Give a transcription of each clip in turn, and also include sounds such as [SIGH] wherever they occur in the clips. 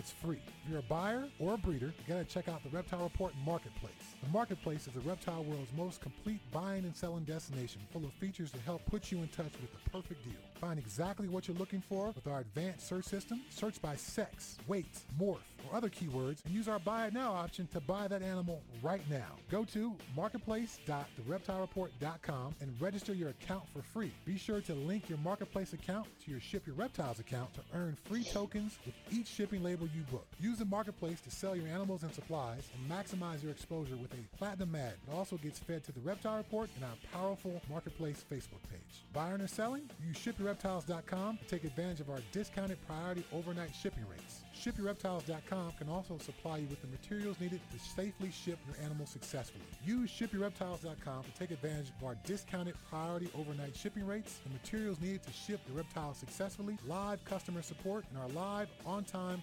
it's free. If you're a buyer or a breeder, you gotta check out the Reptile Report Marketplace. The Marketplace is the reptile world's most complete buying and selling destination, full of features to help put you in touch with the perfect deal. Find exactly what you're looking for with our advanced search system. Search by sex, weight, morph, or other keywords, and use our Buy It Now option to buy that animal right now. Go to marketplace.thereptilereport.com and register your account for free. Be sure to link your Marketplace account to your Ship Your Reptiles account to earn free tokens with each shipping label you book. Use the Marketplace to sell your animals and supplies and maximize your exposure with a platinum ad. It also gets fed to the Reptile Report and our powerful Marketplace Facebook page. Buying or selling? Use ShipYourReptiles.com to take advantage of our discounted priority overnight shipping rates. ShipYourReptiles.com can also supply you with the materials needed to safely ship your animal successfully. Use ShipYourReptiles.com to take advantage of our discounted priority overnight shipping rates, the materials needed to ship the reptile successfully, live customer support, and our live, on-time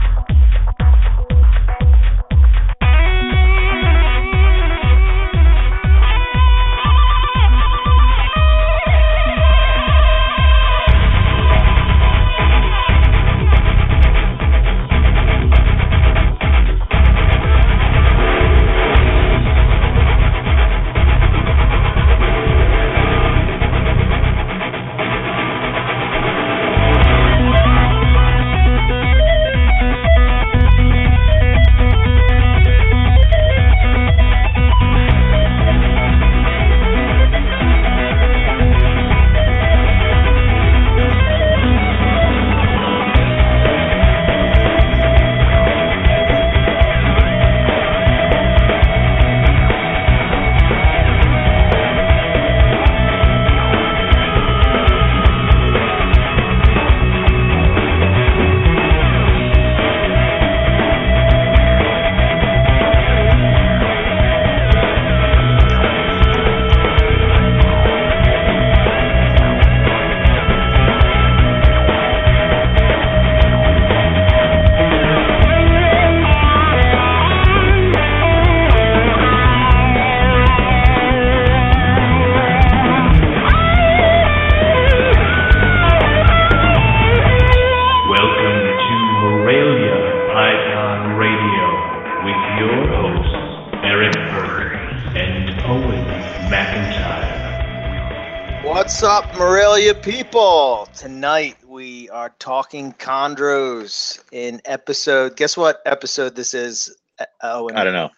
Episode. Guess what episode this is? Oh, I don't know.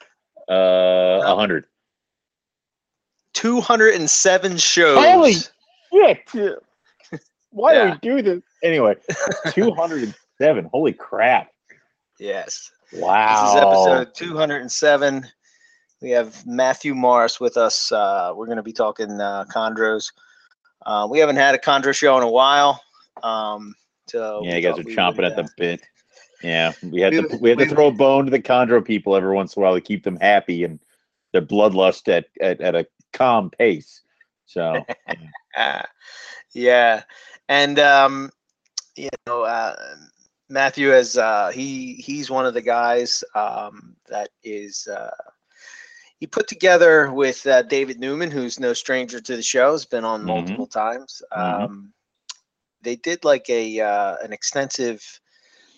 Uh, a hundred. 207 shows. Holy [LAUGHS] shit! Why Yeah. do we do this? Anyway, [LAUGHS] two hundred and seven. Holy crap! Yes. Wow. This is episode 207. We have Matthew Morris with us. Uh, we're going to be talking uh, chondros. Uh, we haven't had a chondro show in a while. Um, so yeah, you guys are chomping at uh, the bit. Yeah, we had to we had to throw a bone to the chondro people every once in a while to keep them happy, and their bloodlust at, at at a calm pace. So Ah, [LAUGHS] yeah, and um, you know, uh, Matthew has uh, he he's one of the guys um, that is uh, he put together with uh, David Newman, who's no stranger to the show, has been on Mhm. multiple times. Mhm. Um, they did like a uh, an extensive,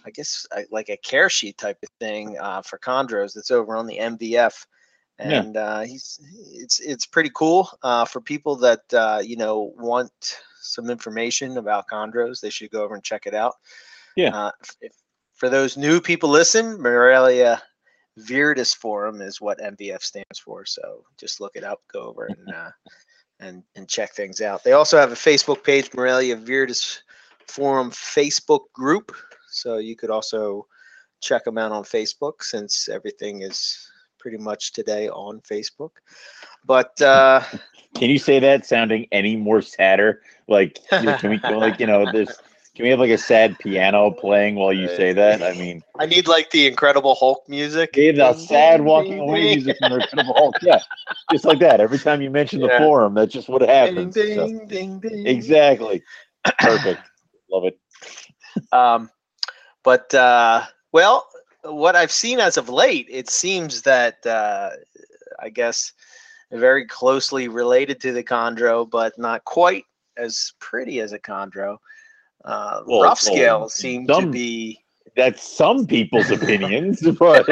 I guess, uh, like a care sheet type of thing uh, for chondros that's over on the MVF Yeah. and uh, he's it's it's pretty cool uh, for people that uh, you know want some information about chondros. They should go over and check it out. Yeah. Uh, if, for those new people, listen, Morelia Viridis Forum is what MVF stands for. So just look it up, go over and [LAUGHS] uh, and and check things out. They also have a Facebook page, Morelia Viridis Forum Facebook group. So you could also check them out on Facebook since everything is pretty much today on Facebook. But uh, [LAUGHS] can you say that sounding any more sadder? Like can we like you know this? Can we have like a sad piano playing while you say that? I mean, I need like the Incredible Hulk music. Give the sad walking away music from the Incredible Hulk. Yeah, just like that. Every time you mention the forum, that's just what Ding, happens. So- ding, ding, ding. exactly. Perfect. Love it. Um, but uh, well, what I've seen as of late, it seems that uh, I guess very closely related to the chondro, but not quite as pretty as a chondro. Uh, Well, rough well, scale seem to be That's some people's opinions, [LAUGHS] but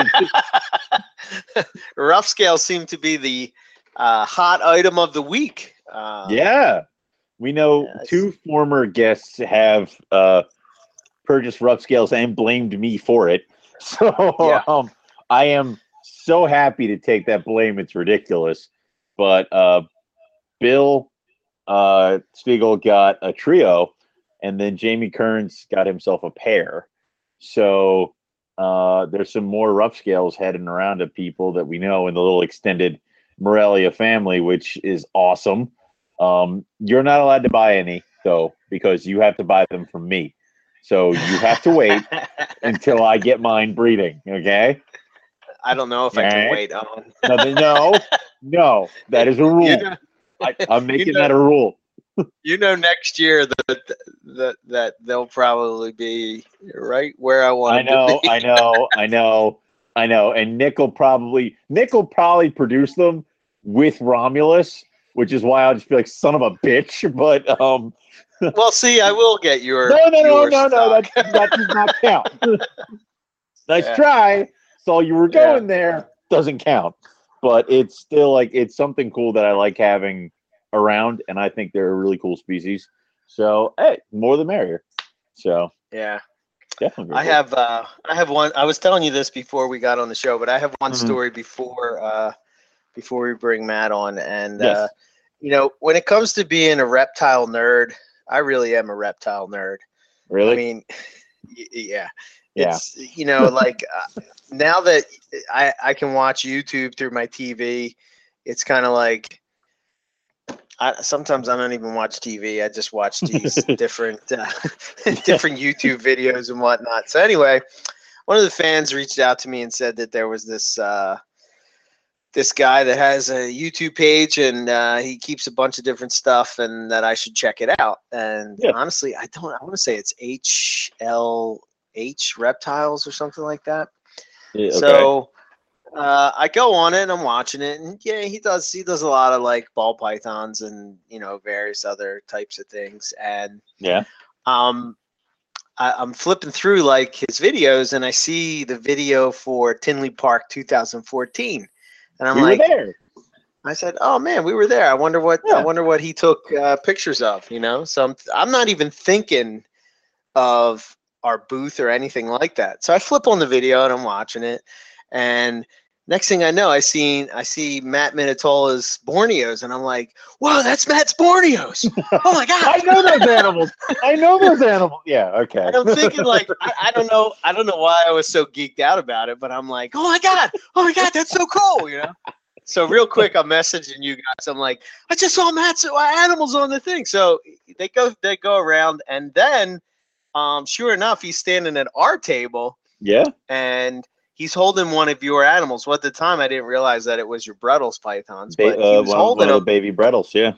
[LAUGHS] rough scale seem to be the uh, hot item of the week. Uh, yeah, we know Yes. two former guests have uh, purchased rough scales and blamed me for it. [LAUGHS] So Yeah. um, I am so happy to take that blame. It's ridiculous, but uh, Bill uh, Spiegel got a trio, and then Jamie Kearns got himself a pair. So uh, there's some more rough scales heading around to people that we know in the little extended Morelia family, which is awesome. Um, you're not allowed to buy any though, because you have to buy them from me. So you have to wait [LAUGHS] until I get mine breeding. Okay? I don't know if I can wait on. No, no, [LAUGHS] no. That is a rule. You know, I, [LAUGHS] I'm making know- that a rule. you know next year that that that they'll probably be right where I want. I know, I know, I know, I know. And Nick will probably Nick will probably produce them with Romulus, which is why I'll just be like, son of a bitch. But um, [LAUGHS] well, see, I will get your. no, no, no, your no, no, stock. that that does not [LAUGHS] count. nice Yeah. try. Saw you were Yeah. going there. Doesn't count. But it's still like it's something cool that I like having around, and I think they're a really cool species. So hey, more the merrier. So Yeah, definitely. I have. uh I have one. I was telling you this before we got on the show, but I have one Mhm. story before uh before we bring Matt on, and Yes. uh you know when it comes to being a reptile nerd, I really am a reptile nerd. really. I mean, [LAUGHS] yeah. Yeah. It's you know like uh, now that I I can watch YouTube through my TV, it's kind of like I sometimes I don't even watch TV. I just watch these [LAUGHS] different uh, [LAUGHS] different YouTube videos and whatnot. So anyway, one of the fans reached out to me and said that there was this uh, this guy that has a YouTube page and uh, he keeps a bunch of different stuff and that I should check it out. And Yeah. honestly, I don't. I want to say it's HLH Reptiles or something like that. Yeah, okay. So uh, I go on it and I'm watching it, and yeah, he does. He does a lot of like ball pythons and you know various other types of things. And yeah. um, I, I'm flipping through like his videos, and I see the video for Tinley Park 2014, and I'm we like, there. I said, "Oh man, we were there. I wonder what I wonder what he took uh, pictures of." You know, so I'm I'm not even thinking of our booth or anything like that. So I flip on the video and I'm watching it, and next thing I know, I seen I see Matt Minatola's Borneos, and I'm like, "Whoa, that's Matt's Borneos! Oh my god!" [LAUGHS] I know those animals. I know those animals. Yeah. Okay. And I'm thinking like [LAUGHS] I, I don't know I don't know why I was so geeked out about it, but I'm like, oh my god, oh my god, that's so cool, you know. So real quick, I'm messaging you guys. I'm like, I just saw Matt's uh, animals on the thing. So they go they go around, and then, um, sure enough, he's standing at our table, yeah. and he's holding one of your animals. Well, at the time, I didn't realize that it was your Bredl's pythons, but he uh, was one, holding one of the baby Bredl's, yeah.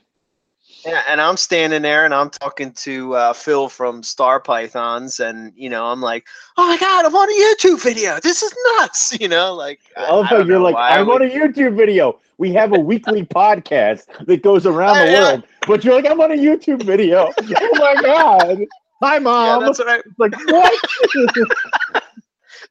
Yeah, and I'm standing there and I'm talking to uh, Phil from Star Pythons, and you know I'm like, "Oh my god, I'm on a YouTube video! This is nuts!" [LAUGHS] You know, like I, I love how you're like, I'm would- on a YouTube video. We have a weekly [LAUGHS] podcast that goes around the world, but you're like, I'm on a YouTube video. [LAUGHS] oh my god! Hi, mom. Yeah, that's what I. It's like what?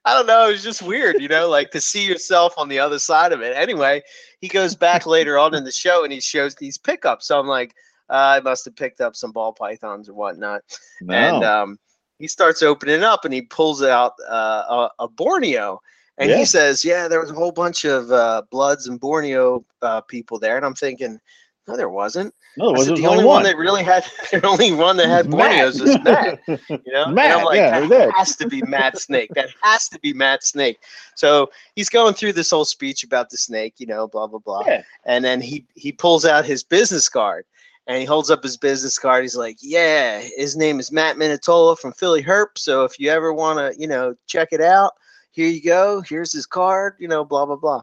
I don't know. It was just weird, you know, like to see yourself on the other side of it. Anyway, he goes back [LAUGHS] later on in the show and he shows these pickups. So I'm like, uh, I must have picked up some ball pythons or whatnot. And um, he starts opening up and he pulls out uh, a, a Borneo. And Yeah. he says, Yeah, there was a whole bunch of uh, Bloods and Borneo uh, people there. And I'm thinking, No, there wasn't. no, there wasn't the only one that really had, [LAUGHS] the only one that had Borneos was [LAUGHS] Matt. You know, and Matt, I'm like, yeah, that has to be Matt Snake. That has to be Matt Snake. So he's going through this whole speech about the snake, you know, blah blah blah. Yeah. And then he he pulls out his business card and he holds up his business card. He's like, "Yeah, his name is Matt Minatola from Philly Herp. So if you ever want to, you know, check it out, here you go. Here's his card. You know, blah blah blah."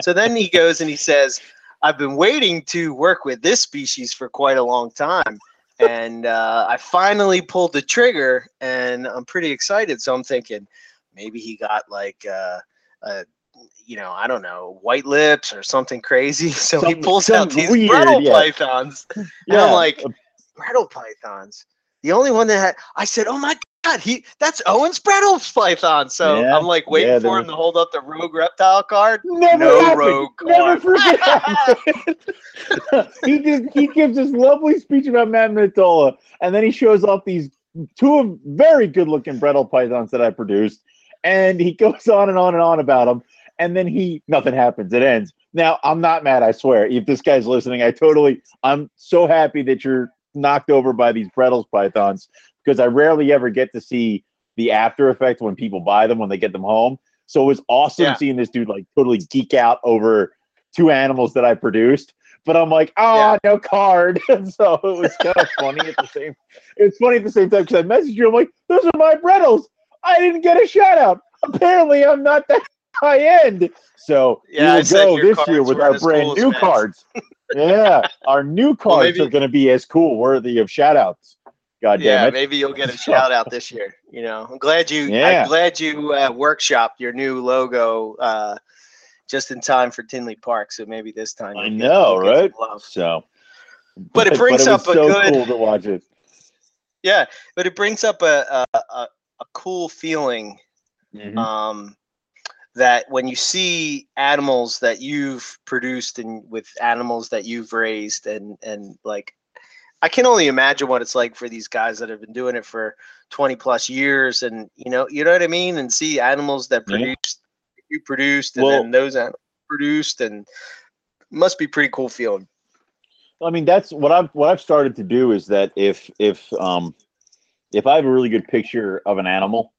so then he goes and he says, "I've been waiting to work with this species for quite a long time." and uh, I finally pulled the trigger, and I'm pretty excited. So I'm thinking maybe he got like, uh, uh, you know, I don't know, white lips or something crazy. [LAUGHS] So he pulls out these weird, Bredl yeah. pythons, and I'm like, Bredl pythons. The only one that had, I said, oh my god, he that's Owen's Bredl python. So Yeah, I'm like waiting yeah, for him to hold up the rogue reptile card. Never No happened. rogue Never card. forget. [LAUGHS] he just he gives this lovely speech about Matt and then he shows off these two of very good looking Bredl pythons that I produced, and he [LAUGHS] goes on and on and on about them, and then he nothing happens. It ends. Now I'm not mad. I swear. If this guy's listening, I totally. I'm so happy that you're knocked over by these Bredl's pythons because I rarely ever get to see the after effect when people buy them when they get them home. So it was awesome Yeah. seeing this dude like totally geek out over two animals that I produced. But I'm like, oh, no card. [LAUGHS] so it was kind of [LAUGHS] funny at the same. It's funny at the same time because I messaged you. I'm like, those are my Bredl's. I didn't get a shout out. Apparently, I'm not that high end. So Yeah, we'll go this year with our brand new cards. [LAUGHS] yeah, our new cards maybe- are going to be as cool, worthy of shout outs. God yeah, it. maybe you'll get a [LAUGHS] shout out this year. You know, I'm glad you. Yeah. I'm glad you uh, workshopped your new logo uh, just in time for Tinley Park. So maybe this time. I know, right? love. So, But it brings was up a so good- cool to watch it. Yeah, but it brings up a a, a, a cool feeling Mhm. um, that when you see animals that you've produced and with animals that you've raised and and like I can only imagine what it's like for these guys that have been doing it for 20 plus years and you know you know what I mean and see animals that Yeah. produced you produced and Well- then those animals produced and must be pretty cool feeling. I mean, that's what I've what I've started to do is that if if um if I have a really good picture of an animal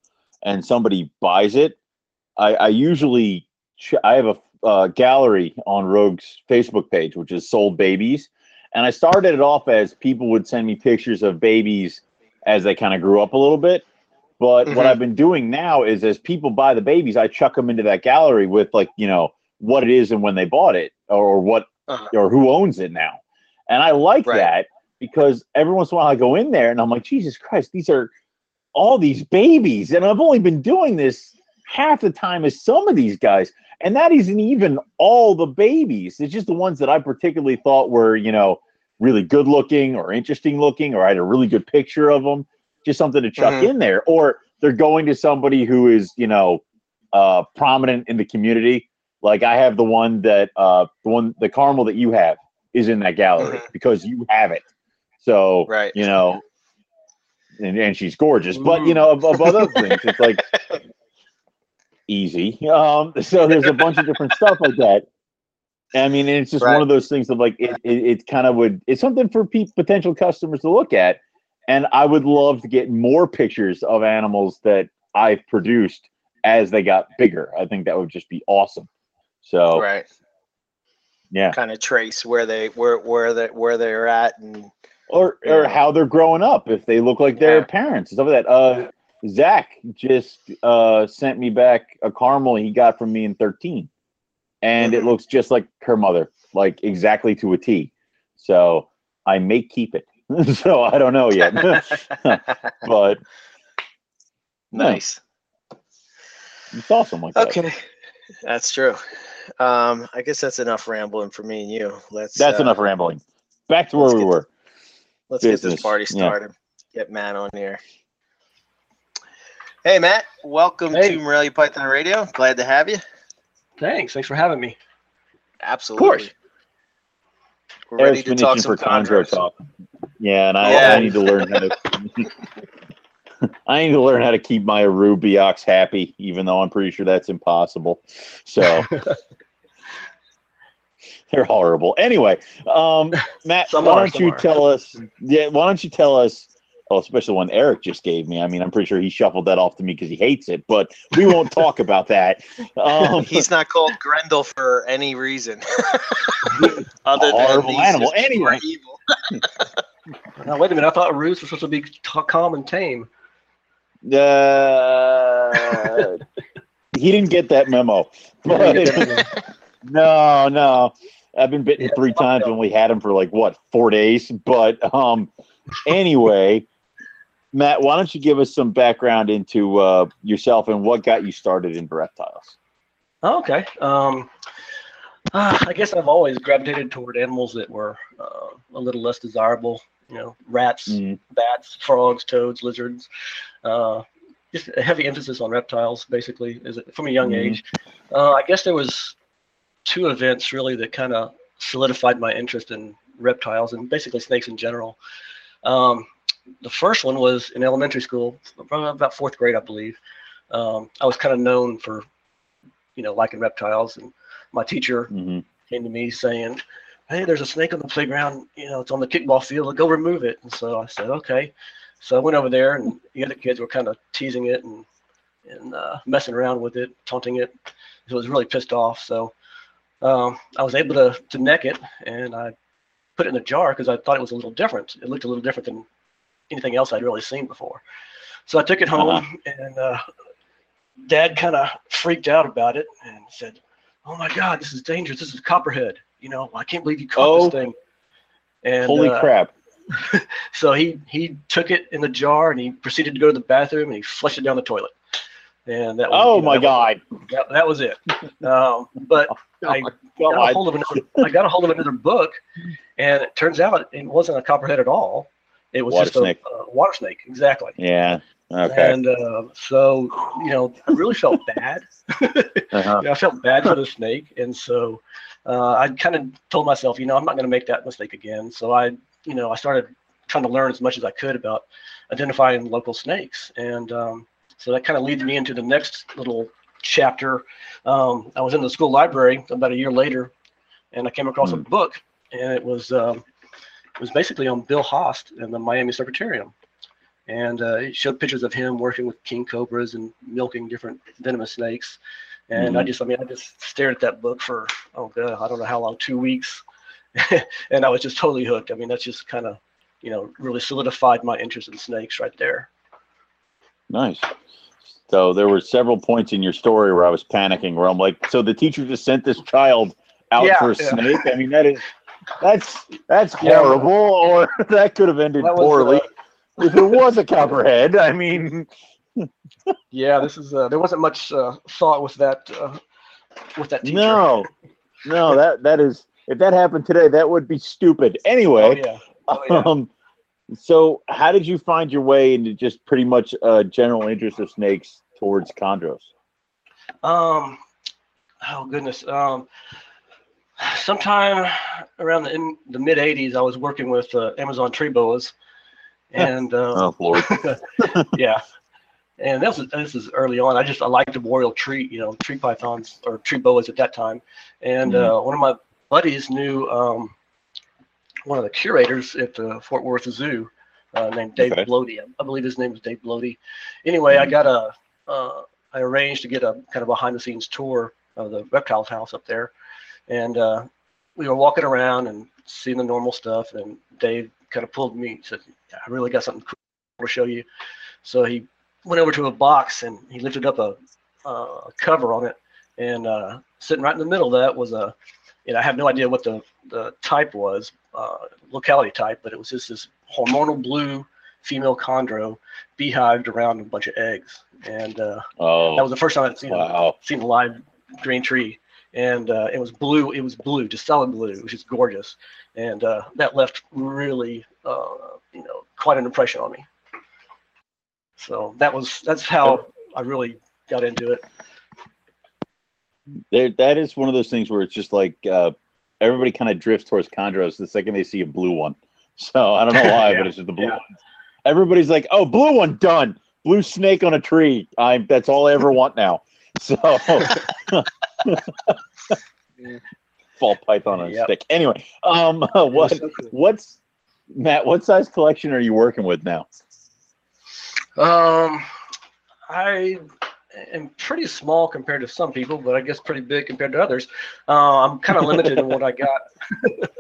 and somebody buys it, I, I usually ch- I have a uh, gallery on Rogue's Facebook page, which is sold babies, and I started it off as people would send me pictures of babies as they kind of grew up a little bit. But what Mhm. I've been doing now is as people buy the babies, I chuck them into that gallery with like you know what it is and when they bought it or what Uh-huh. or who owns it now. And I like Right. that because every once in a while I go in there and I'm like, Jesus Christ, these are all these babies. And I've only been doing this half the time as some of these guys. And that isn't even all the babies. It's just the ones that I particularly thought were, you know, really good looking or interesting looking, or I had a really good picture of them, just something to chuck Mhm. in there. Or they're going to somebody who is, you know, uh, prominent in the community. Like I have the one that uh, the one the caramel that you have is in that gallery Mhm. because you have it. So Right. you know, and, and she's gorgeous. But you know, of, of other things, it's like [LAUGHS] easy. [LAUGHS] Um, so there's a bunch of different stuff like that. I mean, and it's just Right. one of those things of like it. It, it kind of would. It's something for pe- potential customers to look at, and I would love to get more pictures of animals that I've produced as they got bigger. I think that would just be awesome. So Right. yeah, Kind of trace where they where where they where they're at and or or Yeah. how they're growing up if they look like their parents and stuff like that. Uh, Zach just uh, sent me back a caramel he got from me in 13, and it Mhm. looks just like her mother, like exactly to a T. So I may keep it. [LAUGHS] so I don't know yet, [LAUGHS] but nice. it's awesome like that. Okay, that's true. Um, I guess that's enough rambling for me and you. Let's. That's uh, enough rambling. Back to where we were. Let's get this party yeah. started. Get Matt on here. Hey Matt, welcome Hey. to Morelia Python Radio. Glad to have you. Thanks. Thanks for having me. Absolutely. We're ready Eric's to talk some for Chondro talk. Yeah, and I, Yeah. I need to learn how to. [LAUGHS] I need to learn how to keep my Aru Biaks happy, even though I'm pretty sure that's impossible. So [LAUGHS] they're horrible. Anyway, um, Matt, Some why are, don't you are. tell us? Yeah, why don't you tell us? Oh, especially one Eric just gave me. I mean, I'm pretty sure he shuffled that off to me because he hates it, but we won't talk about that. [LAUGHS] Um, He's not called Grendel for any reason. [LAUGHS] Other A than horrible he's animal. Anyway. evil. [LAUGHS] Now, wait a minute. I thought Roots was supposed to be t- calm and tame. Uh, he didn't get that memo. No, no. I've been bitten Yeah, three times no. when we had him for like what four days. But um, anyway, Matt, why don't you give us some background into uh, yourself and what got you started into reptiles? Oh, okay. Um, uh, I guess I've always gravitated toward animals that were uh, a little less desirable. You know, rats, Mm, bats, frogs, toads, lizards. Uh, just a heavy emphasis on reptiles, basically, is from a young Mhm. age. Uh, I guess there was two events really that kind of solidified my interest in reptiles and basically snakes in general. Um, the first one was in elementary school, probably about fourth grade, I believe. Um, I was kind of known for, you know, liking reptiles, and my teacher mhm. came to me saying, "Hey, there's a snake on the playground. You know, it's on the kickball field. Go remove it." And so I said, "Okay." So I went over there, and the other kids were kind of teasing it and and uh, messing around with it, taunting it. So I was really pissed off. So um, I was able to to neck it, and I put it in a jar because I thought it was a little different. It looked a little different than anything else I'd really seen before. So I took it home, and uh, Dad kind of freaked out about it and said, "Oh my God, this is dangerous. This is copperhead. You know, I can't believe you caught Oh. this thing." And Holy uh, crap! [LAUGHS] so he he took it in the jar and he proceeded to go to the bathroom and he flushed it down the toilet. And that was, Oh you know, my that was- god! that, that was it. Um, but [LAUGHS] I got a hold of another. I got a hold of another book, and it turns out it wasn't a copperhead at all. It was Water just snake. a, a water snake, exactly. Yeah. Okay. And uh, so, you know, I really felt [LAUGHS] bad. [LAUGHS] Uh-huh. I felt bad for the snake, and so uh, I kind of told myself, you know, I'm not going to make that mistake again. So I, you know, I started trying to learn as much as I could about identifying local snakes, and um, so that kind of leads me into the next little chapter. Um, I was in the school library about a year later, and I came across a book, and it was um, was basically on Bill Haast and the Miami Serpentarium. And uh, it showed pictures of him working with king cobras and milking different venomous snakes. And I Mhm. just, I mean, I just stared at that book for, oh god, I don't know how long, two weeks, [LAUGHS] and I was just totally hooked. I mean, that's just kind of, you know, really solidified my interest in snakes right there. Nice. So there were several points in your story where I was panicking, where I'm like, so the teacher just sent this child out Yeah, for a yeah. snake. I mean, that is that's that's horrible, or [LAUGHS] that could have ended poorly uh, if it was a copperhead. I mean, Yeah, this is. Uh, there wasn't much uh, thought with that. Uh, with that teacher. no, no, that that is if that happened today, that would be stupid. Oh Anyway, yeah. Oh yeah. um, so how did you find your way into just pretty much a general interest of snakes towards chondros? Um, oh goodness. Um, sometime around the in the mid '80s, I was working with uh, Amazon tree boas, [LAUGHS] and uh, Oh Lord, [LAUGHS] yeah, and this is this is early on. I just I liked the boreal tree, you know, tree pythons or tree boas at that time, and Mhm. uh, one of my buddies knew um, one of the curators at the Fort Worth Zoo, uh, named Dave Okay. Blody. I believe his name was Dave Blody. Anyway, I got a uh, I arranged to get a kind of a behind the scenes tour of the reptiles house up there, and uh, we were walking around and seeing the normal stuff. And Dave kind of pulled me, said, "I really got something cool to show you." So he went over to a box and he lifted up a, cover on it, and uh, sitting right in the middle of that was a, you know, I have no idea what the the type was, uh, locality type, but it was just this hormonal blue female chondro beehived around a bunch of eggs, and uh, Oh, that was the first time I'd seen a, seen a live green tree, and uh, it was blue. It was blue, just solid blue. Was just gorgeous, and uh, that left really, uh, you know, quite an impression on me. So that was that's how I really got into it. There, that is one of those things where it's just like uh, everybody kind of drifts towards chondros the second they see a blue one. [LAUGHS] So I don't know why, but [LAUGHS] it's just the blue Yeah. one. Everybody's like, "Oh, blue one done. Blue snake on a tree. I'm. That's all I ever want now." [LAUGHS] So, ball python on a Yep. stick. Anyway, um, [LAUGHS] what what's Matt? What size collection are you working with now? Um, I am pretty small compared to some people, but I guess pretty big compared to others. Uh, I'm kind of limited in what I got. [LAUGHS]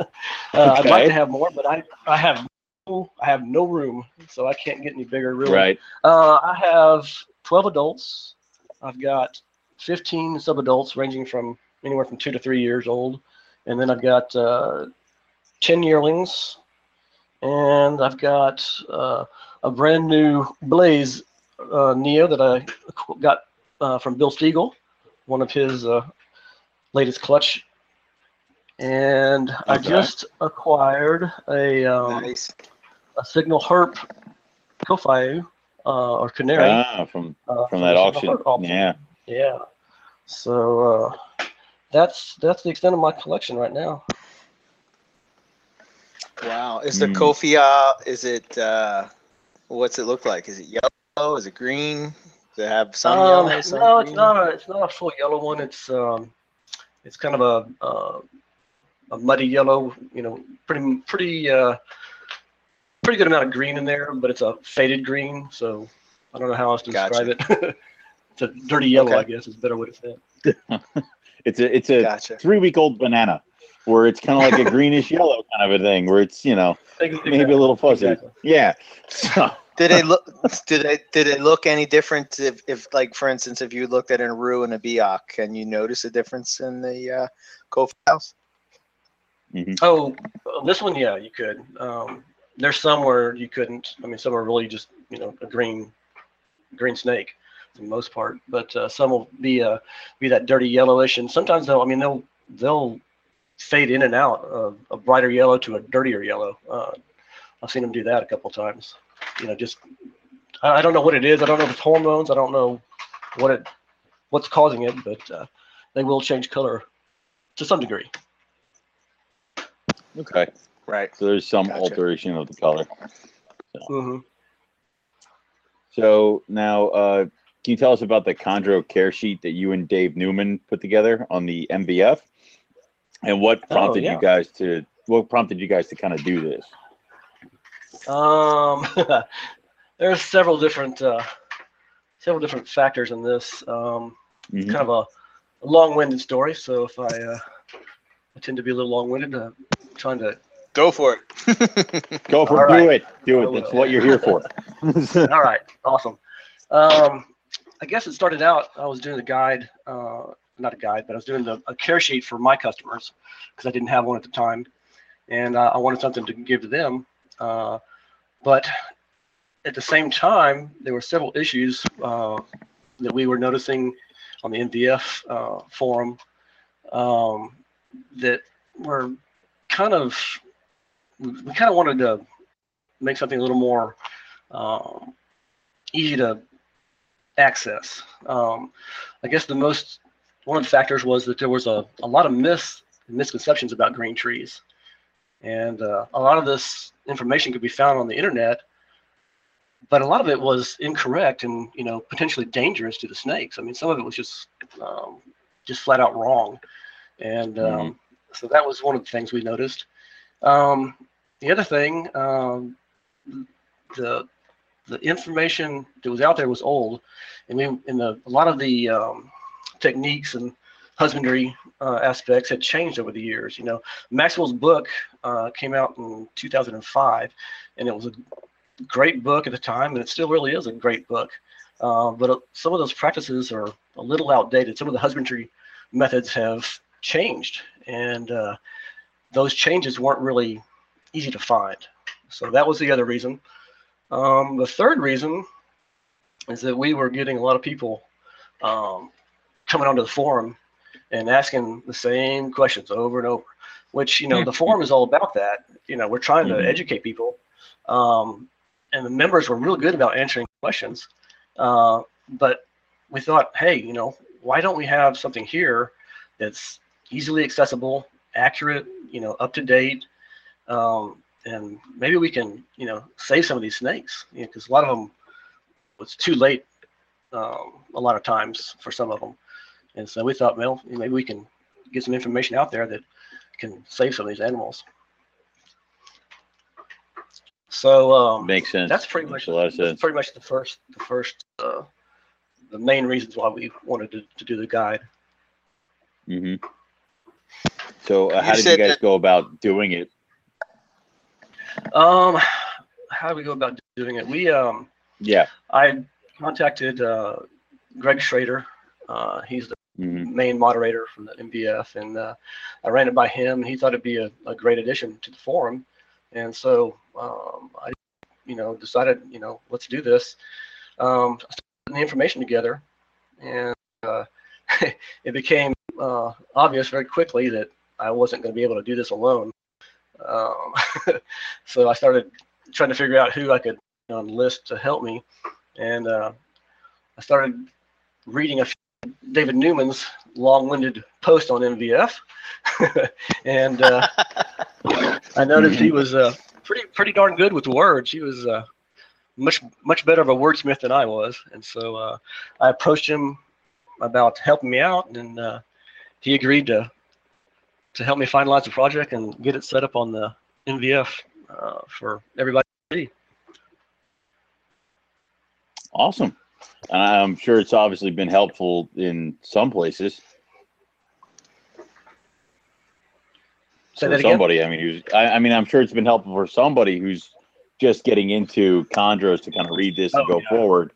uh, I'd like to have more, but I I have no, I have no room, so I can't get any bigger. Really. Right. Uh, I have 12 adults. I've got 15 subadults ranging from anywhere from two to three years old. And then I've got uh, 10 yearlings. And I've got uh, a brand new Blaze uh, Neo that I got uh, from Bill Stiegel, one of his uh, latest clutch. And I just acquired a, um, Nice. a Signal Herp Kofiau uh, or Canary. Ah, from uh, from that auction. Auction. Yeah. Yeah. So uh, that's that's the extent of my collection right now. Wow. Is the Mm. Kofi, uh, is it, uh, what's it look like? Is it yellow? Is it green? Does it have some Um, yellow? Some no, it's not a it's not a full yellow one. It's um, it's kind of a uh, a muddy yellow. You know, pretty pretty uh, pretty good amount of green in there, but it's a faded green. So I don't know how else to Gotcha. describe it. [LAUGHS] it's a dirty yellow, Okay. I guess, is a better way to say it. [LAUGHS] It's a it's a Gotcha. three week old banana where it's kind of like a [LAUGHS] greenish yellow kind of a thing where it's you know maybe a little fuzzy. Exactly. Yeah. So, [LAUGHS] Did it look? Did they? Did it look any different? If, if, like, for instance, if you looked at an Aru and a Biak, can you notice a difference in the uh, Kofi house? mhm. Oh, this one, yeah, you could. Um, there's some where you couldn't. I mean, some are really just you know a green, green snake for the most part. But uh, some will be uh, be that dirty yellowish, and sometimes they'll. I mean, they'll they'll fade in and out of a brighter yellow to a dirtier yellow. Uh, I've seen them do that a couple times. You know, just I, I don't know what it is. I don't know if it's hormones. I don't know what it what's causing it, but uh, they will change color to some degree. okay. Right. So there's some Gotcha. alteration of the color. hmm So now, uh, can you tell us about the chondro care sheet that you and Dave Newman put together on the MVF, and what Oh, prompted yeah. you guys to what prompted you guys to kind of do this? Um, [LAUGHS] there's several different uh, several different factors in this. Um, Mhm. Kind of a, a long-winded story, so if I uh, I tend to be a little long-winded, uh, trying to. Go for it. [LAUGHS] Go for All do it, do it. That's what you're here for. [LAUGHS] All right, awesome. Um, I guess it started out. I was doing a guide, uh, not a guide, but I was doing the, a care sheet for my customers because I didn't have one at the time, and uh, I wanted something to give to them. Uh, but at the same time, there were several issues uh, that we were noticing on the MVF uh, forum um, that were kind of we we kind of wanted to make something a little more um, easy to access. Um, I guess the most one of the factors was that there was a, a lot of myths and misconceptions about green trees, and uh, a lot of this information could be found on the internet, but a lot of it was incorrect and you know potentially dangerous to the snakes. I mean, some of it was just um, just flat out wrong, and um, so that was one of the things we noticed. Um, the other thing, um, the the information that was out there was old, and and the a lot of the um, techniques and husbandry uh, aspects had changed over the years. You know, Maxwell's book uh, came out in 2005, and it was a great book at the time, and it still really is a great book. Uh, but uh, some of those practices are a little outdated. Some of the husbandry methods have changed, and uh, those changes weren't really easy to find. So that was the other reason. Um, the third reason is that we were getting a lot of people um, coming onto the forum and asking the same questions over and over, which, you know, the [LAUGHS] forum is all about that. You know, we're trying to Mhm. educate people. Um, and the members were real good about answering questions. Uh, but we thought, hey, you know, why don't we have something here that's easily accessible, accurate, you know, up to date, um, and maybe we can, you know, save some of these snakes because a lot of them was too late um, a lot of times for some of them, and so we thought, well, maybe we can get some information out there that can save some of these animals. So um, Makes sense. that's pretty Makes much a lot of that's sense. pretty much the first the first uh, the main reasons why we wanted to, to do the guide. hmm So, uh, You how did you guys that- go about doing it? Um, how do we go about doing it? We um, Yeah. I contacted uh, Greg Schrader. Uh, he's the hmm main moderator from the MVF, and uh, I ran it by him. and He thought it'd be a, a great addition to the forum, and so um, I, you know, decided, you know, let's do this. Um, I started putting the information together, and uh, [LAUGHS] it became uh, obvious very quickly that I wasn't going to be able to do this alone. Um, [LAUGHS] so I started trying to figure out who I could enlist to help me, and uh, I started reading a few David Newman's long-winded post on MVF, [LAUGHS] and uh, [LAUGHS] I noticed he was uh, pretty pretty darn good with words. He was uh, much much better of a wordsmith than I was, and so uh, I approached him about helping me out, and uh, he agreed to to help me finalize the project and get it set up on the MVF uh, for everybody to see. Awesome. And I'm sure it's obviously been helpful in some places. Say for that again. somebody. I mean, who's, I, I mean, I'm sure it's been helpful for somebody who's just getting into chondros to kind of read this and Oh, go yeah. forward.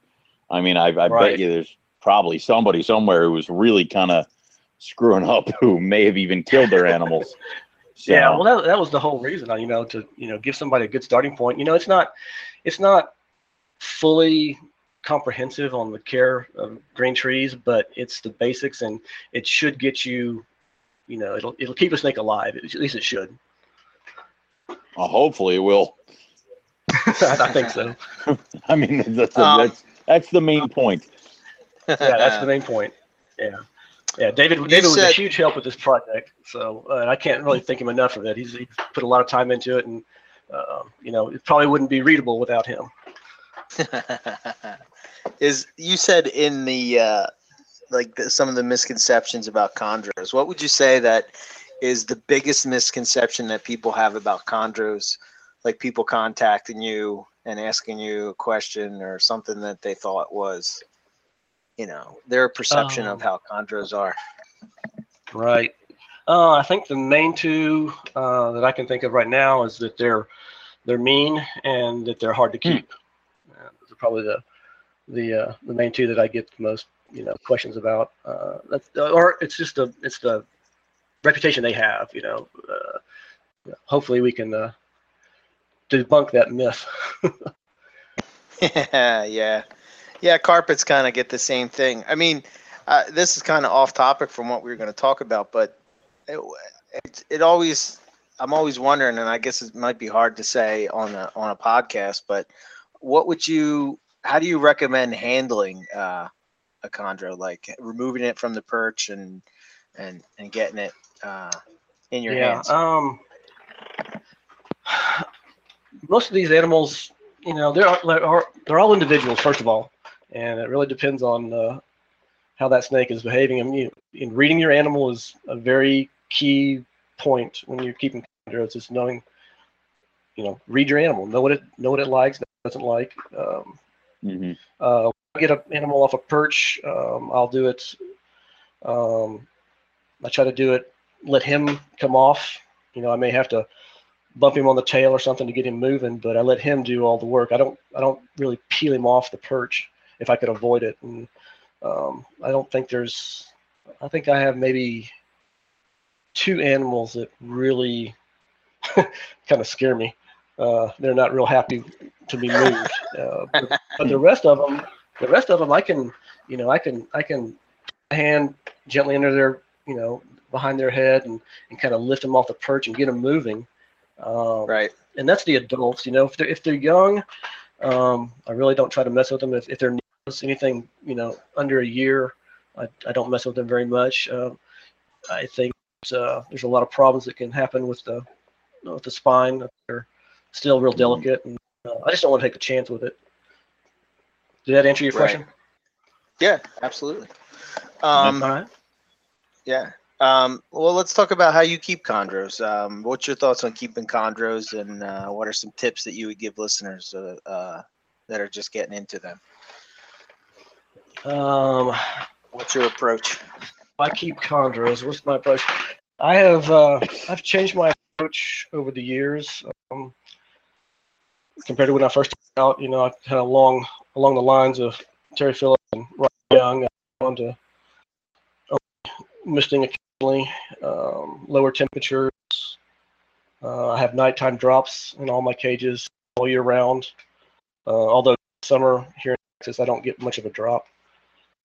I mean, I, I bet you there's probably somebody somewhere who was really kind of screwing up who may have even killed their animals. [LAUGHS] So, Yeah, well, that, that was the whole reason, you know, to you know give somebody a good starting point. You know, it's not it's not fully comprehensive on the care of green trees, but it's the basics, and it should get you, you know, it'll it'll keep a snake alive. At least it should. well, hopefully it will. [LAUGHS] I think so. [LAUGHS] I mean, that's, the Um, that's that's the main point. Yeah, that's the main point. Yeah. Yeah, David. David was a huge help with this project, so uh, I can't really thank him enough for that. He's, he's put a lot of time into it, and uh, you know, it probably wouldn't be readable without him. [LAUGHS] is you said in the uh like the, some of the misconceptions about chondros what would you say that is the biggest misconception that people have about chondros like people contacting you and asking you a question or something that they thought was you know their perception of Um, how chondros are Right. Uh, I think the main two uh, that I can think of right now is that they're they're mean and that they're hard to keep. Uh, those are probably the the uh, the main two that I get the most you know questions about. Uh, that's, or it's just the it's the reputation they have. You know. Uh, hopefully we can uh, debunk that myth. [LAUGHS] [LAUGHS] yeah, yeah, yeah. Carpets kind of get the same thing. I mean, uh, this is kind of off topic from what we were going to talk about, but it, it, it always, I'm always wondering, and I guess it might be hard to say on a on a podcast, but what would you, how do you recommend handling uh, a chondro, like removing it from the perch and and and getting it uh, in your yeah. hands? Um, most of these animals, you know, they're they're they're all individuals first of all, and it really depends on uh, how that snake is behaving. I mean, you, in reading your animal is a very key point when you're keeping chondros. Just knowing, you know, read your animal, know what it know what it likes, doesn't like. Um, hmm uh, get an animal off a perch, um, I'll do it. Um, I try to do it, let him come off. You know, I may have to bump him on the tail or something to get him moving, but I let him do all the work. I don't, I don't really peel him off the perch. If I could avoid it. And um, I don't think there's. I think I have maybe two animals that really [LAUGHS] kind of scare me. Uh, they're not real happy to be moved, uh, but, but the rest of them, the rest of them, I can, you know, I can, I can hand gently under their, you know, behind their head and, and kind of lift them off the perch and get them moving. Um, Right. and that's the adults. You know, if they're if they're young, um, I really don't try to mess with them. If if they're anything you know under a year, I, I don't mess with them very much. Um, I think uh, there's a lot of problems that can happen with the with the spine. They're still real delicate, and uh, I just don't want to take a chance with it. Did that answer your Right. question? Yeah, absolutely. Um, All right. yeah. Um, well, let's talk about how you keep chondros. Um, what's your thoughts on keeping chondros, and uh, what are some tips that you would give listeners uh, uh, that are just getting into them? Um, What's your approach? I keep chondros. What's my approach? I have uh, I've changed my approach over the years. Um, compared to when I first started out, you know, I had along along the lines of Terry Phillips and Ryan Young. I on to uh, misting occasionally, um, lower temperatures. Uh, I have nighttime drops in all my cages all year round. Uh, although summer here in Texas, I don't get much of a drop,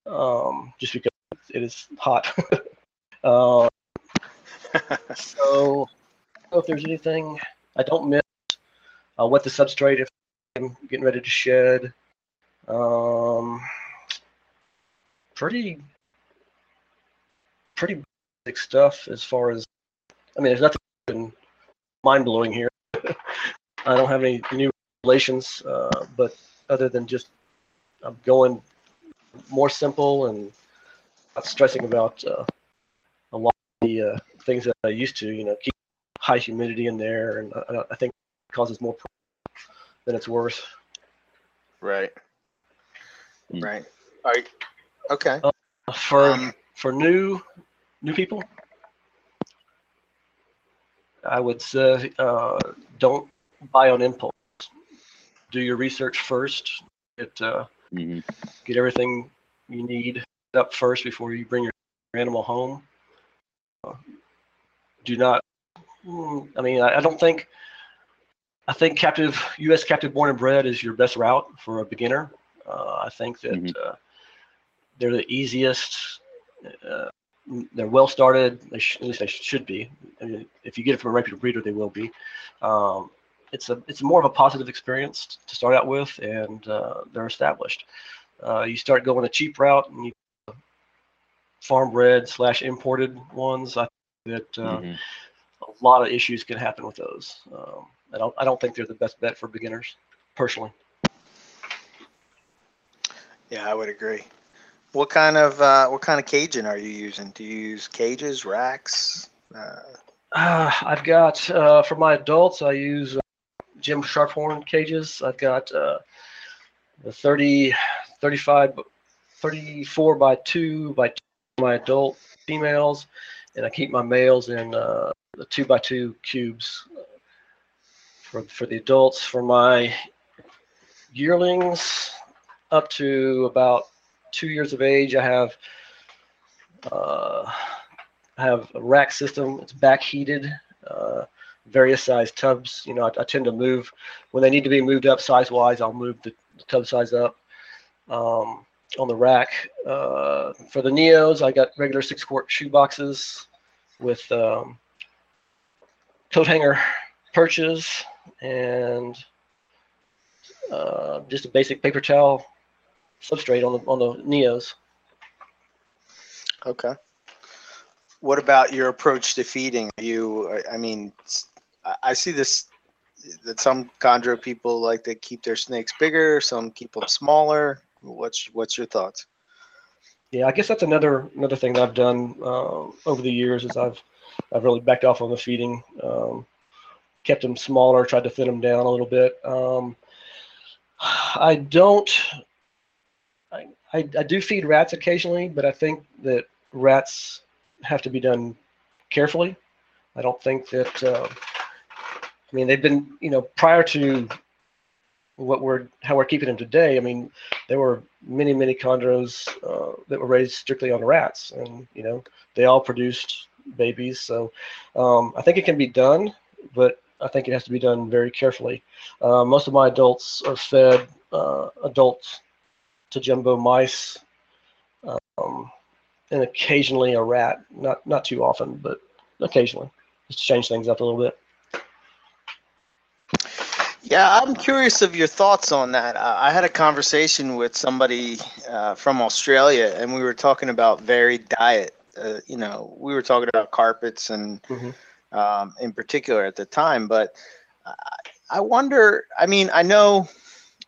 um, just because it is hot. uh, [LAUGHS] so, if there's anything I don't miss. I'll wet the substrate if I'm getting ready to shed. Um, pretty, pretty basic stuff as far as. I mean, there's nothing mind blowing here. [LAUGHS] I don't have any new relations, uh, but other than just I'm going more simple and not stressing about uh, a lot of the uh, things that I used to. You know, keep high humidity in there, and I, I think it causes more problems than it's worth. Right. Mm. Right. All right. Okay. For Um, for new new people, I would say uh, don't buy on impulse. Do your research first. Get Mhm. get everything you need up first before you bring your animal home. Uh, do not. mm, I mean, I, I don't think. I think captive U.S. captive born and bred is your best route for a beginner. Uh, I think that Mhm. uh, they're the easiest. Uh, they're well started. They sh- at least they should be. I mean, if you get it from a reputable breeder, they will be. Um, it's a it's more of a positive experience to start out with, and uh, they're established. Uh, you start going a cheap route, and you farm bred slash imported ones. I think that uh, Mhm. a lot of issues can happen with those. Um, I don't I don't think they're the best bet for beginners, personally. Yeah, I would agree. What kind of uh, what kind of caging are you using? Do you use cages, racks? Uh, Uh, I've got uh, for my adults, I use uh, Jim Sharphorn cages. I've got uh, the 30, 35, 34 by 2 by 2 my adult females, and I keep my males in uh, the 2 by 2 cubes for, for the adults. For my yearlings up to about two years of age, I have uh, I have a rack system. It's back heated, uh, various size tubs. You know, I, I tend to move when they need to be moved up size wise. I'll move the, the tub size up um, on the rack. Uh, for the Neos, I got regular six quart shoe boxes with um, coat hanger perches and uh, just a basic paper towel substrate on the on the Neos. okay. What about your approach to feeding? Are you, I- mean, I see this that some chondro people like to keep their snakes bigger, some keep them smaller. What's what's your thoughts? Yeah, I guess that's another another thing that I've done uh, over the years is I've I've really backed off on the feeding, um, kept them smaller, tried to thin them down a little bit. Um, I don't. I, I I do feed rats occasionally, but I think that rats have to be done carefully. I don't think that. Uh, I mean, they've been you know prior to what we're how we're keeping them today. I mean, there were many many chondros uh, that were raised strictly on rats, and you know they all produced babies. So um, I think it can be done, but I think it has to be done very carefully. Uh, most of my adults are fed uh, adults to jumbo mice, um, and occasionally a rat. Not not too often, but occasionally, just to change things up a little bit. Yeah, I'm curious of your thoughts on that. Uh, I had a conversation with somebody uh, from Australia, and we were talking about varied diet. Uh, you know, we were talking about carpets and Mm-hmm. um, in particular at the time, but I, I wonder. I mean, I know,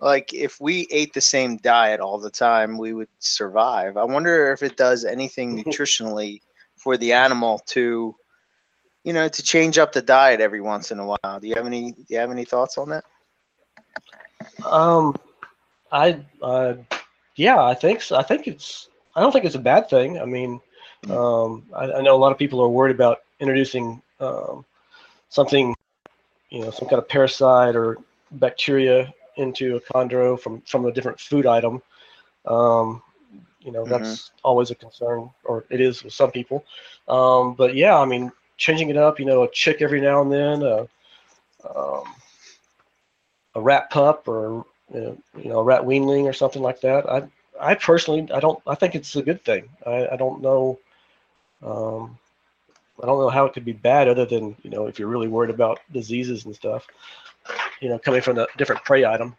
like, if we ate the same diet all the time, we would survive. I wonder if it does anything [LAUGHS] nutritionally for the animal to, you know, to change up the diet every once in a while. Do you have any? Do you have any thoughts on that? Um, I, uh, yeah, I think so. I think it's. I don't think it's a bad thing. I mean, um, I, I know a lot of people are worried about introducing um, something, you know, some kind of parasite or bacteria into a chondro from from a different food item. Um, you know, that's always a concern, or it is with some people. Um, but yeah, I mean, changing it up. You know, a chick every now and then. a, um, a rat pup or you know, you know a rat weanling or something like that. I I personally I don't I think it's a good thing. I, I don't know um, I don't know how it could be bad other than you know if you're really worried about diseases and stuff. You know, coming from a different prey item.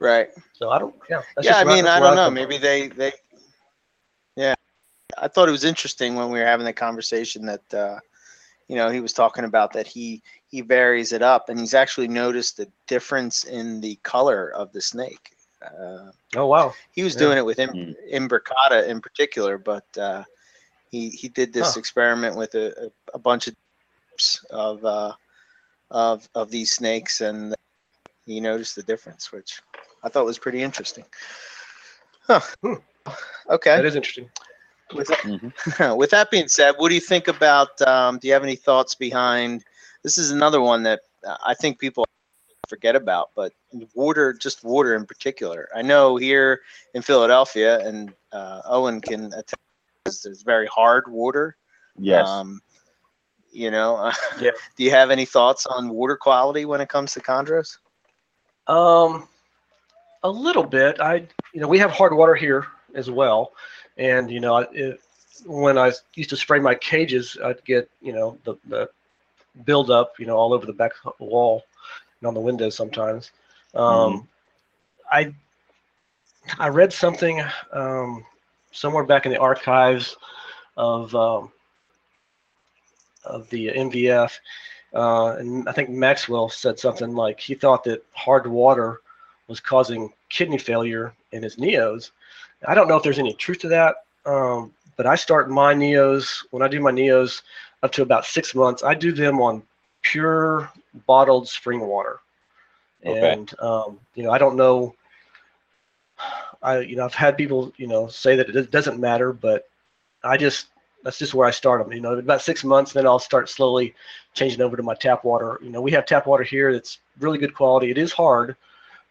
Right. So I don't yeah. that's yeah, just I mean, that's I don't know. come from. Maybe they they. Yeah, I thought it was interesting when we were having the conversation that, uh, you know, he was talking about that he he varies it up, and he's actually noticed the difference in the color of the snake. Uh, Oh wow. he was Yeah. doing it with Im- Mm. imbricata in particular, but uh, he he did this Huh. experiment with a, a, a bunch of types of uh, of of these snakes, and he noticed the difference, which I thought was pretty interesting. Huh. Hmm. Okay. That is interesting. With that, Mhm. [LAUGHS] with that being said, what do you think about? Um, do you have any thoughts behind? This is another one that I think people forget about, but water, just water in particular. I know here in Philadelphia, and uh, Owen can attest, there's very hard water. Yes. Um, you know, [LAUGHS] Yeah. do you have any thoughts on water quality when it comes to chondros? Um, a little bit. I, you know, we have hard water here as well, and you know, it, when I used to spray my cages, I'd get you know the the buildup, you know, all over the back wall and on the windows sometimes. Um, I I read something um, somewhere back in the archives of um, of the MVF, uh, and I think Maxwell said something like he thought that hard water was causing kidney failure in his neos. I don't know if there's any truth to that, um, but I start my neos when I do my neos up to about six months. I do them on pure bottled spring water, Okay. and um, you know I don't know. I you know I've had people you know say that it doesn't matter, but I just that's just where I start them. You know, about six months, then I'll start slowly changing over to my tap water. You know, we have tap water here that's really good quality. It is hard,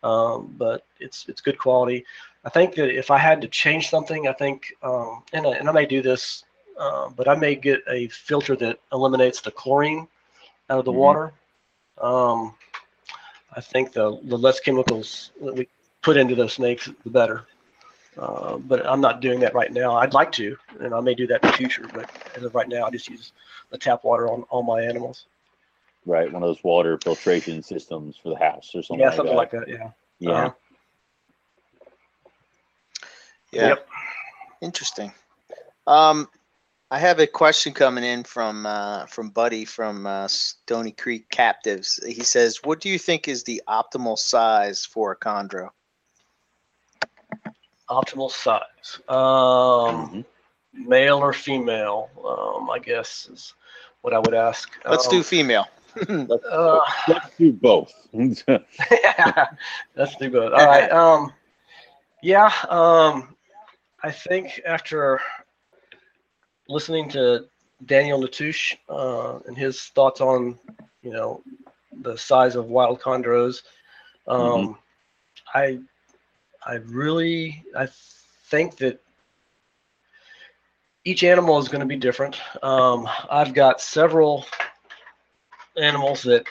um, but it's it's good quality. I think that if I had to change something, I think, um, and, I, and I may do this, uh, but I may get a filter that eliminates the chlorine out of the Mhm. water. Um, I think the, the less chemicals that we put into those snakes, the better. Uh, but I'm not doing that right now. I'd like to, and I may do that in the future. But as of right now, I just use the tap water on all my animals. Right. One of those water filtration systems for the house or something yeah, like something that. like that. Yeah. Yeah. Uh-huh. Yeah. Yep. Interesting. Um, I have a question coming in from uh, from Buddy from uh, Stony Creek Captives. He says, "What do you think is the optimal size for a chondro?" Optimal size. Um, Mhm. male or female? Um, I guess is what I would ask. Let's Um, do female. [LAUGHS] Uh, Let's do both. [LAUGHS] [LAUGHS] Let's do both. All right. Um, yeah. Um, I think after listening to Daniel Natusch uh, and his thoughts on, you know, the size of wild chondros. Um, Mhm. I I really I think that each animal is going to be different. Um, I've got several animals that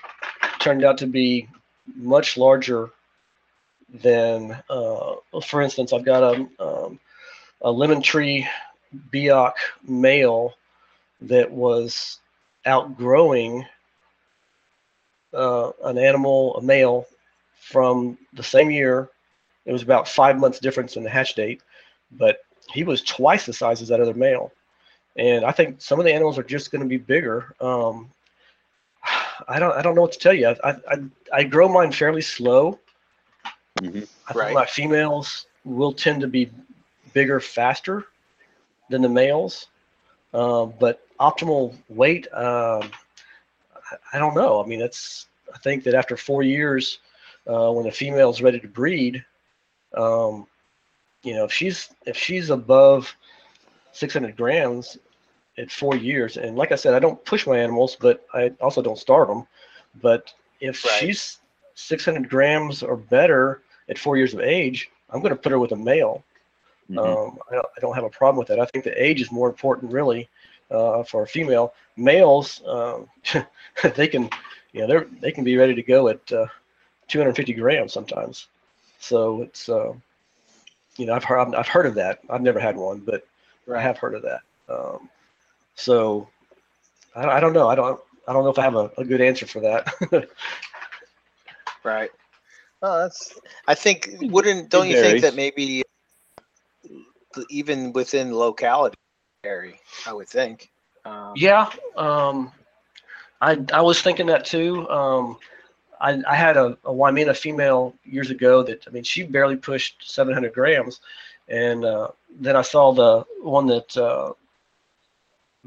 turned out to be much larger than, uh, for instance, I've got a, um, a lemon tree Biak male that was outgrowing uh, an animal, a male, from the same year. It was about five months difference in the hatch date, but he was twice the size as that other male. And I think some of the animals are just going to be bigger. Um, I don't, I don't know what to tell you. I, I, I grow mine fairly slow. Mhm. I Right. think my females will tend to be bigger faster than the males. Um, but optimal weight, um, I, I don't know. I mean, that's I think that after four years, uh, when the female is ready to breed, um, you know, if she's if she's above 600 grams at four years, and like I said, I don't push my animals, but I also don't starve them. But if Right. she's 600 grams or better at four years of age, I'm going to put her with a male. Mhm. Um, I, don't, I don't have a problem with that. I think the age is more important, really, uh, for a female. Males, um, [LAUGHS] they can, you know, they're they can be ready to go at uh, 250 grams sometimes. So it's, uh, you know, I've heard I've heard of that. I've never had one, but I have heard of that. Um, so I, I don't know. I don't I don't know if I have a, a good answer for that. [LAUGHS] Right. Oh, that's. I think wouldn't don't you think that maybe even within locality vary? I would think. Um, Yeah, um, I I was thinking that too. Um, I I had a, a Wamena female years ago that I mean she barely pushed 700 grams, and uh, then I saw the one that uh,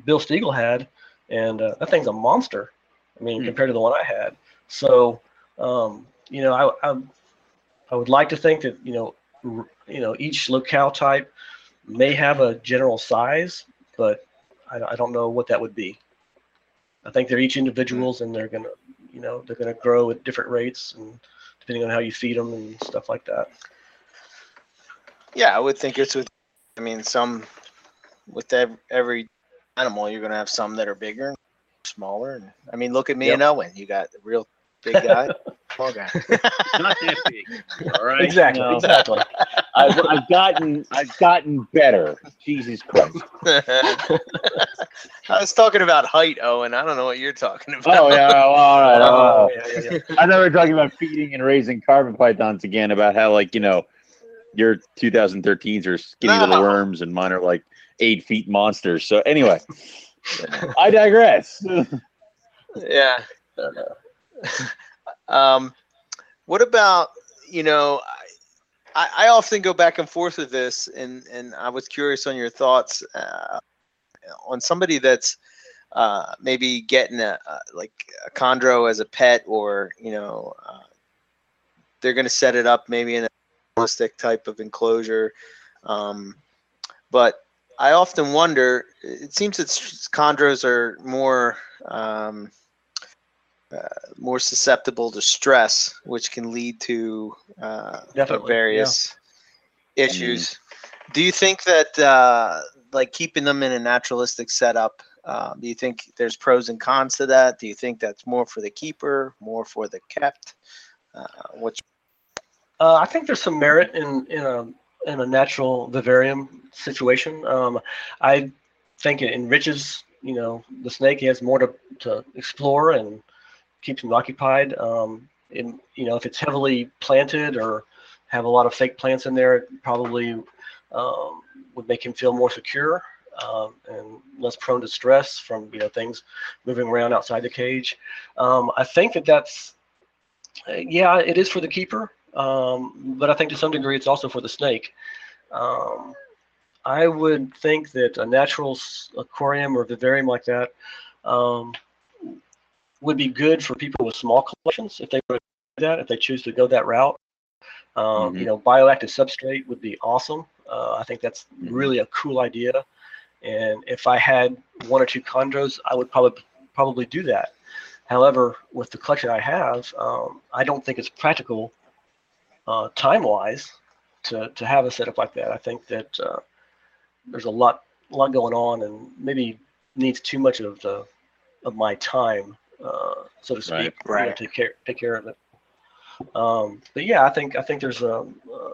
Bill Stiegel had, and uh, that thing's a monster. I mean Hmm. compared to the one I had. So um, you know I, I I would like to think that you know r- you know each locale type may have a general size, but I, I don't know what that would be. I think they're each individuals and they're gonna, you know, they're gonna grow at different rates and depending on how you feed them and stuff like that. Yeah, I would think it's with. I mean, some with every animal, you're gonna have some that are bigger, and smaller. And I mean, look at me Yep. and Owen. You got a real big guy, [LAUGHS] small guy. Not that big. All right. Exactly, No. exactly. I've, I've gotten I've gotten better. Jesus Christ. [LAUGHS] I was talking about height, Owen. I don't know what you're talking about. Oh yeah. well, all right. Oh, [LAUGHS] yeah, yeah, yeah. I thought we were talking about feeding and raising carpet pythons again. About how like you know your 2013s are skinny little worms and mine are like eight feet monsters. So anyway, [LAUGHS] I digress. yeah. um, what about you know? I, I often go back and forth with this, and and I was curious on your thoughts uh, on somebody that's uh, maybe getting a, like a chondro as a pet, or you know, uh, they're going to set it up maybe in a realistic type of enclosure. Um, but I often wonder. It seems that chondros are more um, uh, more susceptible to stress, which can lead to uh, various issues. Do you think that uh, like keeping them in a naturalistic setup? Uh, do you think there's pros and cons to that? Do you think that's more for the keeper, more for the kept? Uh, what's Uh, I think there's some merit in in a in a natural vivarium situation. Um, I think it enriches, you know, the snake. He has more to, to explore and keeps him occupied. Um, and you know, if it's heavily planted or have a lot of fake plants in there, it probably um, would make him feel more secure um, and less prone to stress from you know things moving around outside the cage. Um, I think that that's yeah, it is for the keeper, um, but I think to some degree it's also for the snake. Um, I would think that a natural aquarium or vivarium like that um, would be good for people with small collections if they do that, if they choose to go that route. Um, You know, bioactive substrate would be awesome. Uh, I think that's really a cool idea. And if I had one or two chondros, I would probably probably do that. However, with the collection I have, um, I don't think it's practical uh, time wise to, to have a setup like that. I think that uh, there's a lot a lot going on and maybe needs too much of the of my time, uh, so to speak, Right. you know, Right. to care take care of it. Um, but yeah, I think I think there's a,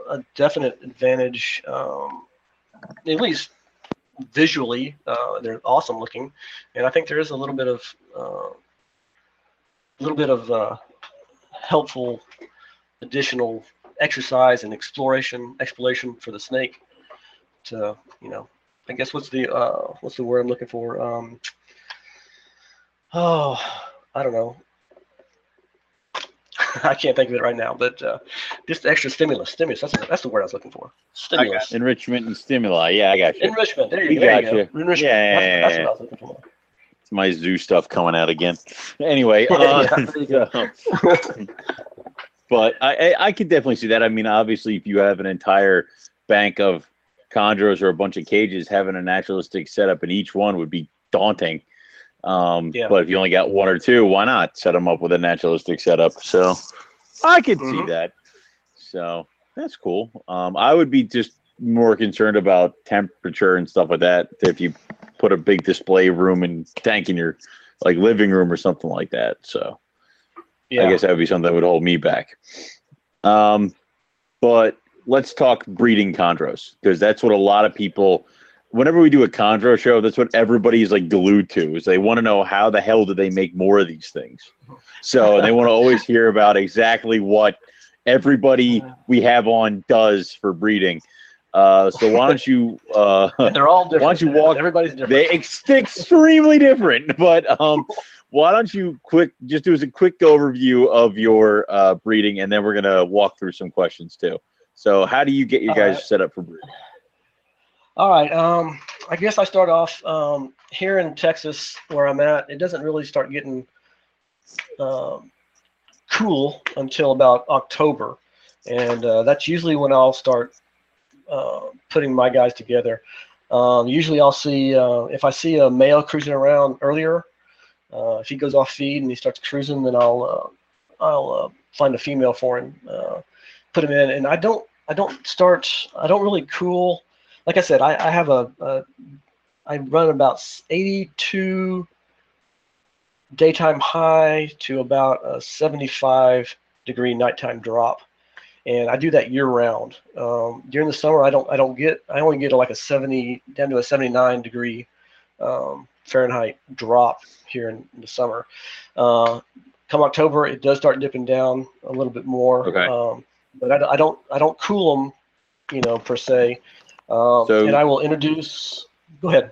a definite advantage, um, at least visually. Uh, they're awesome looking, and I think there is a little bit of uh, a little bit of uh, helpful additional exercise and exploration exploration for the snake to you know I guess what's the uh, what's the word I'm looking for um, oh I don't know [LAUGHS] I can't think of it right now but uh, just extra stimulus stimulus that's that's the word I was looking for stimulus Enrichment and stimuli. Yeah, I got you. enrichment there you, there you got go you. enrichment Yeah, that's, that's yeah, what I was looking for It's my zoo stuff coming out again. Anyway, [LAUGHS] uh, there you go. so- but I, I I could definitely see that. I mean, obviously, if you have an entire bank of chondros or a bunch of cages, having a naturalistic setup in each one would be daunting. Um, Yeah. But if you only got one or two, why not set them up with a naturalistic setup? So I could see Mhm. that. So that's cool. Um, I would be just more concerned about temperature and stuff like that. If you put a big display room and tank in your like living room or something like that. So yeah I guess that would be something that would hold me back. Um, but let's talk breeding chondros because that's what a lot of people. Whenever we do a chondro show, that's what everybody's like glued to is they want to know how the hell do they make more of these things. So they want to always hear about exactly what everybody we have on does for breeding. Uh, so why don't you uh, [LAUGHS] they're all different Why don't you walk- everybody's different they ex- extremely different, [LAUGHS] but um, why don't you quick just do us a quick overview of your uh, breeding, and then we're gonna walk through some questions too. So, how do you get your guys right. set up for breeding? All right. Um, I guess I start off um, here in Texas, where I'm at. It doesn't really start getting um, cool until about October, and uh, that's usually when I'll start uh, putting my guys together. Um, usually, I'll see uh, if I see a male cruising around earlier. Uh, if he goes off feed and he starts cruising, then I'll uh, I'll uh, find a female for him, put him in, and I don't I don't start I don't really cool like I said, I, I have a, a I run about 82 daytime high to about a 75 degree nighttime drop, and I do that year round. Um, during the summer, I don't I don't get I only get like a 70 down to a 79 degree um, Fahrenheit drop here in, the summer. Uh, come October, it does start dipping down a little bit more. Okay. Um, but I, I don't I don't cool them, you know, per se. Um, So- and I will introduce. Go ahead.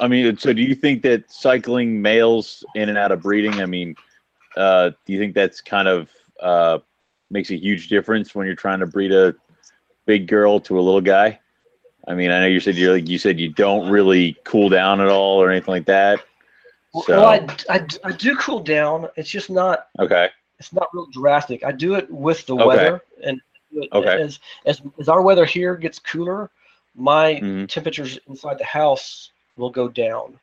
I mean, so do you think that cycling males in and out of breeding? I mean, uh, do you think that's kind of uh, makes a huge difference when you're trying to breed a big girl to a little guy? I mean, I know you said you like you said you don't really cool down at all or anything like that. So Well, I, I, I do cool down. It's just not okay, it's not real drastic. I do it with the Okay. weather, and Okay. as as as our weather here gets cooler, my Mhm. temperatures inside the house will go down.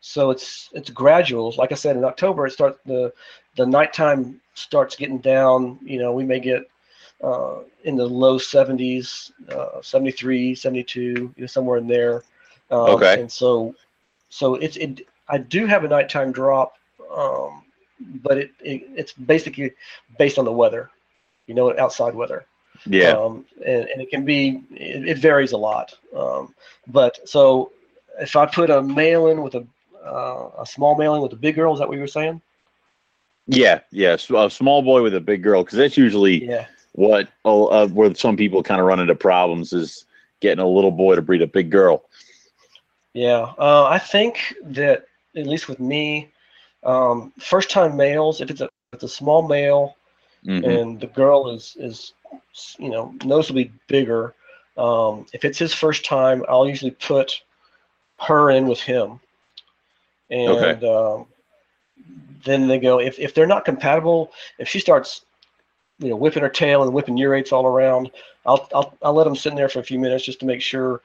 So it's it's gradual. Like I said, in October it starts the the nighttime starts getting down. You know, we may get uh, in the low 70s, uh, 73, 72, you know, somewhere in there. Um, Okay. And so, so it's it. I do have a nighttime drop, um, but it, it it's basically based on the weather. You know, outside weather. Yeah, Um, and, and it can be, it, it varies a lot. Um, but so if I put a male in with a, uh, a small male in with a big girl, is that what you were saying? yeah, yeah. So a small boy with a big girl, because that's usually Yeah. what oh, uh, where some people kind of run into problems is getting a little boy to breed a big girl. Yeah. Uh, I think that at least with me, um, first time males, if it's a, if it's a small male Mhm. and the girl is, is, you know, noticeably bigger, um, if it's his first time, I'll usually put her in with him. And um, then they go, if, if they're not compatible, if she starts, you know, whipping her tail and whipping urates all around, I'll, I'll, I'll let them sit in there for a few minutes just to make sure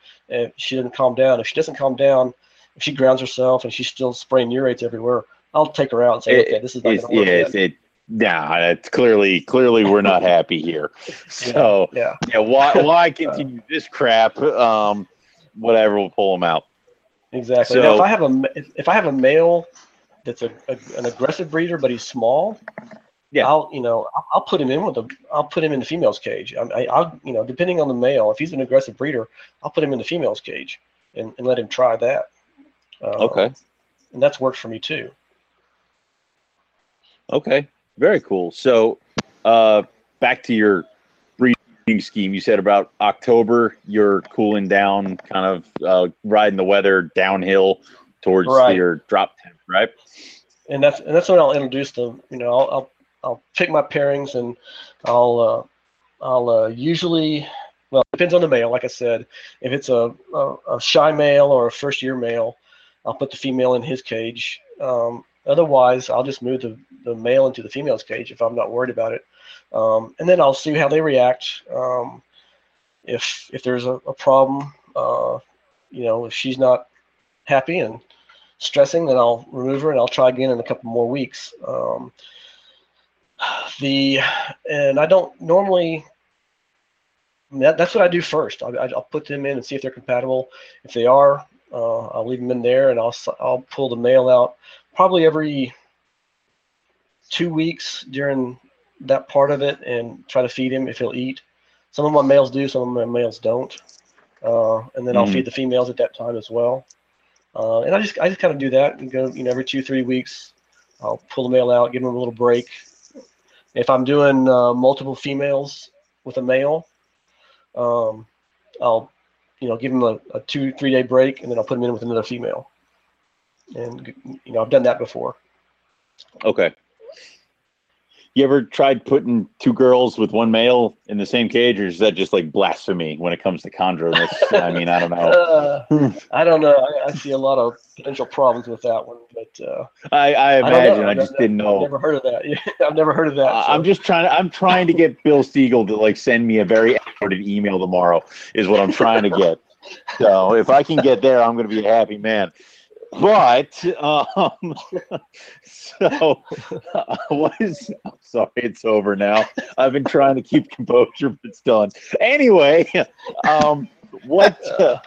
she doesn't calm down. If she doesn't calm down, if she grounds herself and she's still spraying urates everywhere, I'll take her out and say, It- okay, this is not going to work. yeah. Nah, it's clearly clearly we're not happy here. [LAUGHS] So yeah, yeah, why [LAUGHS] why continue this crap? Um, whatever, we'll pull them out. exactly. So- now, if I have a if, I have a male that's a, a an aggressive breeder, but he's small, Yeah. I'll you know I'll, I'll put him in with the I'll put him in the female's cage. I, I, I'll you know depending on the male, if he's an aggressive breeder, I'll put him in the female's cage and, and let him try that. Um, Okay. and that's worked for me too. Okay, very cool. So, uh, back to your breeding scheme. You said about October, you're cooling down, kind of uh, riding the weather downhill towards Right. your drop temp, right? and that's and that's when I'll introduce them. You know, I'll I'll, I'll pick my pairings and I'll uh, I'll uh, usually well it depends on the male. Like I said, if it's a, a, a shy male or a first year male, I'll put the female in his cage. Um, otherwise, I'll just move the, the male into the female's cage if I'm not worried about it, um, and then I'll see how they react. Um, if if there's a, a problem, uh, you know, if she's not happy and stressing, then I'll remove her and I'll try again in a couple more weeks. Um, the and I don't normally. That, that's what I do first. I, I- I'll put them in and see if they're compatible. If they are, uh, I'll leave them in there and I'll I'll pull the male out probably every two weeks during that part of it and try to feed him if he'll eat. Some of my males do, some of my males don't. Uh, and then I'll Mhm. feed the females at that time as well. Uh, and I just I just kind of do that and go you know every two three weeks, I'll pull the male out, give him a little break. If I'm doing uh, multiple females with a male, um, I'll you know give him a, a two three day break and then I'll put him in with another female. And you know I've done that before. Okay. You ever tried putting two girls with one male in the same cage, or is that just like blasphemy when it comes to chondro? That's- I mean, I don't know. Uh, I don't know. I, I see a lot of potential problems with that one, but uh, I, I I imagine. I I've just never- didn't know. I've never heard of that. Yeah, [LAUGHS] I've never heard of that. So- I'm just trying to. I'm trying to get Bill Siegel to like send me a very outdated email tomorrow. Is what I'm trying to get. So if I can get there, I'm going to be a happy man. But um, [LAUGHS] so uh, what is? I'm sorry, it's over now. I've been trying to keep composure, but it's done. Anyway, um, what uh,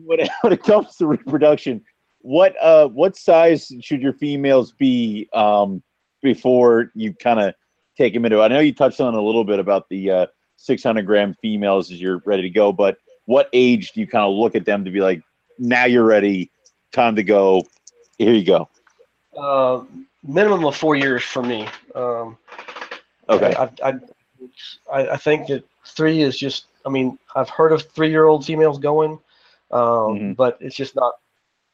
when when it comes to reproduction, what uh what size should your females be um before you kind of take them into? I know you touched on a little bit about the uh, 600 gram females as you're ready to go, but what age do you kind of look at them to be like, now you're ready, time to go, here you go? uh, minimum of four years for me. Um, Okay. I, I, I, I think that three is just. I mean, I've heard of three-year-old females going, um, Mhm. but it's just not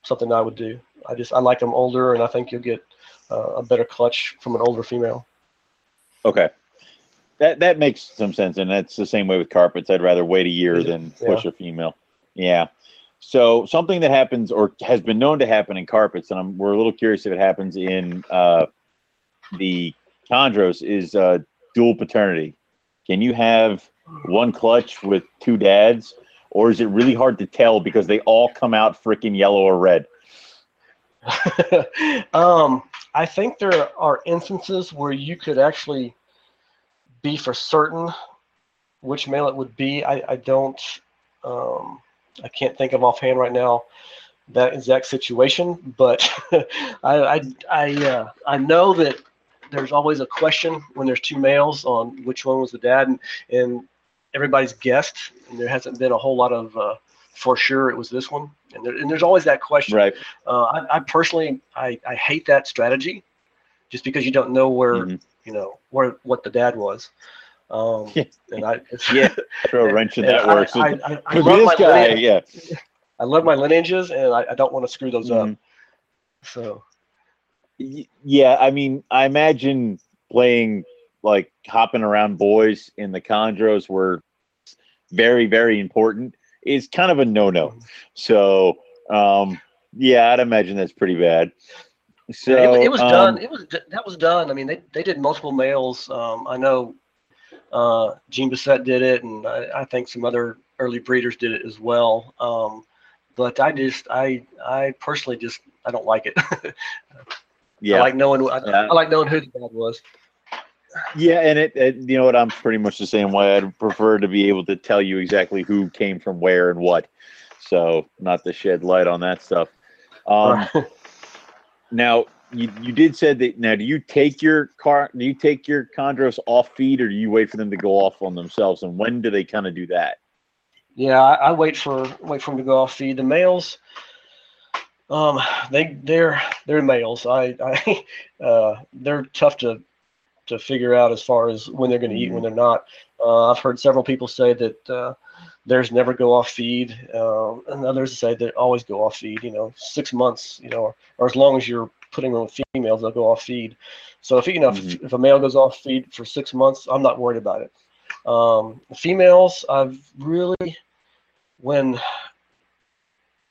something I would do. I just I like them older, and I think you'll get uh, a better clutch from an older female. Okay. That that makes some sense, and that's the same way with carpets. I'd rather wait a year it? than push a female. Yeah. So something that happens or has been known to happen in carpets, and I'm, we're a little curious if it happens in uh, the chondros, is uh, dual paternity. Can you have one clutch with two dads, or is it really hard to tell because they all come out freaking yellow or red? [LAUGHS] um, I think there are instances where you could actually be for certain which male it would be. I, I don't, um, I can't think of offhand right now that exact situation, but [LAUGHS] I, I, I, uh, I know that there's always a question when there's two males on which one was the dad, and, and everybody's guessed, and there hasn't been a whole lot of uh, for sure it was this one, and, there, and there's always that question. Right. Uh, I, I personally, I, I hate that strategy, just because you don't know where Mhm. you know where what the dad was. Um, and I, Yeah, [LAUGHS] Throw a wrench in that I- works. I, I, I love my guy, lineage- yeah. I love my lineages, and I, I don't want to screw those Mhm. up. So Yeah, I mean, I imagine playing like hopping around boys in the chondros were very, very important. Is kind of a no-no. So, um, yeah, I'd imagine that's pretty bad. So it, it was um, done. It was that was done. I mean, they, they did multiple males. Um, I know uh, Gene Bissett did it, and I, I think some other early breeders did it as well. Um, but I just I I personally just I don't like it. [LAUGHS] Yeah, I like knowing. I. I like knowing who the dad was. yeah, and it, it, you know what? I'm pretty much the same way. I'd prefer to be able to tell you exactly who came from where and what. So, not to shed light on that stuff. Um, [LAUGHS] now, you, you did said that. Now, do you take your car? Do you take your chondros off feed, or do you wait for them to go off on themselves? And when do they kind of do that? Yeah, I, I wait for wait for them to go off feed. The males, um, they they're they're males. I I [LAUGHS] uh, they're tough to to figure out as far as when they're going to eat, when they're not. Uh, I've heard several people say that uh, theirs never go off feed, uh, and others say they always go off feed. You know, six months, you know, or, or as long as you're putting them with females, they'll go off feed. So if you know if, if a male goes off feed for six months, I'm not worried about it. Um, females, I've really when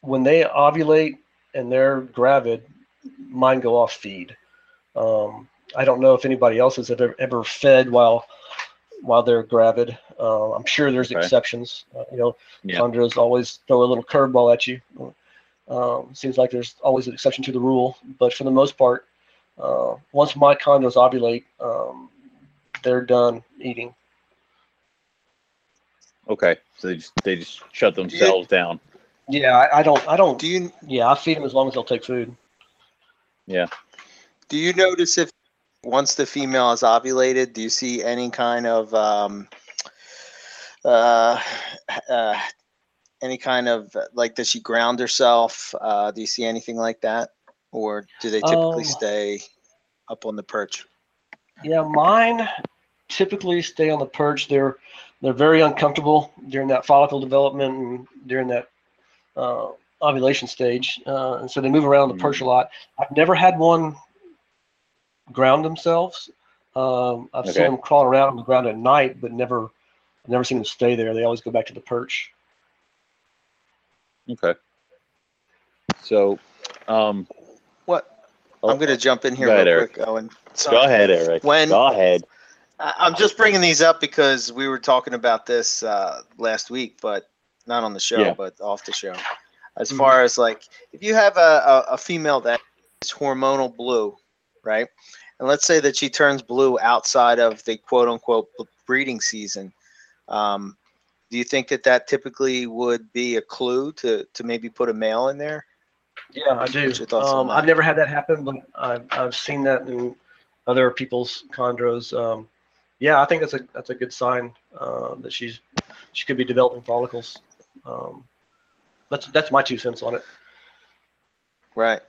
when they ovulate and they're gravid, mine go off feed. Um, I don't know if anybody else has ever ever fed while while they're gravid. Uh, I'm sure there's Okay. exceptions. Uh, you know, Yeah. chondros always throw a little curveball at you. Um, seems like there's always an exception to the rule, but for the most part, uh, once my chondros ovulate, um, they're done eating. Okay, so they just they just shut themselves down. Yeah, I, I don't. I don't. Do you Yeah, I feed them as long as they'll take food. Yeah. do you notice if once the female is ovulated, do you see any kind of um, uh, uh, any kind of like does she ground herself? Uh, do you see anything like that, or do they typically Um, stay up on the perch? Yeah, mine typically stay on the perch. They're they're very uncomfortable during that follicle development and during that uh, ovulation stage, uh, and so they move around the perch a lot. I've never had one ground themselves. Um, I've Okay. seen them crawl around on the ground at night, but never I've never seen them stay there. They always go back to the perch. Okay. So, um, What? oh, I'm going to jump in here go ahead, real Eric. quick, Owen. go ahead, Eric. When- go ahead. I'm just bringing these up because we were talking about this uh, last week, but not on the show, Yeah. but off the show. As Mhm. far as like, if you have a, a, a female that is hormonal blue, right? And let's say that she turns blue outside of the quote unquote breeding season. Um, do you think that that typically would be a clue to, to maybe put a male in there? Yeah, I do. What's your thoughts on Um. I've never had that happen, but I've, I've seen that in other people's chondros. Um, yeah, I think that's a that's a good sign uh, that she's she could be developing follicles. Um, that's that's my two cents on it. Right.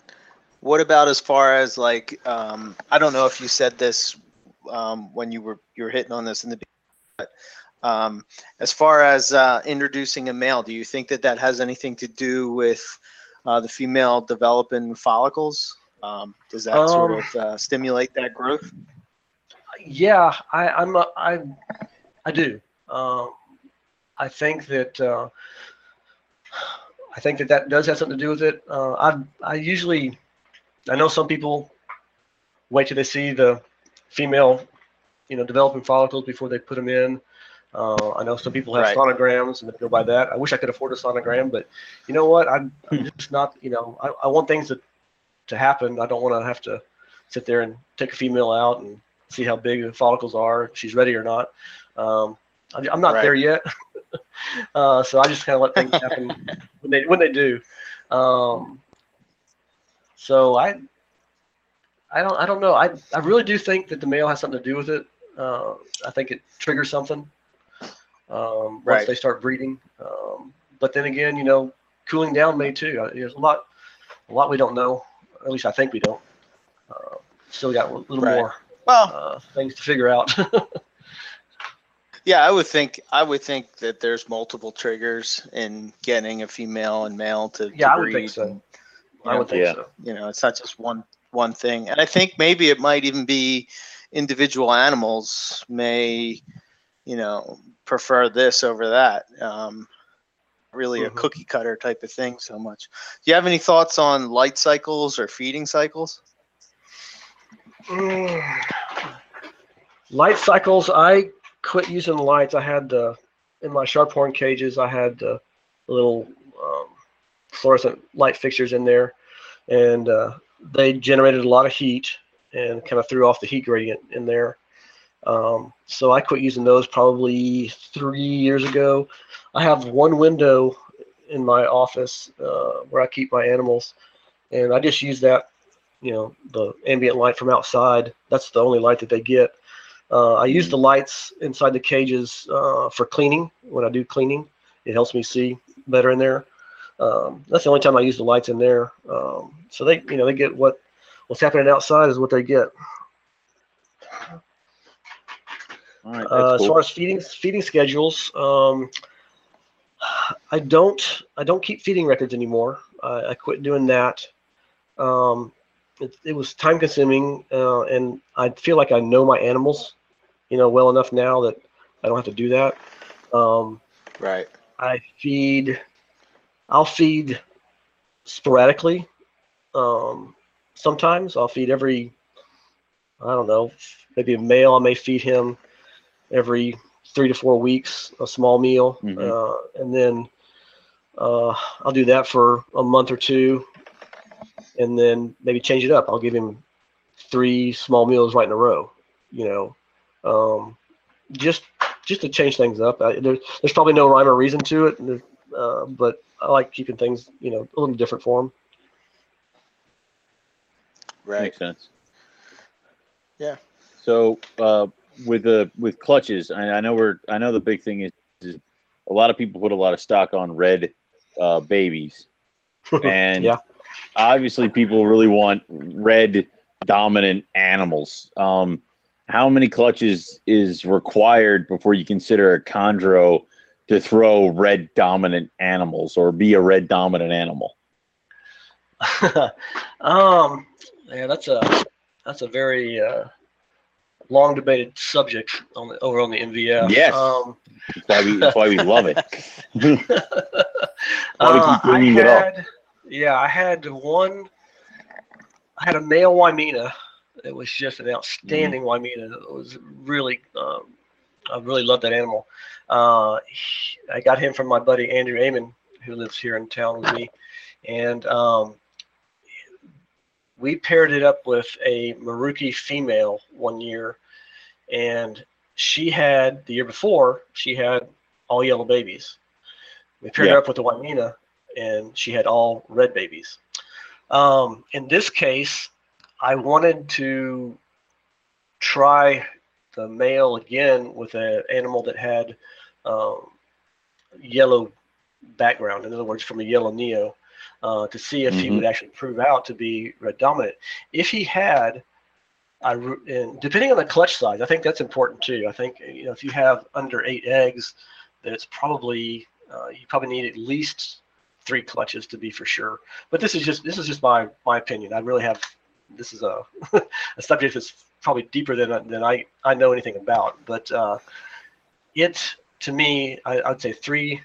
What about as far as like um, I don't know if you said this um, when you were you were hitting on this in the beginning, but um, as far as uh, introducing a male, do you think that that has anything to do with uh, the female developing follicles? Um, does that sort Um, of uh, stimulate that growth? Yeah, I, I'm a, I I do. Um, I think that uh, I think that that does have something to do with it. Uh, I I usually I know some people wait till they see the female, you know, developing follicles before they put them in. Uh, I know some people have Right. sonograms and they go by that. I wish I could afford a sonogram, but you know what? I'm, I'm just not. You know, I, I want things to to happen. I don't want to have to sit there and take a female out and see how big the follicles are, if she's ready or not. Um, I, I'm not Right. there yet, [LAUGHS] uh, so I just kind of let things happen [LAUGHS] when they when they do. Um, so I, I don't I don't know. I I really do think that the male has something to do with it. Uh, I think it triggers something um, once Right. they start breeding. Um, but then again, you know, cooling down may too. Uh, There's a lot a lot we don't know. At least I think we don't. Uh, still got a little Right. more Well, uh, things to figure out. [LAUGHS] yeah, I would think I would think that there's multiple triggers in getting a female and male to, Yeah, to I would think so. and, you I know, would think Yeah. so. you know it's not just one one thing and i think maybe it might even be individual animals may you know prefer this over that um really a Mhm. cookie cutter type of thing so much do you have any thoughts on light cycles or feeding cycles Mm. [SIGHS] Light cycles. I quit using lights. I had the in my sharp horn cages. I had the little um, fluorescent light fixtures in there, and uh, they generated a lot of heat and kind of threw off the heat gradient in there. Um, so I quit using those probably three years ago. I have one window in my office uh, where I keep my animals, and I just use that, you know, the ambient light from outside. That's the only light that they get. Uh, I use the lights inside the cages uh, for cleaning. When I do cleaning, it helps me see better in there. Um, that's the only time I use the lights in there. Um, so they, you know, they get what what's happening outside is what they get. All right, Uh, that's As far as feeding feeding schedules, um, I don't I don't keep feeding records anymore. I, I quit doing that. Um, it, it was time consuming, uh, and I feel like I know my animals, you know, well enough now that I don't have to do that. Um, Right. I feed. I'll feed sporadically. Um, sometimes I'll feed every. I don't know. Maybe a male. I may feed him every three to four weeks, a small meal, Mhm. uh, and then uh, I'll do that for a month or two, and then maybe change it up. I'll give him three small meals right in a row. You know, um, just just to change things up. I, there, there's probably no rhyme or reason to it, uh, but I like keeping things, you know, a little different for them. Right. Makes sense. Yeah. So uh, with the with clutches, I, I know we're I know the big thing is, is a lot of people put a lot of stock on red uh, babies, [LAUGHS] and Yeah. obviously people really want red dominant animals. Um, how many clutches is required before you consider a chondro to throw red dominant animals or be a red dominant animal? [LAUGHS] um, yeah, that's a that's a very uh, long debated subject on the, over on the MVF. Yes. Um, That's why we that's why we love it. [LAUGHS] Why we uh, keep bringing I it up. had, yeah, I had one. I had a male Wamena. It was just an outstanding Wamena. It was really, um, I really loved that animal. Uh, he- I got him from my buddy Andrew Amon, who lives here in town with me, and um, we paired it up with a Merauke female one year, and she had the year before she had all yellow babies. We paired Yeah. her up with the Wamena, and she had all red babies. Um, in this case, I wanted to try the male again with an animal that had um, yellow background. In other words, from a yellow neo, uh, to see if he Mhm. would actually prove out to be red dominant. If he had, I and depending on the clutch size, I think that's important too. I think you know if you have under eight eggs, that it's probably uh, you probably need at least three clutches to be for sure. But this is just this is just my my opinion. I really have this is a [LAUGHS] a subject that's probably deeper than than I I know anything about. But uh, it to me, I, I'd say three.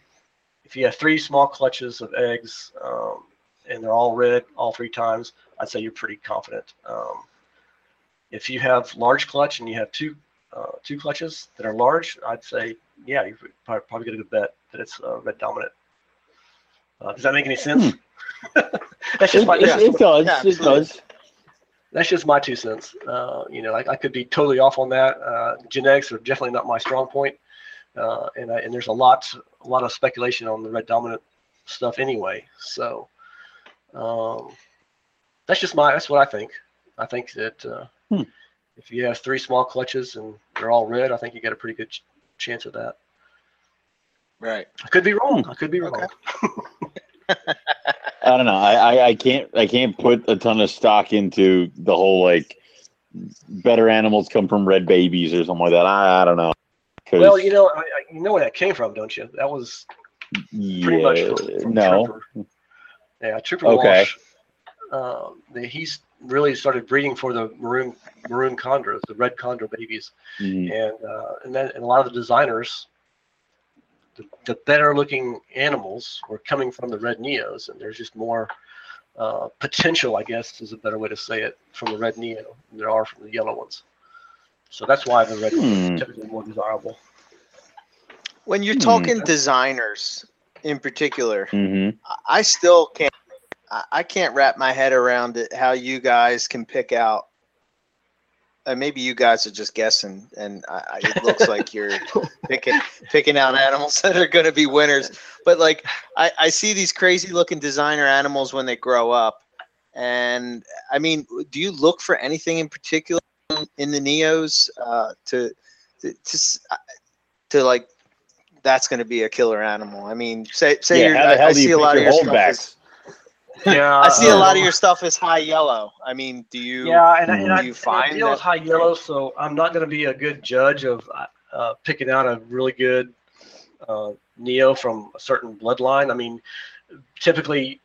If you have three small clutches of eggs um, and they're all red all three times, I'd say you're pretty confident. Um, if you have large clutch and you have two uh, two clutches that are large, I'd say yeah, you probably, probably get a good bet that it's uh, red dominant. Uh, does that make any sense? [LAUGHS] that's just my Hmm. It, that's it just- does. yeah, it does. that's just my two cents. Uh, you know, I, I could be totally off on that. Uh, genetics are definitely not my strong point, uh, and I, and there's a lot a lot of speculation on the red dominant stuff anyway. So um, that's just my that's what I think. I think that uh, Hmm. if you have three small clutches and they're all red, I think you got a pretty good ch- chance of that. Right. I could be wrong. I could be Okay. wrong. [LAUGHS] I don't know. I, I, I can't I can't put a ton of stock into the whole like better animals come from red babies or something like that. I, I don't know. 'Cause- Well, you know, I, you know where that came from, don't you? That was pretty much from, from no. Trooper. Yeah, Trooper Okay. Walsh. The, he's really started breeding for the maroon maroon chondros, the red chondro babies, Mhm. and uh, and then and a lot of the designers, the, the better looking animals were coming from the red neos, and there's just more uh, potential, I guess, is a better way to say it, from the red neo than there are from the yellow ones. So that's why the red ones Hmm. are typically more desirable. When you're Hmm. talking designers in particular, Mhm. I- I still can't I, I can't wrap my head around it. How you guys can pick out. and maybe you guys are just guessing, and I, I, it looks [LAUGHS] like you're picking picking out animals [LAUGHS] that are going to be winners. But like, I, I see these crazy looking designer animals when they grow up, and I mean, do you look for anything in particular in the neos uh, to, to to uh, to like that's going to be a killer animal? I mean, say say yeah, you're, how the I, hell I do see you a lot of pick your your stuff holdbacks? is, [LAUGHS] Yeah, I see a lot of your stuff is high yellow. I mean, do you? Yeah, and, I- and do I, you and I find deal with high yellow, so I'm not going to be a good judge of uh, picking out a really good uh, neo from a certain bloodline. I mean, typically,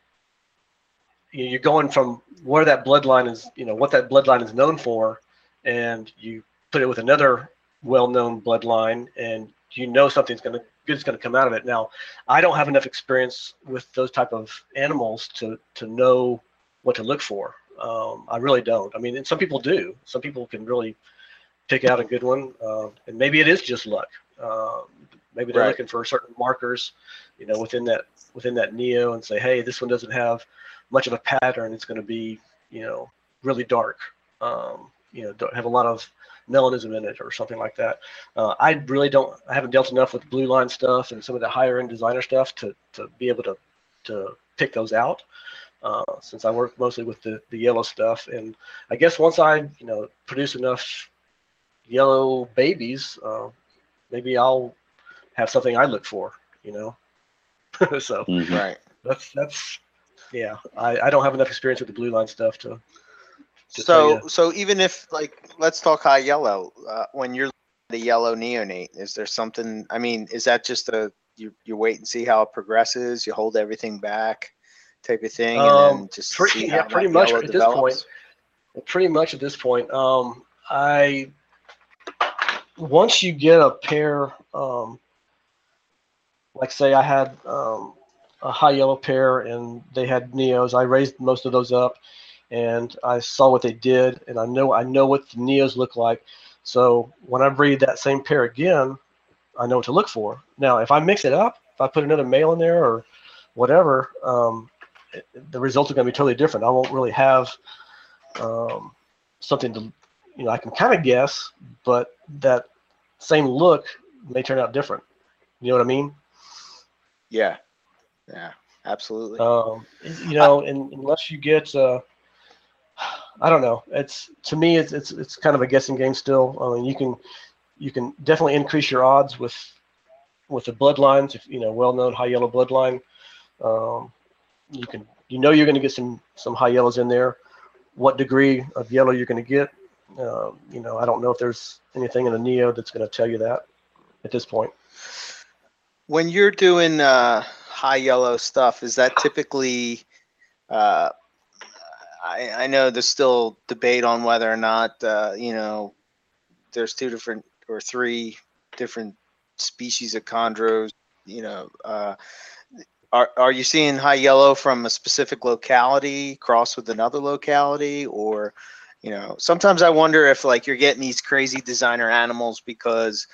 you- you're going from where that bloodline is, you know, what that bloodline is known for, and you put it with another well-known bloodline, and you know something's going to good's going to come out of it. Now, I don't have enough experience with those type of animals to to know what to look for. Um, I really don't. I mean, and some people do. Some people can really pick out a good one, uh, and maybe it is just luck. Um, maybe they're Right. looking for certain markers, you know, within that within that neo, and say, hey, this one doesn't have much of a pattern. It's going to be, you know, really dark. Um, you know, don't have a lot of melanism in it or something like that. Uh, I really don't. I haven't dealt enough with blue line stuff and some of the higher end designer stuff to to be able to to pick those out. Uh, since I work mostly with the, the yellow stuff, and I guess once I you know produce enough yellow babies, uh, maybe I'll have something I look for. You know, [LAUGHS] so Mhm. right. that's that's yeah. I, I don't have enough experience with the blue line stuff to. To So so even if like let's talk high yellow. Uh, when you're the yellow neonate, is there something? I mean, is that just a you you wait and see how it progresses? You hold everything back, type of thing, and Um, then just pretty- see yeah, how pretty much yellow at this point. pretty much at this point um i once you get a pair um like say i had um a high yellow pair and they had neos i raised most of those up and i saw what they did and i know i know what the neos look like so when i breed that same pair again i know what to look for now if i mix it up if i put another male in there or whatever um it- the results are going to be totally different i won't really have um, something to, you know, I can kind of guess, but that same look may turn out different. You know what I mean? Yeah, yeah, absolutely. Um, you know, and unless you get, uh, I don't know. It's to me, it's it's it's kind of a guessing game still. I mean, you can you can definitely increase your odds with with the bloodlines. If you know, well-known high yellow bloodline, um, you can you know you're going to get some some high yellows in there. What degree of yellow you're going to get, uh, you know, I don't know if there's anything in the neo that's going to tell you that at this point. when you're doing uh, high yellow stuff, is that typically? Uh, I, I know there's still debate on whether or not uh, you know there's two different or three different species of chondros. You know, uh, are are you seeing high yellow from a specific locality cross with another locality, or you know, sometimes I wonder if like you're getting these crazy designer animals because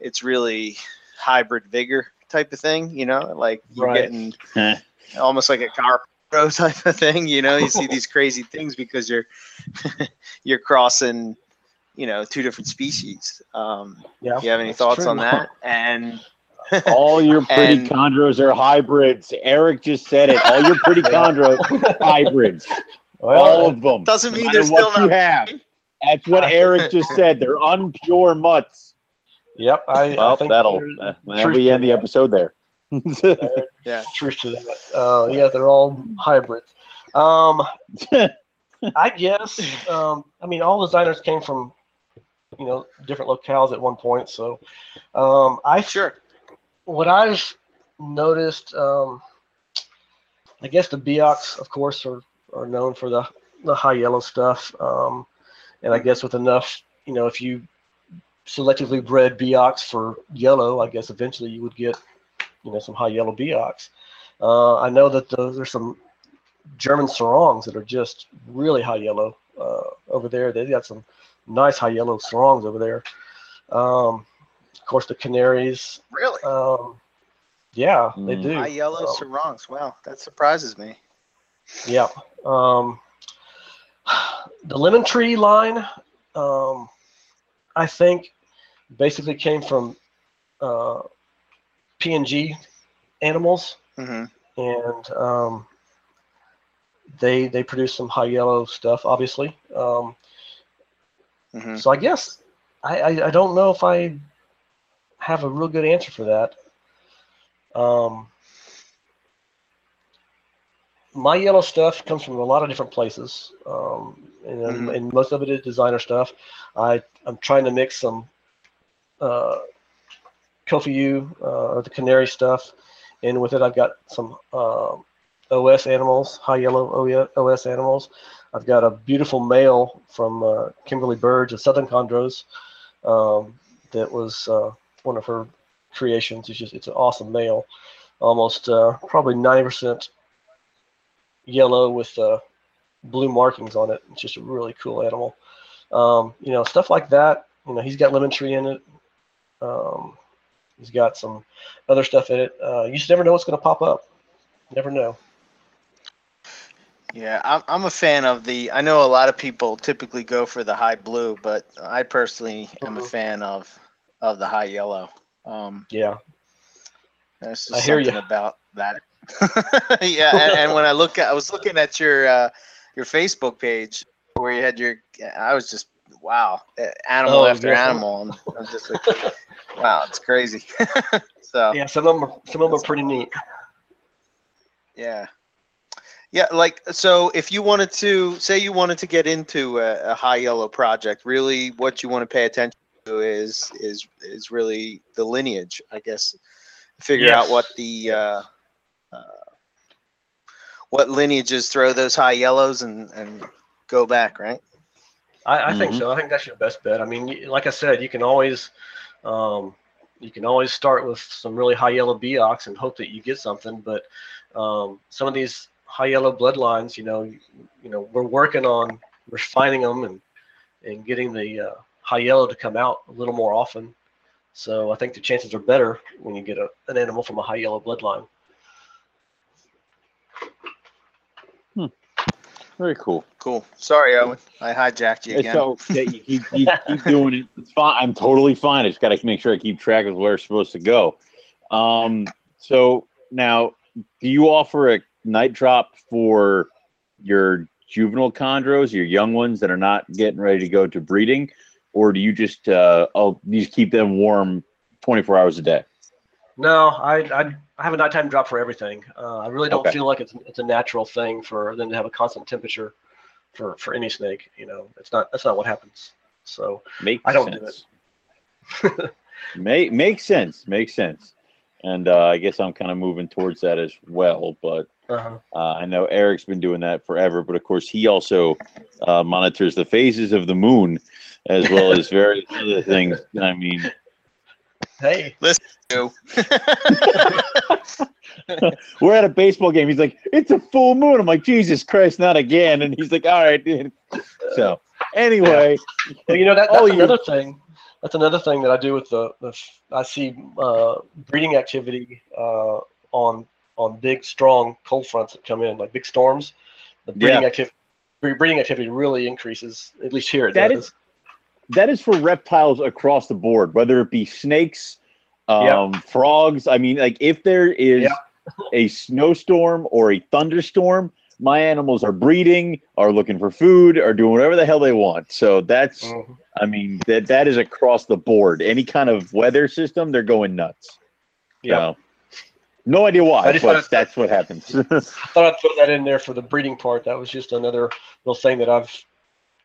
it's really hybrid vigor type of thing, you know, like you're Right. getting [LAUGHS] almost like a car pro [LAUGHS] type of thing, you know, you see these [LAUGHS] crazy things because you're [LAUGHS] you're crossing, you know, two different species. Um, Yeah. you have any thoughts true. on that? And All your pretty And- chondros are hybrids. Eric just said it. All your pretty chondros hybrids. Well, All of them. doesn't mean matter they're what still you not- have. That's what Eric just said. They're unpure mutts. Yep. I, I Well, think that'll there's uh, truth that'll be to end the episode there. Yeah, [LAUGHS] that. Uh, yeah, they're all hybrids. Um, [LAUGHS] I guess. Um, I mean, all designers came from, you know, different locales at one point. So, um, I sure. what I've noticed, um, I guess the Biaks, of course, are, are known for the, the high yellow stuff. Um, and I guess with enough, you know, if you selectively bred Biaks for yellow, I guess eventually you would get, you know, some high yellow Biaks. Uh, I know that the, there's some German Sorongs that are just really high yellow uh, over there. They've got some nice high yellow Sorongs over there. Um, of course, the Canaries. Really? Um, yeah, they Mm. do. High yellow Um, Sorongs. Wow, that surprises me. Yeah. Um, the lemon tree line, um, I think, basically came from uh, PNG animals, hmm and um, they they produce some high yellow stuff, obviously. Um, hmm So I guess I, I I don't know if I have a real good answer for that. Um, my yellow stuff comes from a lot of different places, um, and, Mhm. and most of it is designer stuff. I I'm trying to mix some uh, Kofiau uh, or the canary stuff, and with it I've got some um OS animals, high yellow OS animals. I've got a beautiful male from uh, Kimberly Burge of Southern Chondros um, that was uh, one of her creations. It's just it's an awesome male, almost uh, probably ninety percent yellow with uh, blue markings on it. It's just a really cool animal. Um, you know, stuff like that. You know, he's got lemon tree in it. Um, he's got some other stuff in it. Uh, you just never know what's going to pop up. Never know. Yeah, I'm, I'm a fan of the. I know a lot of people typically go for the high blue, but I personally am a Mhm. fan of of the high yellow. Um, Yeah. there's I hear ya. about that. [LAUGHS] yeah, and, and when I look at, I was looking at your uh, your Facebook page where you had your. I was just wow, animal Oh, after animal. And I was just like, [LAUGHS] wow, it's crazy. [LAUGHS] so Yeah. Some of them are, some of them are pretty neat. Yeah. Yeah, like so if you wanted to say you wanted to get into a, a high yellow project, really what you want to pay attention to is is is really the lineage, I guess. Figure out what the uh, uh, what lineages throw those high yellows and and go back, right? I, I think Mhm. so. I think that's your best bet. I mean, like I said, you can always, um, you can always start with some really high yellow Biaks and hope that you get something. But um, some of these high yellow bloodlines, you know, you, you know, we're working on refining them and and getting the uh, high yellow to come out a little more often. So I think the chances are better when you get a, an animal from a high yellow bloodline. Very cool. Cool. Sorry, Owen. I hijacked you again. So yeah, you keep, you [LAUGHS] keep doing it. It's fine. I'm totally fine. I just got to make sure I keep track of where it's supposed to go. Um, so now, do you offer a night drop for your juvenile chondros, your young ones that are not getting ready to go to breeding, or do you just uh, oh, you just keep them warm 24 hours a day? No, I, I, I have a nighttime drop for everything. Uh, I really don't Okay. feel like it's, it's a natural thing for them to have a constant temperature for, for any snake. You know, it's not, that's not what happens. So Makes I don't do sense. [LAUGHS] Make makes sense. Makes sense. And uh, I guess I'm kind of moving towards that as well. But uh uh, I know Eric's been doing that forever. But of course, he also uh, monitors the phases of the moon as well as [LAUGHS] various other things. I mean, hey, [LAUGHS] You. [LAUGHS] we're at a baseball game. He's like, "It's a full moon." I'm like, "Jesus Christ, not again!" And he's like, "All right, dude." So anyway, [LAUGHS] well, you know, that, Oh, that's you- another thing. That's another thing that I do with the, the f- I see uh, breeding activity uh, on on big, strong cold fronts that come in, like big storms. The breeding Yeah. activity breeding activity really increases. At least here it That does. is- that is for reptiles across the board, whether it be snakes, um, frogs. I mean, like if there is Yeah. a snowstorm or a thunderstorm, my animals are breeding, are looking for food, are doing whatever the hell they want. So that's, Mhm. I mean, that that is across the board. Any kind of weather system, they're going nuts. Yeah. So, no idea why, but that's what happens. [LAUGHS] I thought I'd throw that in there for the breeding part. That was just another little thing that I've,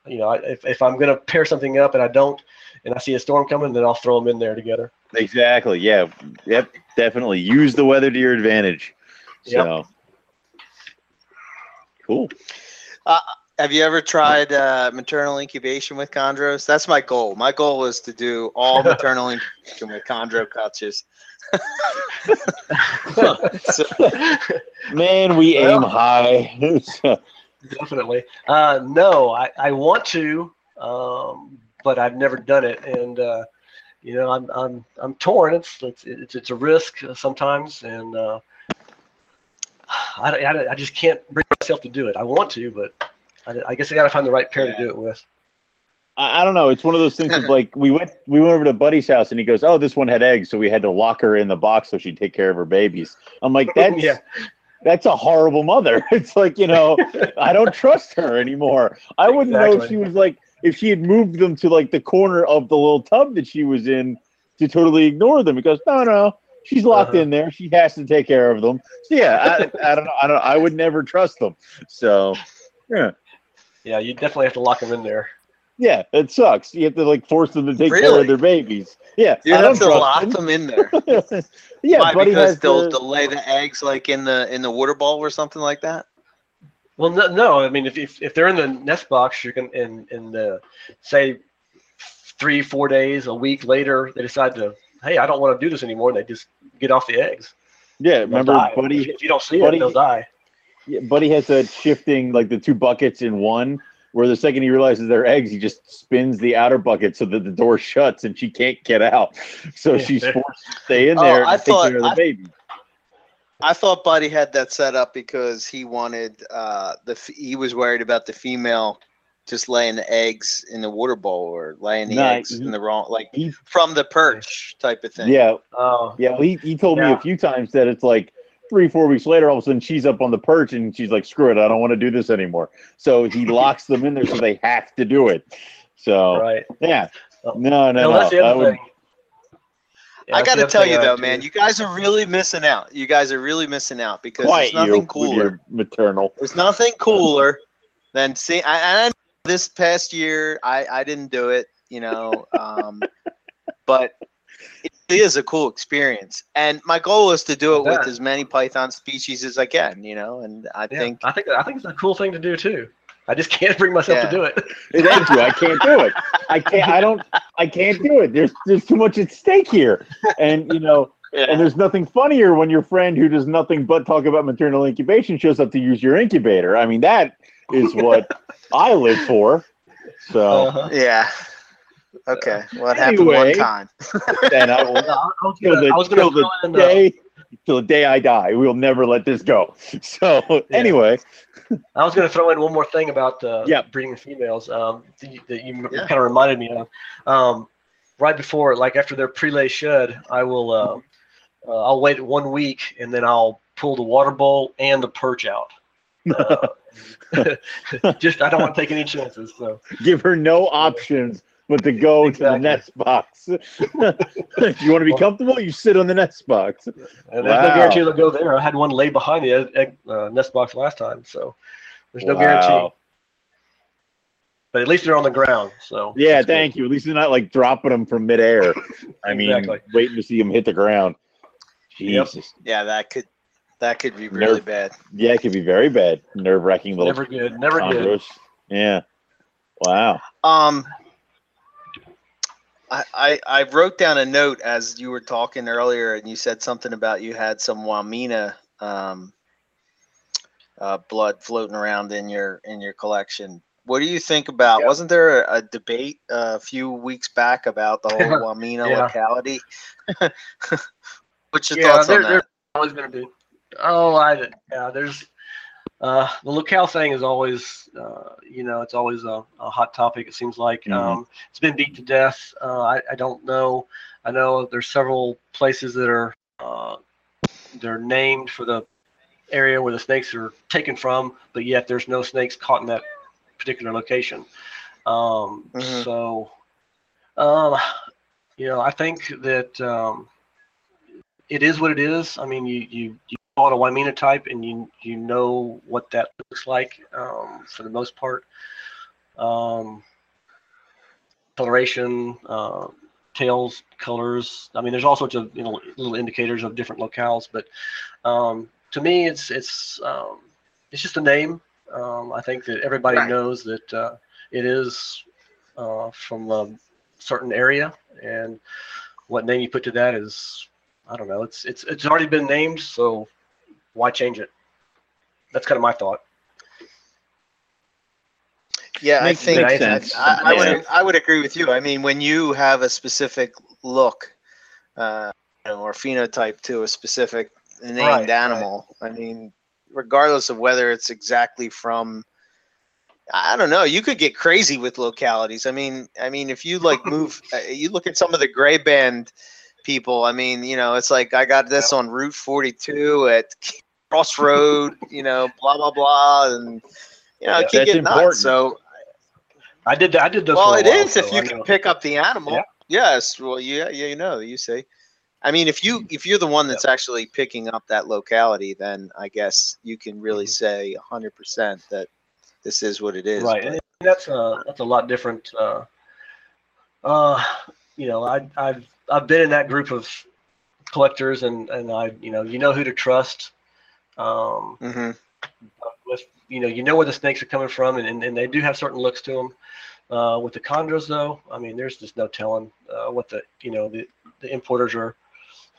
you know, I, if, if I'm going to pair something up and I don't, and I see a storm coming, then I'll throw them in there together. exactly. Yeah. Yep. Definitely use the weather to your advantage. Yep. So cool. Have you ever tried uh, maternal incubation with chondros? That's my goal. My goal is to do all [LAUGHS] maternal incubation with chondro couches. [LAUGHS] [LAUGHS] so, Man, we aim high. Definitely. Uh, no, I, I want to, um, but I've never done it, and uh, you know, I'm I'm I'm torn. It's it's it's, it's a risk sometimes, and uh, [SIGHS] I, I, I just can't bring myself to do it. I want to, but I, I guess I got to find the right pair to do it with. I, I don't know. It's one of those things of [LAUGHS] like we went we went over to Buddy's house and he goes, "Oh, this one had eggs, so we had to lock her in the box so she'd take care of her babies." I'm like, [LAUGHS] "That's Yeah. That's a horrible mother." [LAUGHS] It's like you know, I don't trust her anymore. I wouldn't know if she was like if she had moved them to like the corner of the little tub that she was in to totally ignore them. Because no, no, she's locked Uh-huh. in there. She has to take care of them. So yeah, I, I don't know. I don't. I would never trust them. So yeah. Yeah, you definitely have to lock them in there. Yeah, it sucks. You have to like force them to take care of their babies. Yeah, You I have don't to lock them. them in there. [LAUGHS] yeah, Why? Buddy because has they'll, to- they'll lay the eggs like in the in the water bowl or something like that. Well, no, no. I mean, if, if, if they're in the nest box, you can in in the say three four days a week later they decide to hey I don't want to do this anymore. and They just get off the eggs. yeah. They'll Remember, die. Buddy? If you don't see Buddy- it, they'll die. yeah, Buddy has that shifting like the two buckets in one. Where the second he realizes they're eggs, he just spins the outer bucket so that the door shuts and she can't get out. [LAUGHS] So Yeah. she's forced to stay in Oh, there I and take thought- care of the I- baby. I thought Buddy had that set up because he wanted uh the f- he was worried about the female just laying the eggs in the water bowl or laying the Nah, eggs he- in the wrong like He, from the perch type of thing. yeah, Oh, yeah. Well, he, he told me a few times that it's like three, four weeks later, all of a sudden she's up on the perch and she's like, "Screw it, I don't want to do this anymore." So he [LAUGHS] locks them in there so they have to do it. So right. yeah, no, no, No, no. I would- Yeah, I got to tell you though, do. man, you guys are really missing out. You guys are really missing out because quiet there's you nothing with cooler. maternal. There's nothing cooler than seeing. I, I this past year, I I didn't do it, you know, um, [LAUGHS] but it is a cool experience. And my goal is to do it with as many python species as I can, you know. And I Yeah, think I think I think it's a cool thing to do too. I just [LAUGHS] can't bring myself Yeah. to do it. [LAUGHS] Thank you. I can't do it. I can't. I don't. I can't do it. There's there's too much at stake here, and you know, and there's nothing funnier when your friend who does nothing but talk about maternal incubation shows up to use your incubator. I mean, that is what [LAUGHS] I live for. So, Uh-huh. yeah. Okay. Well, it happened one time. [LAUGHS] and I will I was gonna, the, I was gonna the in, uh, day till the day I die. We'll never let this go. [LAUGHS] So anyway, I was going to throw in one more thing about uh, Yeah. breeding females um, that you, that you Yeah. kind of reminded me of. Um, right before, like after their prelay shed, I will uh, uh, I'll wait one week and then I'll pull the water bowl and the perch out. [LAUGHS] Uh, just I don't want to take any chances. So give her no options but to go to the nest box. [LAUGHS] if you want to be comfortable, you sit on the nest box. and there's Wow. no guarantee they'll go there. I had one lay behind the egg, egg, uh, nest box last time, so there's no guarantee. But at least they're on the ground. So Yeah, that's good. thank you. At least they're not like dropping them from midair. [LAUGHS] I mean, Exactly. waiting to see them hit the ground. Yep. Jesus. Yeah, that could that could be really Nerve- bad. Yeah, it could be very bad. Nerve wracking little Never good. Never good. Yeah. Wow. Um, I, I I wrote down a note as you were talking earlier, and you said something about you had some Wamena um, uh, blood floating around in your in your collection. What do you think about? Wasn't there a, a debate uh, a few weeks back about the whole [LAUGHS] Wamena Yeah. locality? [LAUGHS] What's your Yeah, thoughts there- on that? always going to be. Oh, I yeah. There's uh, the locale thing is always uh, you know it's always a, a hot topic. It seems like Mhm. um, it's been beat to death. Uh, I I don't know. I know there's several places that are uh, they're named for the area where the snakes are taken from, but yet there's no snakes caught in that particular location. Um, Mhm. So, um, you know, I think that um, it is what it is. I mean, you you you call a Wamena type, and you you know what that looks like um, for the most part. Um, coloration, uh, tails, colors. I mean, there's all sorts of you know little indicators of different locales, but um, to me, it's it's um, it's just a name. Um, I think that everybody Right. knows that uh, it is uh, from a certain area, and what name you put to that is I don't know. It's it's it's already been named, so why change it? That's kind of my thought. Yeah, Makes- I think makes I, sense. I, I Yeah. would I would agree with you. I mean, when you have a specific look, uh, you know, or phenotype to a specific named Right, right. animal, I mean, regardless of whether it's exactly from. I don't know. You could get crazy with localities. I mean, I mean, if you like [LAUGHS] move, uh, you look at some of the gray band people. I mean, you know, it's like I got this on Route 42 at Crossroad. You know, blah blah blah, and you know, Yeah, it can that's get nuts. So I did. I did those. well, for a it while, is if you I can know. pick up the animal. Yeah. Yes. Well, yeah, yeah, you know, you say. I mean, if you if you're the one that's actually picking up that locality, then I guess you can really say 100% that this is what it is. right, but- and that's uh that's a lot different. Uh, uh, you know, I I've I've been in that group of collectors, and and I you know you know who to trust. Um, Mhm. with you know you know where the snakes are coming from, and and, and they do have certain looks to them. Uh, with the chondros, though, I mean, there's just no telling uh, what the you know the, the importers are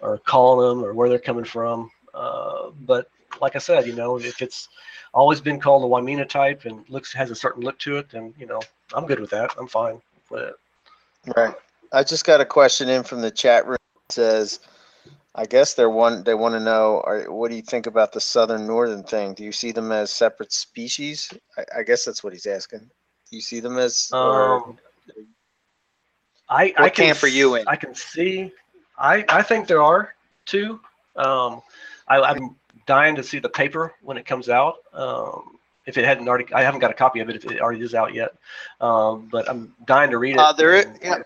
are calling them or where they're coming from. Uh, but like I said, you know, if it's always been called a Wamena type and looks has a certain look to it, then you know I'm good with that. I'm fine with it. Right. I just got a question in from the chat room. It says, I guess they're one. They want to know, are, what do you think about the southern northern thing? Do you see them as separate species? I, I guess that's what he's asking. Do you see them as? or- Um, I What I can camp are you s- in? I can see. I I think there are two. Um, I, I'm dying to see the paper when it comes out. Um, if it hadn't already, I haven't got a copy of it if it already is out yet. Um, but I'm dying to read it. Uh, there is- and- yeah.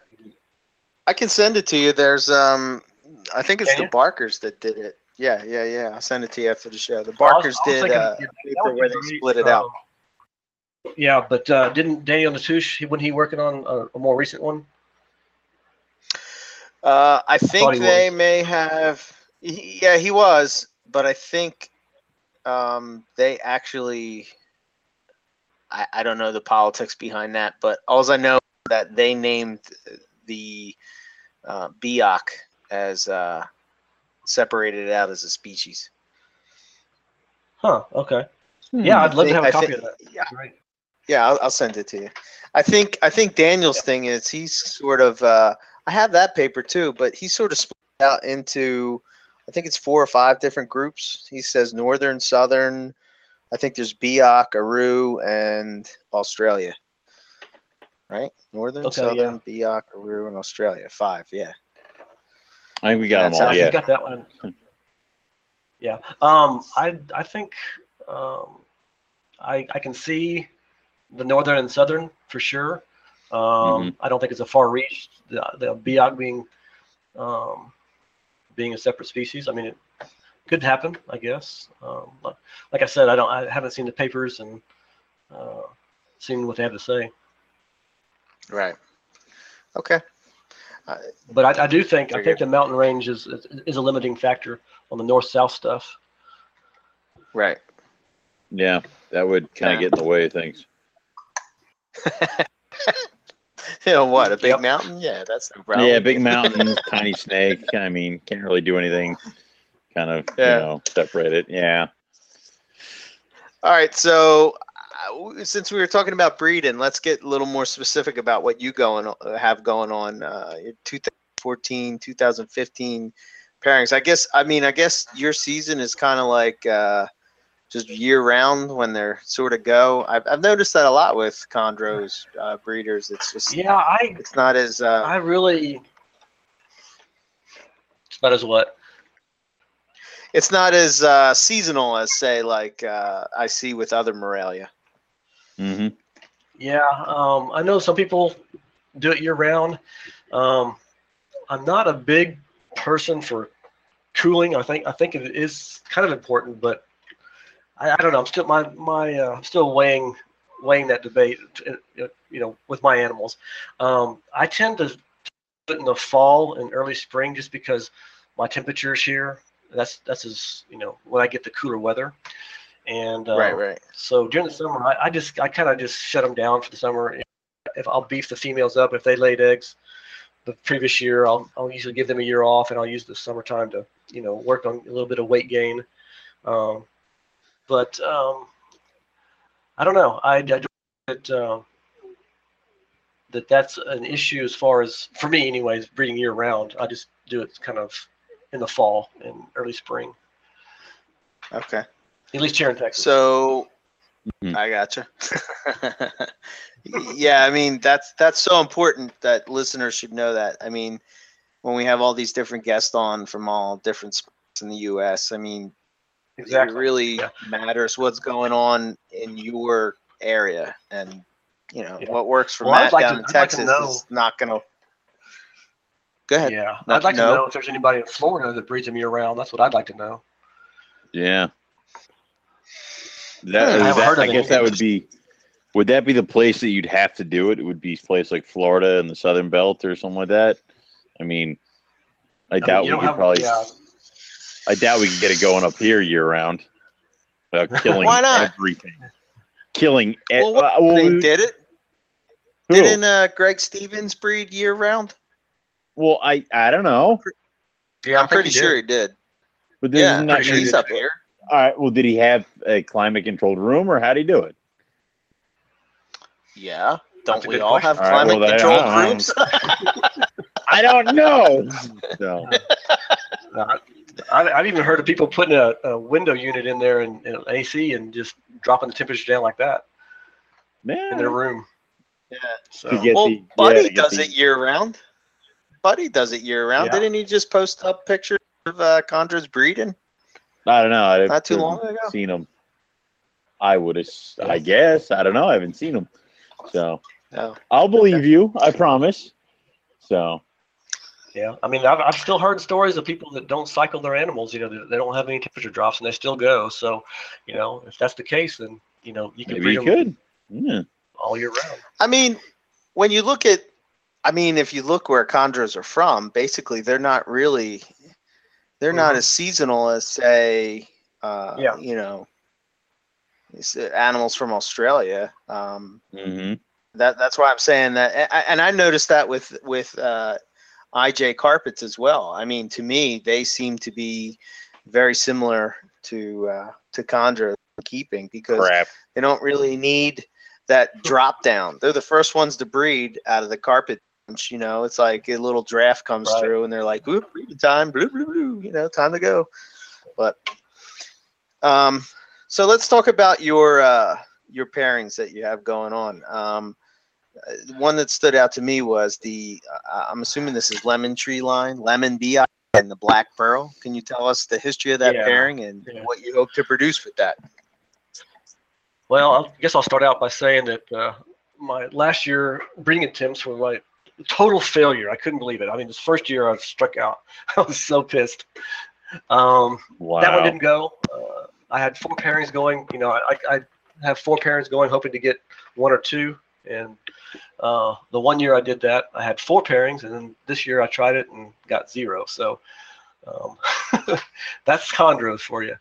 I can send it to you. There's um, I think it's the? Barkers that did it. Yeah, yeah, yeah. I'll send it to you after the show. The I was- Barkers I was did uh, paper where they great. split it out. Um, Yeah, but uh, didn't Daniel Natusch wasn't he working on a, a more recent one? Uh, I think he they may have. he- Yeah, he was, but I think um, they actually. I, I don't know the politics behind that, but all I know that they named the uh, Biak as uh, separated it out as a species. Huh. Okay. Yeah, I'd love to have a copy think- of that. yeah. Great. Yeah, I'll, I'll send it to you. I think I think Daniel's thing is he's sort of uh, I have that paper too, but he's sort of split out into I think it's four or five different groups. He says northern, southern. I think there's Biak, Aru, and Australia. Right? Northern, Okay, southern, Biak, Aru, and Australia. Five, yeah. I think we got That's them all. I Yeah. got that one. Yeah. Um, I I think um, I I can see the northern and southern for sure. Um, Mm-hmm. I don't think it's a far reach. The the Biak being um, being a separate species. I mean, it could happen, I guess. Um, but like I said, I don't. I haven't seen the papers and uh, seen what they have to say. Right. Okay. But I, I do think I think good. the mountain range is is, is a limiting factor on the north south stuff. Right. Yeah, that would kind of Yeah. get in the way of things. [LAUGHS] You know what? A big Yep. mountain? Yeah, that's no problem. Yeah, big mountain, [LAUGHS] tiny snake. I mean, can't really do anything. Kind of, Yeah. you know, separate it. Yeah. All right, so w- since we were talking about breeding, let's get a little more specific about what you going o- have going on. Uh, 2014, 2015 pairings. I guess. I mean, I guess your season is kind of like uh, just year round when they're sort of go. I've, I've noticed that a lot with chondros uh, breeders. It's just Yeah, I it's not as uh, I really. It's about as what? it's not as uh, seasonal as say like uh, I see with other Morelia. Hmm Yeah, um, I know some people do it year round. Um, I'm not a big person for cooling. I think I think it is kind of important, but I, I don't know. I'm still my my uh, still weighing weighing that debate. uh, You know, with my animals, um, I tend to put in the fall and early spring just because my temperatures here. That's that's as you know when I get the cooler weather, and uh, right, right. so during the summer, I, I just I kind of just shut them down for the summer. If I'll beef the females up if they laid eggs the previous year, I'll I'll usually give them a year off and I'll use the summertime to you know work on a little bit of weight gain. Um, but um, I don't know. I, I don't think that uh, that that's an issue as far as for me, anyways. Breeding year round, I just do it kind of in the fall and early spring. Okay. At least here in Texas. So Mhm. I gotcha. [LAUGHS] yeah, I mean that's that's so important that listeners should know that. I mean, when we have all these different guests on from all different spots in the U.S., I mean, exactly. it really Yeah. matters what's going on in your area, and you know Yeah. what works for Well, I'd Matt like down to- in I'd Texas know- is not gonna. Go ahead. Yeah, No- I'd like no. to know if there's anybody in Florida that breeds them year round. That's what I'd like to know. Yeah. I That, haven't that- heard I guess that would be. Would that be the place that you'd have to do it? It would be a place like Florida and the Southern Belt or something like that. I mean, I I doubt you we could have- probably. yeah. I doubt we can get it going up here year round. Without [LAUGHS] killing Why not? everything. Killing. e- Well, what uh, well, They did it. who? Didn't uh, Greg Stevens breed year round? Well, I I don't know, Yeah, I'm pretty sure he did. but there's Yeah, not. sure he's up here. All right. Well, did he have a climate controlled room, or how did he do it? Yeah. Don't a we all question. have All right, climate well, then, controlled I rooms? [LAUGHS] I don't know. So, I, I've I've even heard of people putting a, a window unit in there and, and AC and just dropping the temperature down like that in their room. yeah. So Well, the- Buddy yeah, does the- it year round. Buddy does it year round. Yeah. Didn't he just post up pictures of uh, chondros breeding? I don't know. I've Not too long ago? Seen him. I would have. I guess. I don't know. I haven't seen him. So No. I'll believe you. I promise. So yeah, I mean, I've, I've still heard stories of people that don't cycle their animals. You know, they, they don't have any temperature drops and they still go. So, you know, if that's the case, then you know you can maybe breed you them could. Yeah. all year round. I mean, when you look at, I mean, if you look where chondros are from, basically they're not really, they're not Mhm. as seasonal as say, uh, Yeah. you know, animals from Australia. Um, hmm that that's why I'm saying that, and I noticed that with with uh, IJ carpets as well. I mean, to me, they seem to be very similar to uh, to chondro keeping because Crap. they don't really need that drop down. They're the first ones to breed out of the carpet. You know, it's like a little draft comes Right. through, and they're like, "Oop, time, blue, blue, blue." You know, time to go. But um, so let's talk about your uh, your pairings that you have going on. Um, uh, one that stood out to me was the uh, I'm assuming this is lemon tree line, lemon bee and the black pearl. Can you tell us the history of that Yeah. pairing and Yeah. what you hope to produce with that? Well, I guess I'll start out by saying that uh, my last year breeding attempts were like total failure. I couldn't believe it. I mean, this first year I struck out. [LAUGHS] I was so pissed. Um, Wow. That one didn't go. Uh, I had four pairings going. You know, I, I have four pairings going, hoping to get one or two. And uh, the one year I did that, I had four pairings, and then this year I tried it and got zero. So um, [LAUGHS] that's chondros for you.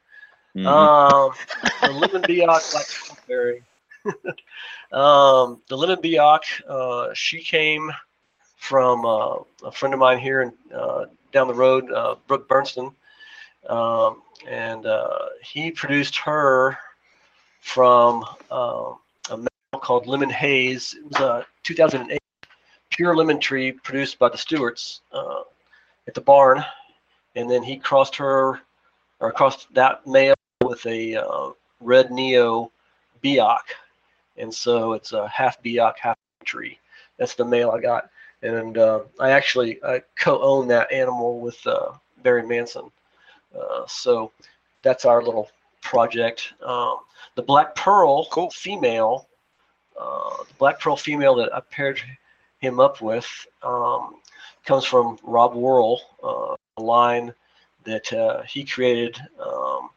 Mhm. Um, the lemon biak black strawberry. [LAUGHS] um, the lemon biak, uh, she came from uh, a friend of mine here in, uh, down the road, uh, Brooke Bernston, um, and uh, he produced her from um a male called Lemon Haze. It was a 2008 pure lemon tree produced by the Stewarts uh, at the barn, and then he crossed her or crossed that male with a uh, red neo biak, and so it's a half biak, half tree. That's the male I got, and uh, I actually I co-own that animal with uh, Barry Manson. Uh, so that's our little project. Um, the black pearl Cool. female, uh, the black pearl female that I paired him up with um, comes from Rob Worrell, uh, a line that uh, he created. Um,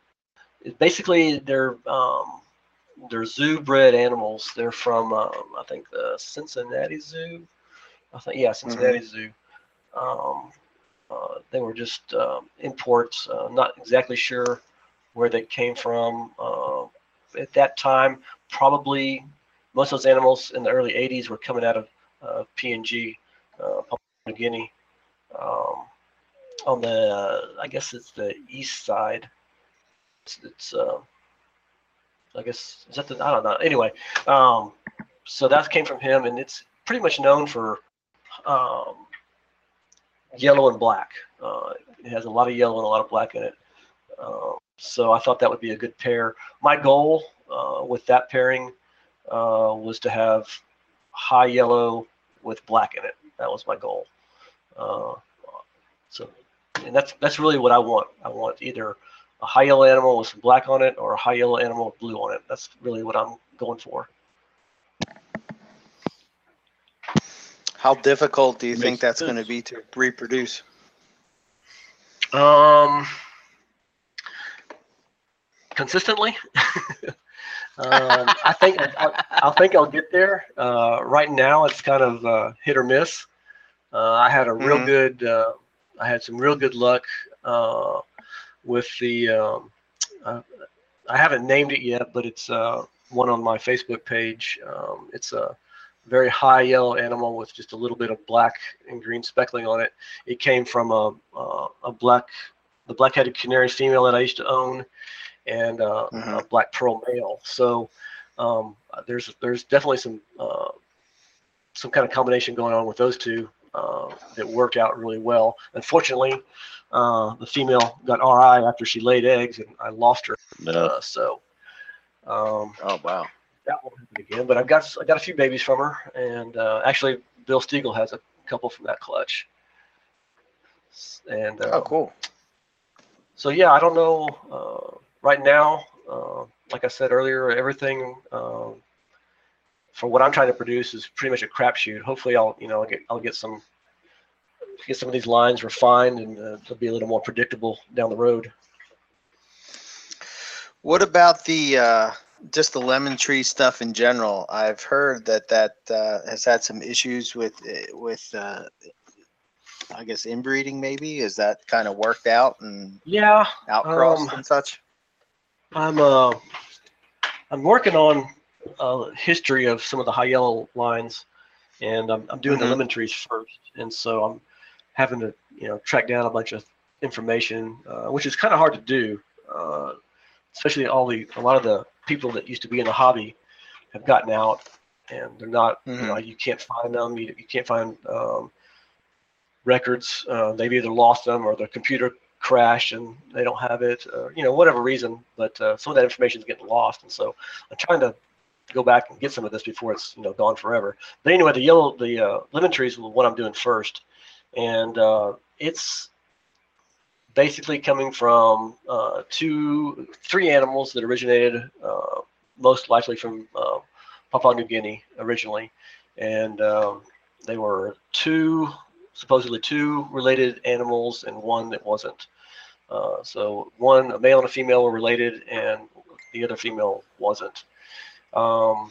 basically, they're um, they're zoo bred animals. They're from um, I think the Cincinnati Zoo. I think yeah, Cincinnati Zoo. Um, uh, they were just um, imports. Uh, not exactly sure where they came from. Uh, at that time, probably most of those animals in the early 80s were coming out of uh, PNG, uh, Papua New Guinea. Um, on the, uh, I guess it's the east side. It's, it's uh, I guess, is that the, I don't know. Anyway, um, so that came from him, and it's pretty much known for um, yellow and black. Uh, it has a lot of yellow and a lot of black in it. Um, so I thought that would be a good pair. My goal uh, with that pairing uh, was to have high yellow with black in it. That was my goal. Uh, so, and that's that's really what I want. I want either a high yellow animal with some black on it or a high yellow animal with blue on it. That's really what I'm going for. How difficult do you think Makes that's going to be to reproduce? Um, consistently. [LAUGHS] um, I think I, I think I'll get there. Uh, right now, it's kind of uh, hit or miss. Uh, I had a real Mhm. good. Uh, I had some real good luck uh, with the. Um, uh, I haven't named it yet, but it's uh, one on my Facebook page. Um, it's a very high yellow animal with just a little bit of black and green speckling on it. It came from a uh, a black, the black-headed canary female that I used to own, and uh, Mhm. a black pearl male. So um, there's there's definitely some uh, some kind of combination going on with those two uh, that worked out really well. Unfortunately, uh, the female got RI after she laid eggs, and I lost her. No. Uh, so um, Oh wow. That won't happen again. But I've got I got a few babies from her, and uh, actually Bill Stiegel has a couple from that clutch. And uh, Oh cool. so yeah, I don't know. Uh, right now, uh, like I said earlier, everything um, for what I'm trying to produce is pretty much a crapshoot. Hopefully, I'll you know I'll get I'll get some get some of these lines refined and uh, they'll be a little more predictable down the road. What about the uh, just the lemon tree stuff in general? I've heard that that uh, has had some issues with uh, with uh, I guess inbreeding. Maybe is that kind of worked out and Yeah, outcrossed Um, and such? I'm uh, I'm working on a history of some of the high yellow lines, and I'm, I'm doing Mhm. the lemon trees first, and so I'm having to you know track down a bunch of information, uh, which is kind of hard to do, uh, especially all the a lot of the people that used to be in the hobby have gotten out, and they're not you know you can't find them, you, you can't find um, records. Uh, they've either lost them or their computer crashed and they don't have it, or you know whatever reason. But uh, some of that information is getting lost, and so I'm trying to go back and get some of this before it's you know gone forever. But anyway, the yellow, the uh, lemon trees is what I'm doing first, and uh, it's basically coming from uh, two, three animals that originated uh, most likely from uh, Papua New Guinea originally, and um, they were two supposedly two related animals and one that wasn't. Uh, so one, a male and a female were related, and the other female wasn't. Um,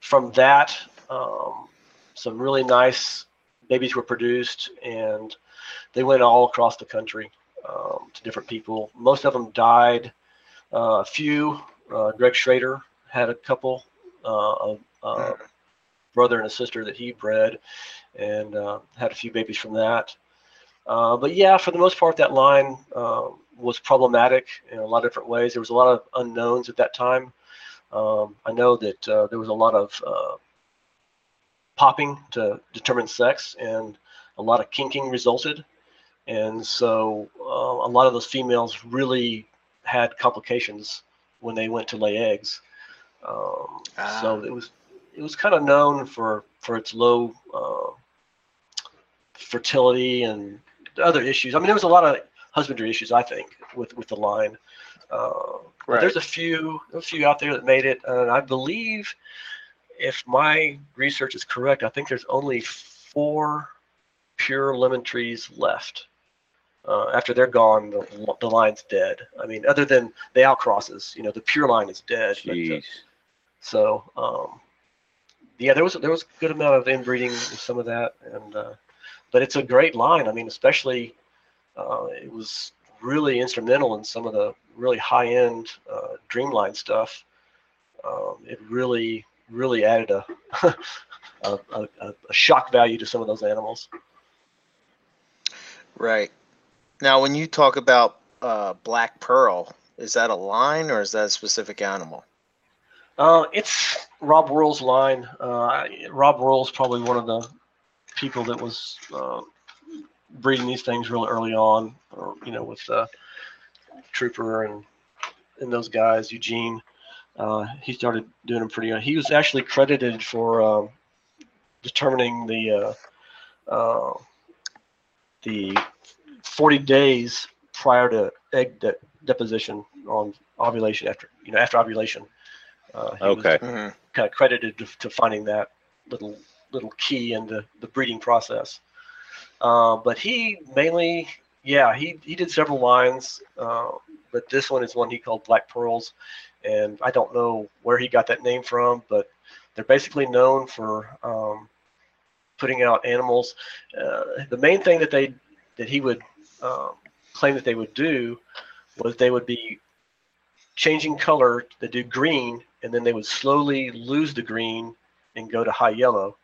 from that, um, some really nice babies were produced, and they went all across the country um, to different people. Most of them died. Uh, a few, uh, Greg Schrader had a couple, uh, a, a brother and a sister that he bred, and uh, had a few babies from that. Uh, but yeah, for the most part, that line uh, was problematic in a lot of different ways. There was a lot of unknowns at that time. Um, I know that uh, there was a lot of uh, popping to determine sex, and a lot of kinking resulted. And so uh, a lot of those females really had complications when they went to lay eggs. Um, So it was it was kind of known for for its low uh, fertility and other issues. I mean, there was a lot of husbandry issues, I think, with with the line. Uh, Right. There's a few a few out there that made it, and I believe, if my research is correct, I think there's only four pure lemon trees left. Uh, after they're gone, the, the line's dead. I mean, other than the outcrosses, you know, the pure line is dead. but, uh, so um, yeah, there was there was a good amount of inbreeding with some of that, and uh, but it's a great line. I mean, especially uh, it was really instrumental in some of the really high end uh, Dreamline stuff. Um, it really really added a, [LAUGHS] a, a a shock value to some of those animals. Right. Now, when you talk about uh, black pearl, is that a line or is that a specific animal? Uh, it's Rob Worrell's line. Uh, Rob Worrell's probably one of the people that was uh, breeding these things really early on, or you know, with uh, Trooper and and those guys, Eugene. Uh, he started doing them pretty. Young. He was actually credited for um, determining the uh, uh, the 40 days prior to egg de- deposition on ovulation after you know after ovulation. Uh, he was Okay. Mhm. kind of credited to, to finding that little little key in the, the breeding process. Uh, but he mainly, yeah, he, he did several lines, uh, but this one is one he called Black Pearls, and I don't know where he got that name from, but they're basically known for um, putting out animals. Uh, the main thing that they that he would um, claim that they would do was they would be changing color. They do green, and then they would slowly lose the green and go to high yellow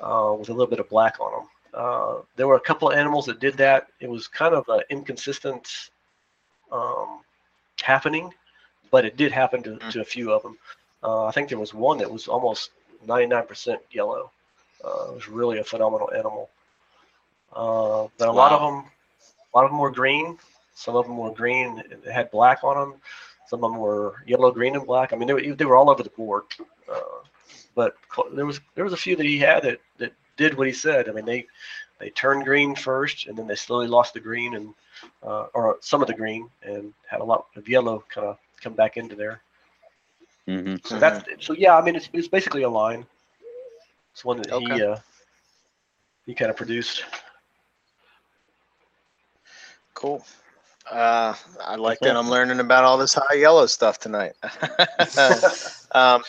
uh, with a little bit of black on them. Uh, there were a couple of animals that did that. It was kind of an inconsistent um, happening, but it did happen to, to a few of them. Uh, I think there was one that was almost 99% yellow. Uh, it was really a phenomenal animal. Uh, but a lot of them, a lot of them were green. Some of them were green. Had black on them. Some of them were yellow, green, and black. I mean, they were, they were all over the board. Uh, but there was there was a few that he had that, that did what he said. I mean, they they turned green first, and then they slowly lost the green and uh, or some of the green, and had a lot of yellow kind of come back into there. hmm So that's so yeah. I mean, it's, it's basically a line. It's one that he uh, he kind of produced. Cool. Uh, I like that. I'm learning about all this high yellow stuff tonight. [LAUGHS] um,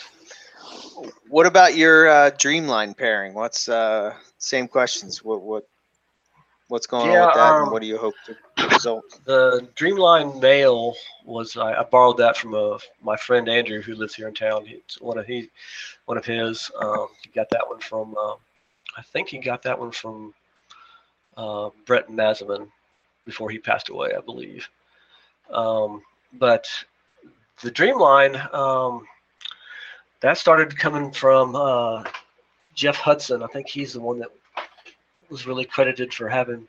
what about your uh, Dreamline pairing? What's uh, same questions? What what what's going on with that? um, and what do you hope to result? The Dreamline male was I, I borrowed that from a, my friend Andrew who lives here in town. It's one of he one of his. Um, he got that one from uh, I think he got that one from uh, Brett Mazeman before he passed away, I believe. Um, but the Dreamline um, that started coming from uh, Jeff Hudson. I think he's the one that was really credited for having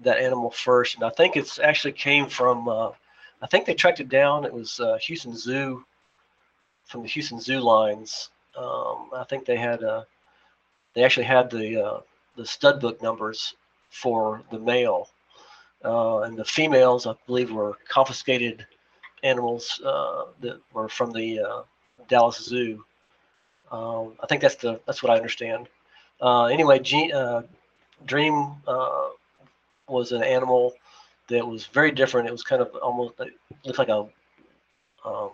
that animal first, and I think it's actually came from. Uh, I think they tracked it down. It was uh, Houston Zoo, from the Houston Zoo lines. Um, I think they had. Uh, they actually had the uh, the stud book numbers for the male, uh, and the females, I believe, were confiscated animals uh, that were from the uh, Dallas Zoo. Um, I think that's the that's what I understand. Uh, anyway, G, uh, Dream uh, was an animal that was very different. It was kind of almost it looked like a um,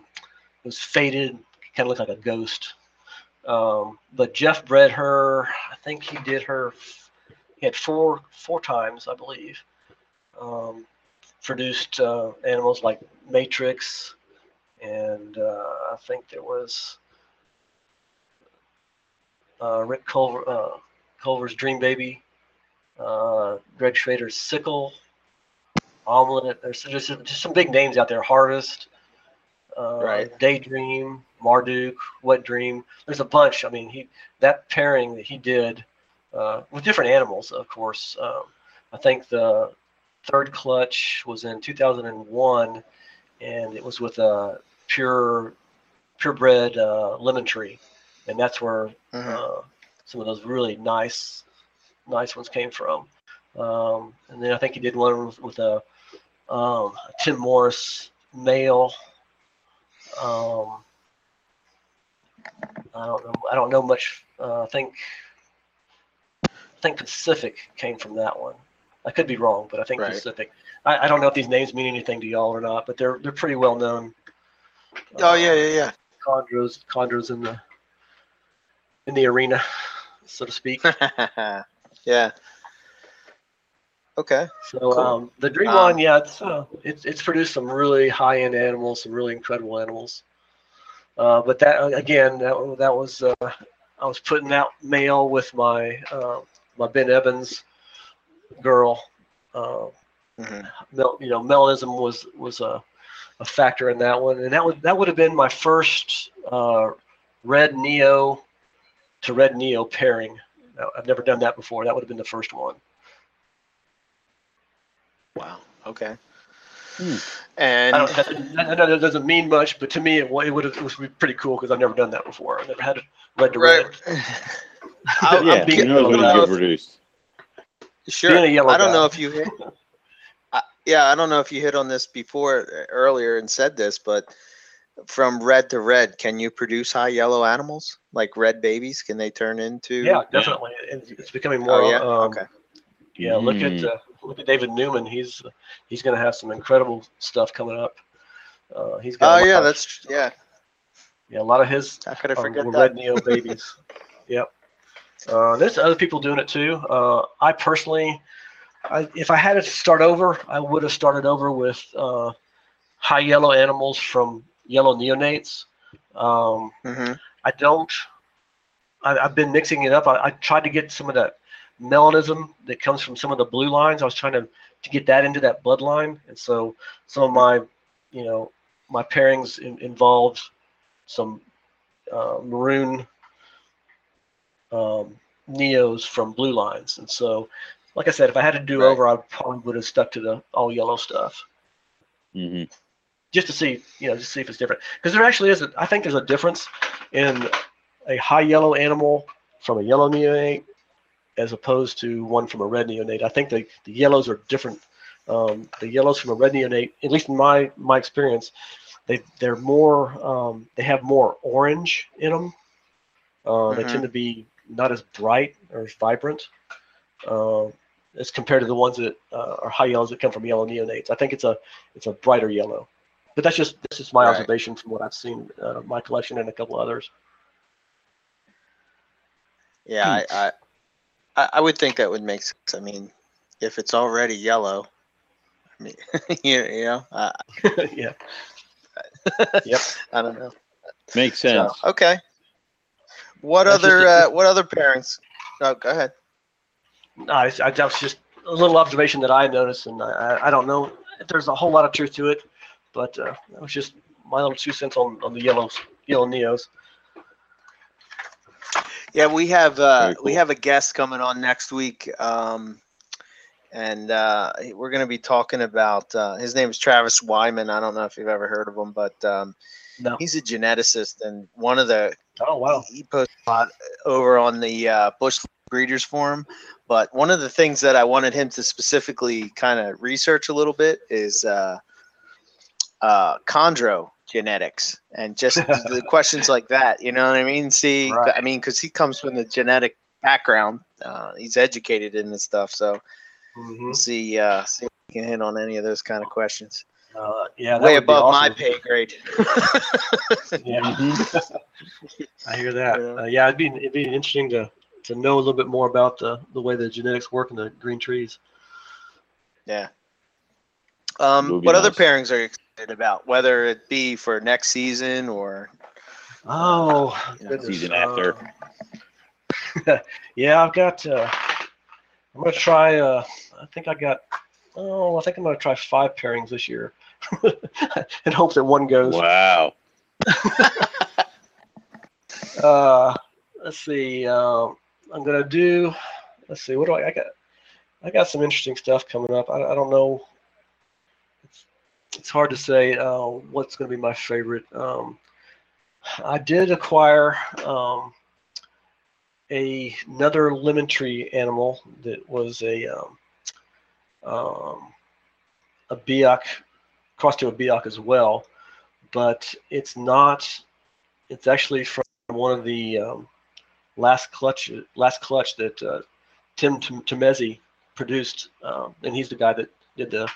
it was faded, kind of looked like a ghost. Um, but Jeff bred her. I think he did her. He had four four times, I believe. Um, produced uh, animals like Matrix, and uh, I think there was uh, Rick Culver, uh, Culver's Dream Baby, uh, Greg Schrader's Sickle, Omelet. There's just, just some big names out there. Harvest, uh, Right. Daydream, Marduk, Wet Dream. There's a bunch. I mean, he that pairing that he did uh, with different animals, of course. Um, I think the third clutch was in 2001, and it was with a pure purebred uh, lemon tree, and that's where Mhm. uh, some of those really nice, nice ones came from. Um, and then I think he did one with, with a, um, Tim Morris male. Um, I don't know. I don't know much. Uh, I think I think Pacific came from that one. I could be wrong, but I think Right. Pacific. I, I don't know if these names mean anything to y'all or not, but they're they're pretty well known. Oh yeah, yeah, yeah. Chondros, chondros in the in the arena, so to speak. [LAUGHS] yeah. Okay. So Cool. um, the Dream Um, Line, yeah, it's uh, it's it's produced some really high end animals, some really incredible animals. Uh, but that again, that that was uh, I was putting out mail with my uh, my Ben Evans girl. Uh, Mhm. Mel, you know, melism was was a, a factor in that one, and that would that would have been my first uh, red neo to red neo pairing. I've never done that before. That would have been the first one. Wow. Okay. And I don't, that, that, that doesn't mean much, but to me, it, wa- it would have, it was pretty cool because I've never done that before. I've never had red to right. red. [LAUGHS] I, yeah, I'm who being- knows I what don't you know get if- produced? Sure. A yellow I don't guy. know if you hit. I, yeah, I don't know if you hit on this before uh, earlier and said this, but from red to red, can you produce high yellow animals like red babies? Can they turn into? Yeah, definitely. It's, it's becoming more. Oh yeah. um, okay. Yeah, look at Mm. uh, look at David Newman. He's he's going to have some incredible stuff coming up. Uh, he's got. Oh yeah, that's yeah. yeah. A lot of his How could I are, forget were that? red neo babies. [LAUGHS] yep. Uh, there's other people doing it too. Uh, I personally, I, if I had to start over, I would have started over with uh, high yellow animals from yellow neonates. Um, hmm I don't. I, I've been mixing it up. I, I tried to get some of that melanism that comes from some of the blue lines. I was trying to, to get that into that bloodline, and so some of my, you know, my pairings in, involved some uh, maroon um, neos from blue lines, and so, like I said, if I had to do Right. over, I probably would have stuck to the all yellow stuff hmm just to see, you know, just see if it's different. Because there actually is, a, I think there's a difference in a high yellow animal from a yellow neonate as opposed to one from a red neonate. I think the, the yellows are different. Um, the yellows from a red neonate, at least in my my experience, they they're more um, they have more orange in them. Uh, They Mhm. tend to be not as bright or as vibrant. Uh, as compared to the ones that uh, are high yellows that come from yellow neonates, I think it's a it's a brighter yellow but that's just that's just my Right. observation from what I've seen uh, my collection and a couple others. Yeah, I, I I I would think that would make sense. I mean, if it's already yellow, I mean, [LAUGHS] you, you know, I, [LAUGHS] yeah. [LAUGHS] Yep. I don't know. Makes So, sense. okay. What That's other a- uh, what other pairings? No, go ahead. No, I, I, that was just a little observation that I noticed, and I, I- I don't know if there's a whole lot of truth to it, but uh, that was just my little two cents on, on the yellows, yellow neos. Yeah, we have uh, Very we have a guest coming on next week, um, and uh, we're going to be talking about. Uh, his name is Travis Wyman. I don't know if you've ever heard of him, but um, No. he's a geneticist, and one of the Oh wow. he posts a lot over on the uh, Bush Breeders Forum. But one of the things that I wanted him to specifically kind of research a little bit is uh, uh, chondro genetics and just [LAUGHS] the questions like that. You know what I mean? See, Right. I mean, because he comes from the genetic background, uh, he's educated in this stuff. So Mhm. we'll see, uh, see if we can hit on any of those kind of questions. Uh, yeah, Way above my pay grade. [LAUGHS] Yeah, [LAUGHS] [LAUGHS] I hear that. Yeah. Uh, yeah, it'd be it'd be interesting to to know a little bit more about the the way the genetics work in the green trees. Yeah. Um, Would be what other pairings are you excited about? Whether it be for next season or Oh, you know, goodness. Season after. Uh, [LAUGHS] yeah, I've got. Uh, I'm gonna try. Uh, I think I got. Oh, I think I'm gonna try five pairings this year, [LAUGHS] and hope that one goes. Wow. Uh, let's see. Um, I'm gonna do. Let's see. What do I? I got. I got some interesting stuff coming up. I, I don't know. It's it's hard to say uh, what's gonna be my favorite. Um, I did acquire um, a, another lemon tree animal that was a um, um, a biak, crossed to a biak as well, but it's not. It's actually from one of the um, last clutch last clutch that uh, Tim Tem- Temezi produced, um, and he's the guy that did the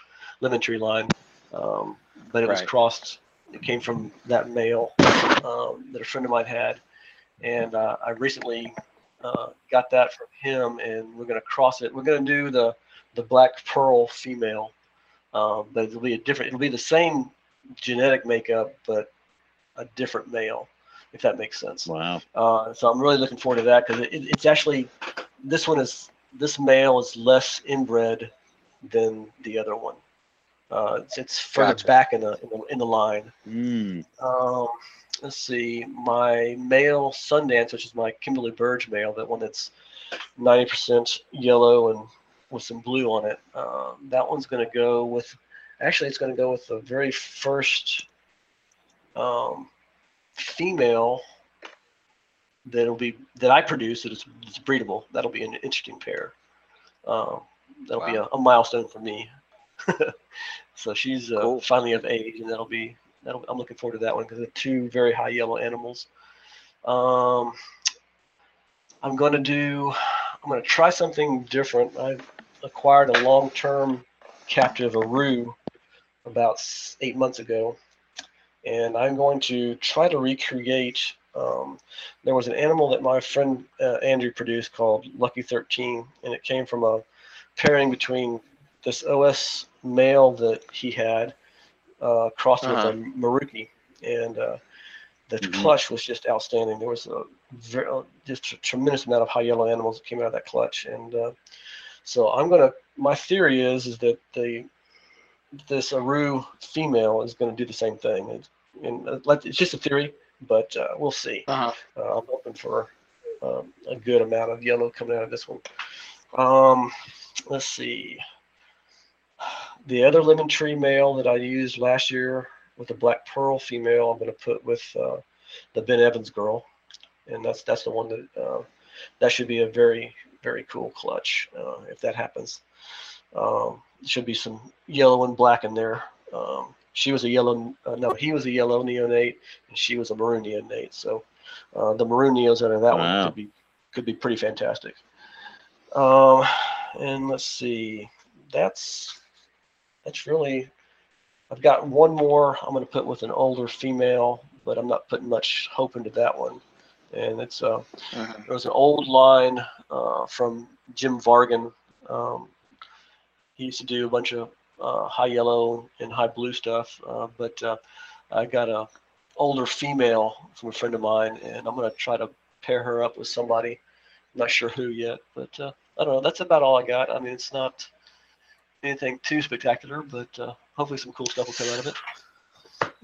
lemon tree line. Um, but it was crossed. It came from that male um, that a friend of mine had, and uh, I recently uh, got that from him, and we're going to cross it. We're going to do the the black pearl female, um, but it'll be a different. It'll be the same genetic makeup, but a different male, if that makes sense. Wow. Uh, so I'm really looking forward to that because it, it's actually this one is this male is less inbred than the other one. Uh, it's, it's further Gotcha. back in the, in the in the line. Mm. Um, let's see, my male Sundance, which is my Kimberly Burge male, that one that's 90% yellow and with some blue on it. Um, that one's going to go with actually, it's going to go with the very first um, female that'll be that I produce that is it's breedable. That'll be an interesting pair. Um, that'll be a, a milestone for me. [LAUGHS] so she's uh, Cool. finally of age, and that'll be that'll. I'm looking forward to that one because they're two very high yellow animals. Um, I'm going to do. I'm going to try something different. I've acquired a long-term captive Aru about eight months ago, and I'm going to try to recreate. Um, there was an animal that my friend uh, Andrew produced called Lucky 13, and it came from a pairing between this OS male that he had uh, crossed Uh-huh. with a Merauke, and uh, the Mhm. clutch was just outstanding. There was a very, uh, just a tremendous amount of high yellow animals that came out of that clutch, and uh, so I'm gonna. My theory is is that the this Aru female is going to do the same thing. It's, and uh, let- it's just a theory, but uh, we'll see. Uh-huh. Uh, I'm hoping for um, a good amount of yellow coming out of this one. Um, let's see. The other lemon tree male that I used last year with the black pearl female, I'm going to put with uh, the Ben Evans girl, and that's that's the one that uh, that should be a very very cool clutch uh, if that happens. Um, should be some yellow and black in there. Um, she was a yellow, uh, no, he was a yellow neonate, and she was a maroon neonate. So uh, the maroon neos out of that one could be could be pretty fantastic. Um, and let's see, that's that's really. I've got one more. I'm going to put with an older female, but I'm not putting much hope into that one. And it's uh, Mhm. there was an old line uh, from Jim Vargan. Um, he used to do a bunch of uh, high yellow and high blue stuff, uh, but uh, I got a older female from a friend of mine, and I'm gonna try to pair her up with somebody. I'm not sure who yet, but uh, I don't know. That's about all I got. I mean, it's not anything too spectacular, but uh, hopefully some cool stuff will come out of it.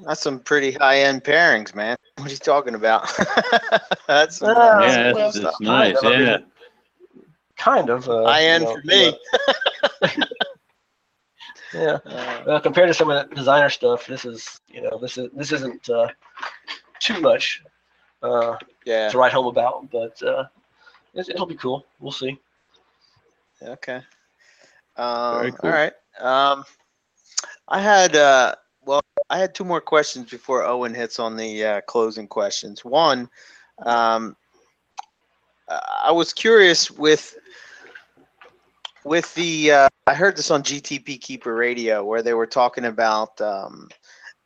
That's some pretty high end pairings, man. What are you talking about? [LAUGHS] That's some nice yeah, cool that's, stuff. that's nice. I mean, Yeah. Kind of. Uh, High you end know, for me. [LAUGHS] Yeah. Uh, Well, compared to some of the designer stuff, this is you know this is this isn't uh, too much uh, yeah. to write home about, but uh, it, it'll be cool. We'll see. Okay. Um, Very cool. All right. Um, I had uh, well, I had two more questions before Owen hits on the uh, closing questions. One, um, uh, I was curious with with the uh, I heard this on GTP Keeper Radio where they were talking about um,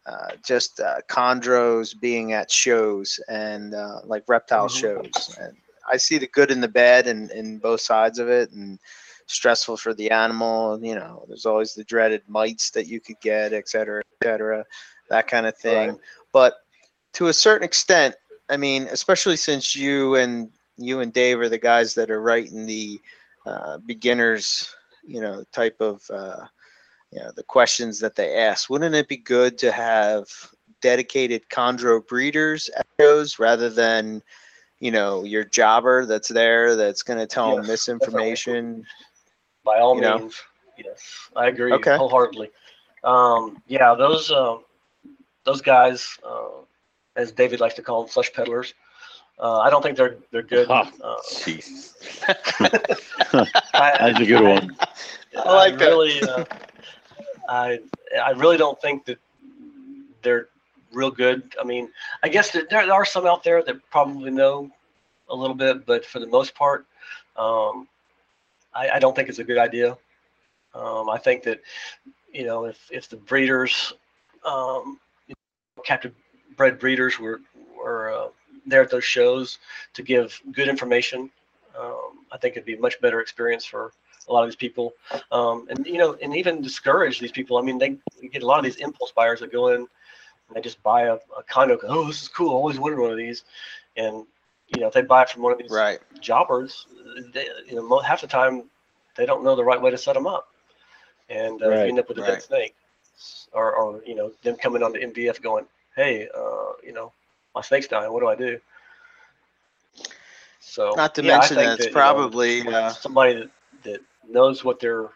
uh, just uh, chondros being at shows and uh, like reptile Mhm. shows. And I see the good and the bad in, in both sides of it and stressful for the animal. And, You know, there's always the dreaded mites that you could get, et cetera, et cetera, that kind of thing. Right. But to a certain extent, I mean, especially since you and you and Dave are the guys that are writing the uh, beginners, you know, type of, uh, you know, the questions that they ask. Wouldn't it be good to have dedicated chondro breeders at shows rather than, you know, your jobber that's there that's going to tell them misinformation? By all You know? means, yes, I agree Okay. wholeheartedly. Um, yeah, those um, those guys, uh, as David likes to call them, flesh peddlers. Uh, I don't think they're they're good. Oh, Uh, jeez. [LAUGHS] That's a good one. I like that. really, uh, I I really don't think that they're real good. I mean, I guess that there, there are some out there that probably know a little bit, but for the most part, um, I, I don't think it's a good idea. Um, I think that you know if if the breeders, um, you know, captive bred breeders were were uh, there at those shows to give good information, um, I think it'd be a much better experience for a lot of these people um, and you know, and even discourage these people. I mean, they get a lot of these impulse buyers that go in and they just buy a, a chondro. Oh, this is cool. I always wanted one of these, and you know, if they buy it from one of these Right. jobbers, they, you know, half the time they don't know the right way to set them up, and uh, Right, you end up with a right. dead snake, or or you know, them coming on the MVF going, hey, uh, you know, my snake's dying. What do I do? So not to yeah, mention it's that, probably you know, uh, somebody that, that knows what they're.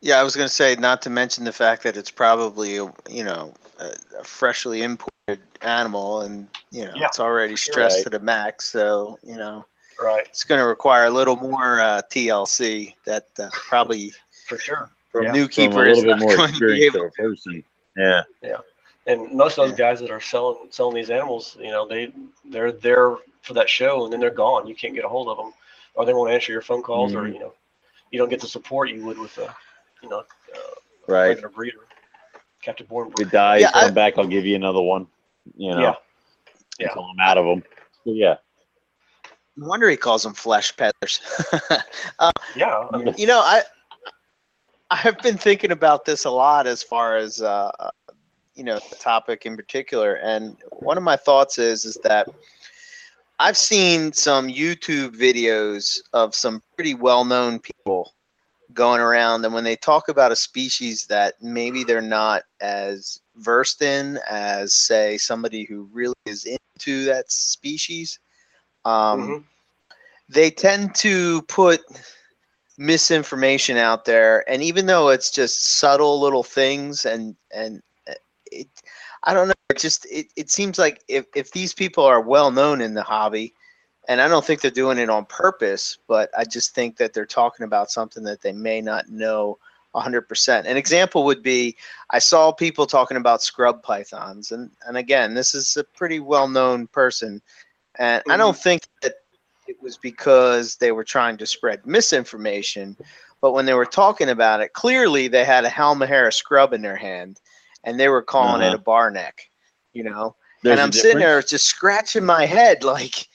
Yeah, I was going to say not to mention the fact that it's probably you know a, freshly imported animal, and you know yeah. it's already stressed right. to the max, so you know. Right. It's going to require a little more uh, TLC that uh, probably for sure from Yeah. new From a keeper is little bit more going to be able. of a person. Yeah. And most of those Yeah. guys that are selling selling these animals, you know, they they're there for that show and then they're gone. You can't get a hold of them, or they won't answer your phone calls, or Mhm. you know, you don't get the support you would with a, you know, uh, Right. regular breeder, captive born If breeder. it dies, Yeah, I- come back. I'll give you another one. You know, Yeah. Yeah. until I'm out of them. So, yeah. No wonder he calls them flesh peddlers. [LAUGHS] uh, Yeah, I mean, you know, I I've been thinking about this a lot as far as uh, you know the topic in particular, and one of my thoughts is is that I've seen some YouTube videos of some pretty well-known people going around, and when they talk about a species that maybe they're not as versed in as, say, somebody who really is into that species, um, mhm. they tend to put misinformation out there. And even though it's just subtle little things and and it i don't know it just it, it seems like if, if these people are well known in the hobby and i don't think they're doing it on purpose but i just think that they're talking about something that they may not know 100% an example would be i saw people talking about scrub pythons and and again this is a pretty well known person and i don't mm-hmm. think that it was because they were trying to spread misinformation. But when they were talking about it, clearly they had a Halmahera scrub in their hand and they were calling it Uh-huh. a bar neck, you know? There's and I'm sitting there just scratching my head like,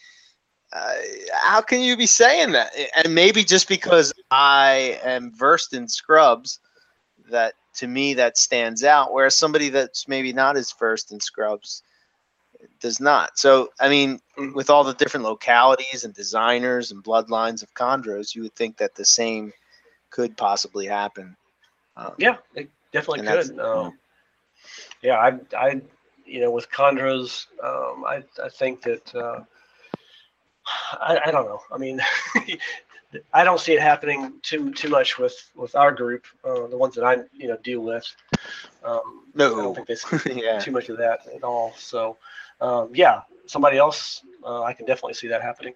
uh, how can you be saying that? And maybe just because I am versed in scrubs, that to me that stands out. Whereas somebody that's maybe not as versed in scrubs does not. So I mean, Mhm. with all the different localities and designers and bloodlines of chondros, you would think that the same could possibly happen. Um, Yeah, it definitely could. Um, yeah, I, I, you know, with chondros, um, I, I think that, uh, I, I don't know. I mean, [LAUGHS] I don't see it happening too too much with with our group, uh, the ones that I you know deal with. Um, I don't think they see [LAUGHS] yeah. too much of that at all. So, um, yeah, somebody else, uh, I can definitely see that happening.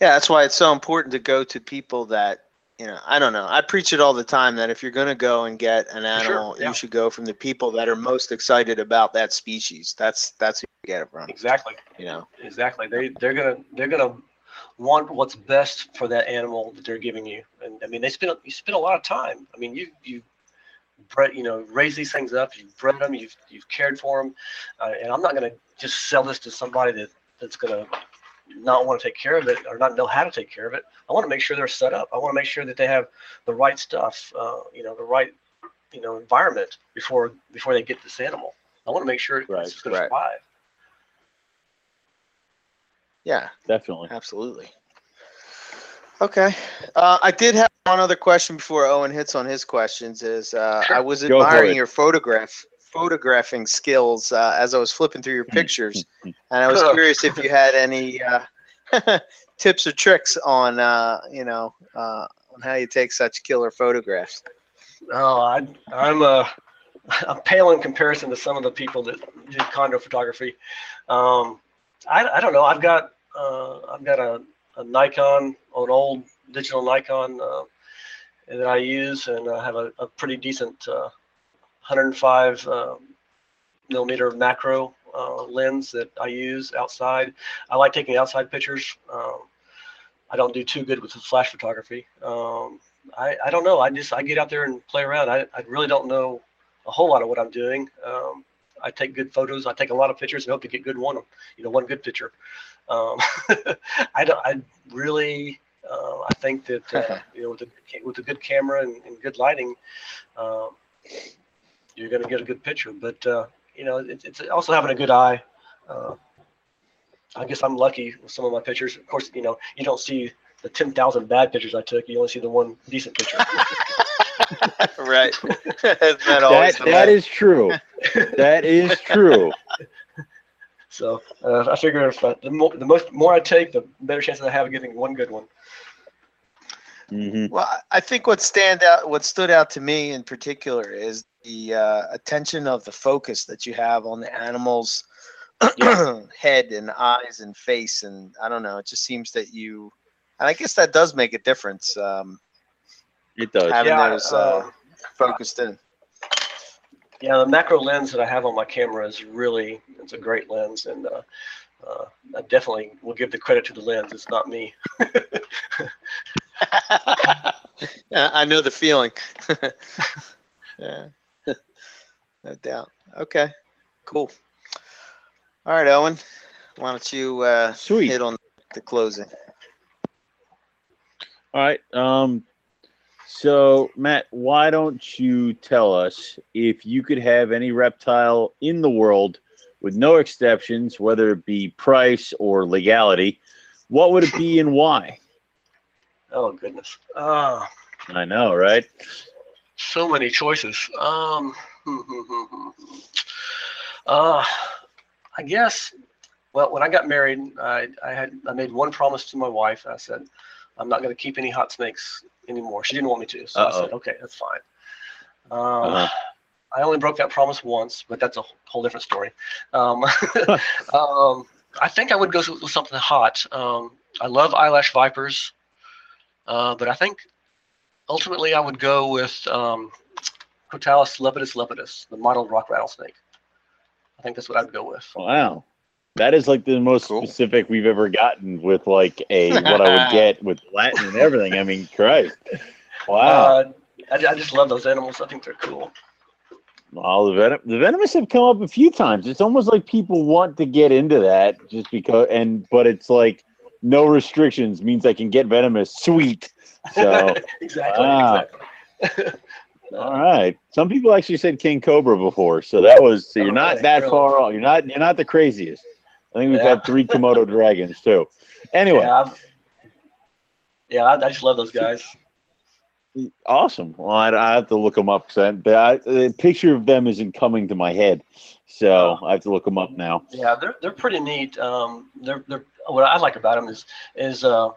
Yeah, that's why it's so important to go to people that you know. I don't know. I preach it all the time that if you're going to go and get an sure, animal, yeah. you should go from the people that are most excited about that species. That's that's who you get it from. Exactly. You know. Exactly. They they're gonna they're gonna want what's best for that animal that they're giving you. And I mean, they spend you spend a lot of time. I mean, you you bred you know raise these things up. You've bred them. You've you've cared for them. Uh, and I'm not gonna just sell this to somebody that that's gonna not want to take care of it or not know how to take care of it. I want to make sure they're set up. I want to make sure that they have the right stuff. Uh, you know, the right you know environment before before they get this animal. I want to make sure Right, it's going right. to survive. Yeah. Definitely. Absolutely. Okay. Uh, I did have one other question before Owen hits on his questions. Is uh, I was Go admiring your photograph photographing skills uh, as I was flipping through your [LAUGHS] pictures, [LAUGHS] and I was curious if you had any uh, [LAUGHS] tips or tricks on uh, you know uh, on how you take such killer photographs. Oh, I, I'm uh, I'm pale in comparison to some of the people that do chondro photography. Um, I, I don't know. I've got uh, I've got a, a Nikon, an old digital Nikon uh, that I use, and I have a, a pretty decent uh, 105 uh, millimeter macro uh, lens that I use outside. I like taking outside pictures. Um, I don't do too good with flash photography. Um, I, I don't know. I just I get out there and play around. I, I really don't know a whole lot of what I'm doing. Um, I take good photos. I take a lot of pictures and hope to get good one. You know, one good picture. Um, [LAUGHS] I don't. I really. Uh, I think that uh, [LAUGHS] you know with a with a good camera and, and good lighting, um, you're going to get a good picture. But uh, you know, it, it's also having a good eye. Uh, I guess I'm lucky with some of my pictures. Of course, you know, you don't see the 10,000 bad pictures I took. You only see the one decent picture. [LAUGHS] right. [LAUGHS] Isn't that always That the that way? is true. that is true. So uh, I figure if I, the, more, the most more I take, the better chance I have of getting one good one. Mm-hmm. Well, I- I think what stand out, what stood out to me in particular is the uh, attention of the focus that you have on the animal's [CLEARS THROAT] head and eyes and face, and I don't know. It just seems that you, and I guess that does make a difference. Um, It does. having Yeah, those uh, uh, focused in. Yeah, the macro lens that I have on my camera is really it's a great lens, and uh, uh, I definitely will give the credit to the lens. It's not me. [LAUGHS] I know the feeling. [LAUGHS] yeah, no doubt. Okay, cool. All right, Owen, why don't you uh, Sweet. hit on the closing? All right. Um, so Matt, why don't you tell us if you could have any reptile in the world with no exceptions, whether it be price or legality, what would it be and why? Oh goodness. Uh, I know, right? so many choices. Um, uh, I guess. Well, when I got married, I, I had I made one promise to my wife. I said, I'm not going to keep any hot snakes anymore. She didn't want me to, so I Uh-oh. said, okay, that's fine. Um, Uh-huh. I only broke that promise once, but that's a whole different story. Um, [LAUGHS] um, I think I would go with something hot. Um, I love eyelash vipers, uh, but I think ultimately I would go with um, Crotalus lepidus lepidus, the mottled rock rattlesnake. I think that's what I'd go with. Wow. That is like the most Cool. specific we've ever gotten with like a what I would [LAUGHS] get with Latin and everything. I mean, Christ. Wow. Uh, I, I just love those animals. I think they're cool. Well, the venom, the venomous have come up a few times. It's almost like people want to get into that just because, and but it's like no restrictions means I can get venomous. Sweet. So, [LAUGHS] exactly. Wow. Exactly. [LAUGHS] all right. Some people actually said king cobra before, so that was so you're Oh, not that far off. You're not you're not the craziest. I think we've Yeah. had three Komodo dragons too. Anyway, Yeah, yeah, I, I just love those guys. awesome. Well, I, I have to look them up. I- the, picture of them isn't coming to my head, so. I have to look them up now. Yeah, they're they're pretty neat. Um, they're they're what I like about them is is uh,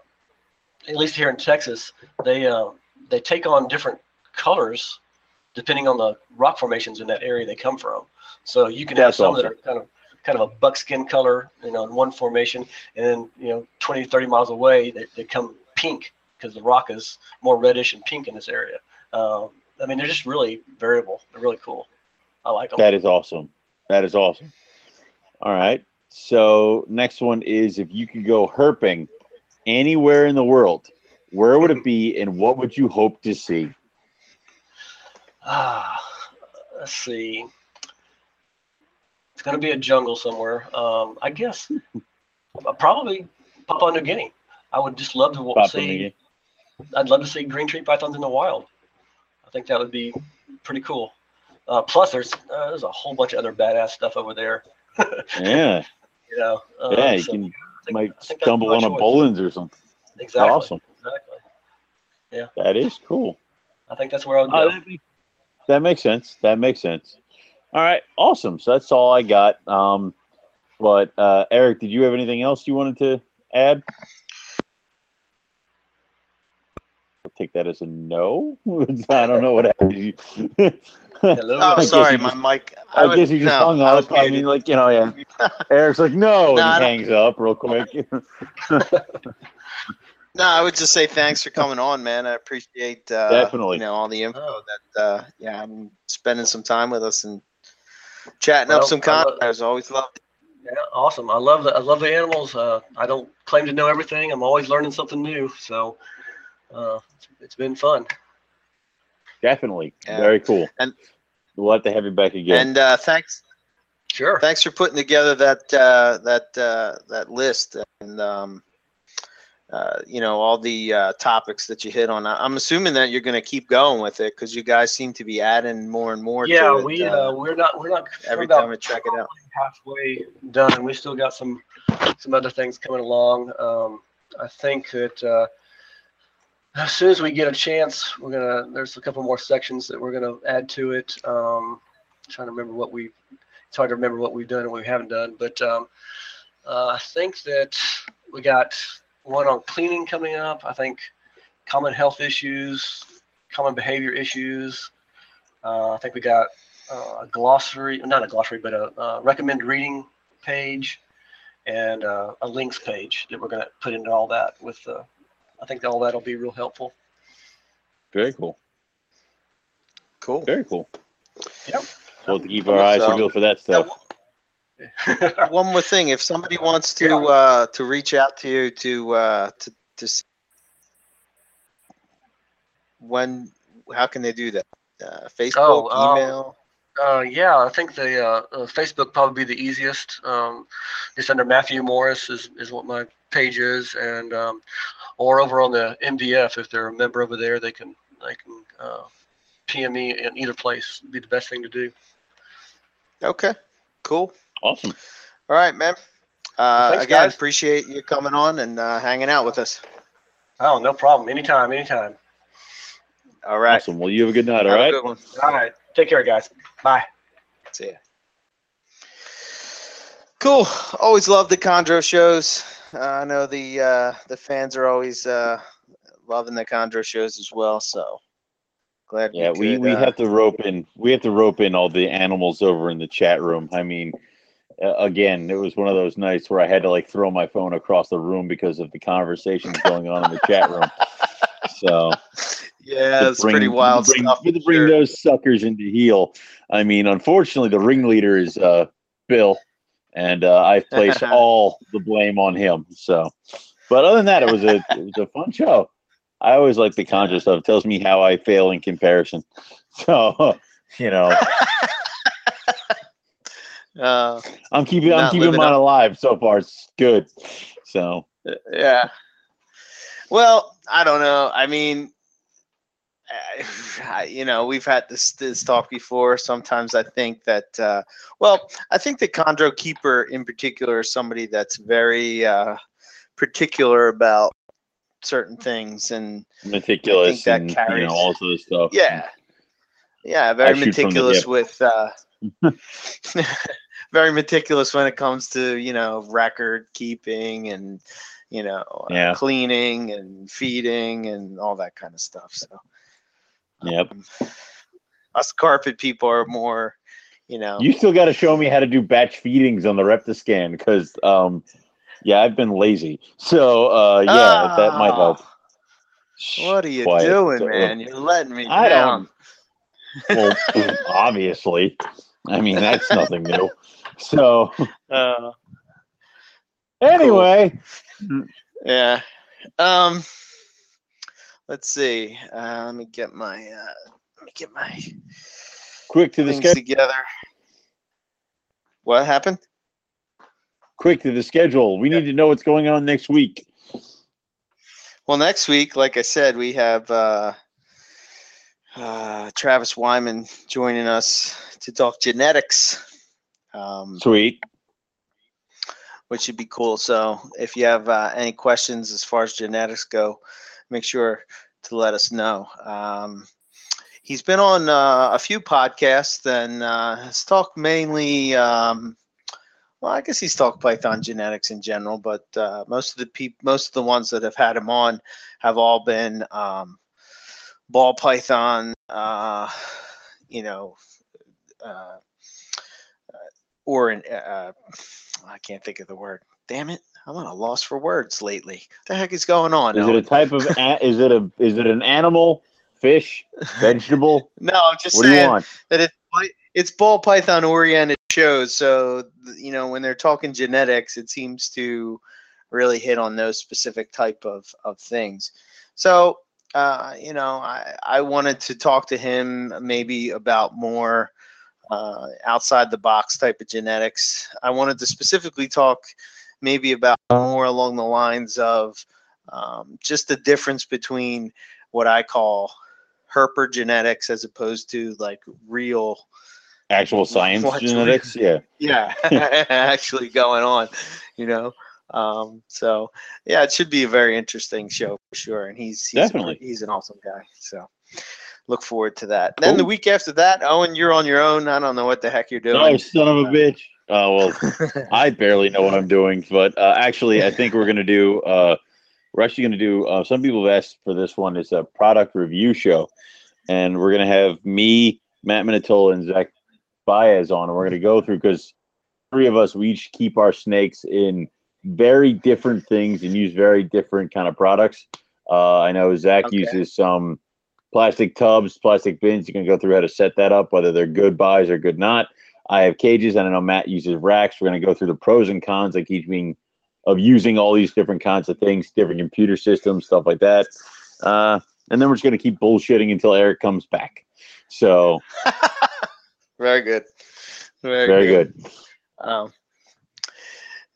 at least here in Texas, they uh, they take on different colors depending on the rock formations in that area they come from. So you can have That's some that are kind of kind of a buckskin color, you know, in one formation, and then you know, 20, 30 miles away, they, they come pink because the rock is more reddish and pink in this area. Um, I mean, they're just really variable. They're really cool. I like them. That is awesome. That is awesome. All right. So next one is if you could go herping anywhere in the world, where would it be and what would you hope to see? Ah, let's see. To be a jungle somewhere. Um, I guess uh, probably Papua New Guinea. I would just love to Papua see. I'd love to see green tree pythons in the wild. I think that would be pretty cool. Uh, plus, there's uh, there's a whole bunch of other badass stuff over there. [LAUGHS] Yeah. You know. Uh, Yeah, you so can think- might I think that's stumble on a. Boelen's or something. Exactly. Awesome. Exactly. That is cool. I think that's where I would Oh, go. makes, that makes sense. That makes sense. All right, awesome. So that's all I got. Um, but uh, Eric, did you have anything else you wanted to add? I'll take that as a no. [LAUGHS] I don't know what happened. [LAUGHS] Hello. Oh, I guess sorry, my just- mic. I, would- guess he just no, hung I was up. I mean, like you know, yeah. [LAUGHS] Eric's like, no, No, and he hangs up real quick. No, I would just say thanks for coming on, man. I appreciate uh, Definitely. you know all the info that uh, yeah, I'm spending some time with us and chatting Well, up some I love- content. Always love it. Yeah, awesome. I love the I love the animals. Uh, I don't claim to know everything. I'm always learning something new. So uh, it's, it's been fun. Definitely, Yeah. very cool. And- we'll have to have you back again. And uh, thanks Sure. thanks for putting together that uh, that uh, that list and um, uh, you know all the uh, topics that you hit on. I'm assuming that you're going to keep going with it because you guys seem to be adding more and more. yeah, to it, we uh, uh, we're not we're not every time I check it out. halfway done. We still got some some other things coming along. Um, I think that uh, as soon as we get a chance, we're gonna. There's a couple more sections that we're gonna add to it. Um, trying to remember what we. It's hard to remember what we've done and what we haven't done, but um, uh, I think that we got one on cleaning coming up. I think common health issues, common behavior issues. Uh, I think we got uh, a glossary, not a glossary, but a, a recommended reading page and uh, a links page that we're going to put into all that with the, I think all that'll be real helpful. Very cool. Cool. Very cool. Yep. We'll to keep our eyes So- peeled for that stuff. [LAUGHS] One more thing, if somebody wants to uh, to reach out to you to uh, to to see when how can they do that? Uh, Facebook, Oh, um, email. Uh, yeah, I think the uh, uh, Facebook probably be the easiest. Um, just under Matthew Morris is, is what my page is, and um, or over on the MVF if they're a member over there, they can they can uh, PM me in either place. Would be the best thing to do. Okay, cool. Awesome. All right, man. Uh, Thanks, again, guys. appreciate you coming on and uh, hanging out with us. Oh, no problem. Anytime, anytime. All right. Awesome. Well, you have a good night. all have right good one. all right Take care, guys. Bye. See ya. Cool. Always love the Chondro shows. Uh, I know the uh, the fans are always uh, loving the Chondro shows as well. So glad. Yeah, we, could, we uh, have to rope in we have to rope in all the animals over in the chat room. I mean, again, it was one of those nights where I had to like throw my phone across the room because of the conversations going on in the chat room. So Yeah, it's pretty wild to bring, stuff. To bring sure. those suckers into heel. I mean, unfortunately, the ringleader is uh, Bill, and uh, I placed [LAUGHS] all the blame on him. So, but other than that, it was a it was a fun show. I always like the chondro stuff. It tells me how I fail in comparison. [LAUGHS] So, you know, [LAUGHS] Uh, I'm keeping I'm keeping mine up- alive so far. It's good. So, yeah. Well, I don't know. I mean, [SIGHS] I, you know, we've had this this talk before. Sometimes I think that, uh, well, I think the Chondro keeper in particular is somebody that's very uh, particular about certain things, and meticulous that and you carries- know all this other stuff. yeah, yeah, very shoot from the meticulous with. Uh, [LAUGHS] [LAUGHS] very meticulous when it comes to you know record keeping and you know uh, cleaning and feeding and all that kind of stuff so Yep. us carpet people are more you know You still got to show me how to do batch feedings on the Reptiscan because, um, yeah, I've been lazy. So, uh, yeah, that might help. What are you Quiet. doing So- man you're letting me I down don't. Well, [LAUGHS] obviously. I mean, that's nothing new. So, uh, anyway, yeah. Um let's see. Uh, let me get my uh let me get my quick to the schedule. together. What happened? Quick to the schedule. We need to know what's going on next week. Well, next week, like I said, we have uh, uh, Travis Wyman joining us to talk genetics, um, Sweet. which should be cool. So, if you have uh, any questions as far as genetics go, make sure to let us know. Um, he's been on uh, a few podcasts and uh, has talked mainly. Um, well, I guess he's talked Python genetics in general, but uh, most of the peop- most of the ones that have had him on have all been um, ball python. Uh, you know, uh, uh, or an uh, I can't think of the word. Damn it! I'm on a loss for words lately. What the heck is going on? Is it a type of? A- is it a? Is it an animal, fish, vegetable? [LAUGHS] no, I'm just What do you saying want? that it's it's ball python oriented shows. So you know when they're talking genetics, it seems to really hit on those specific type of of things. So uh, you know, I I wanted to talk to him maybe about more uh, outside the box type of genetics. I wanted to specifically talk maybe about more along the lines of um, just the difference between what I call herper genetics as opposed to like real Actual science genetics? Yeah. yeah [LAUGHS] actually going on you know um so yeah it should be a very interesting show for sure and he's he's, a- Definitely. he's an awesome guy so look forward to that then the week after that owen you're on your own i don't know what the heck you're doing Oh, son of a bitch. Oh well, [LAUGHS] I barely know what I'm doing, but uh, actually, I think we're gonna do. Uh, we're actually going to do. Uh, some people have asked for this one. It's a product review show, and we're going to have me, Matt Minatola, and Zach Baez on, and we're going to go through because three of us we each keep our snakes in very different things and use very different kind of products. Uh, I know Zach Okay. uses some plastic tubs, plastic bins. You can go through how to set that up, whether they're good buys or good not. I have cages, and I know Matt uses racks. We're going to go through the pros and cons, like each being of using all these different kinds of things, different computer systems, stuff like that. Uh, and then we're just going to keep bullshitting until Eric comes back. So [LAUGHS] Very good. Very, very good. good. Um,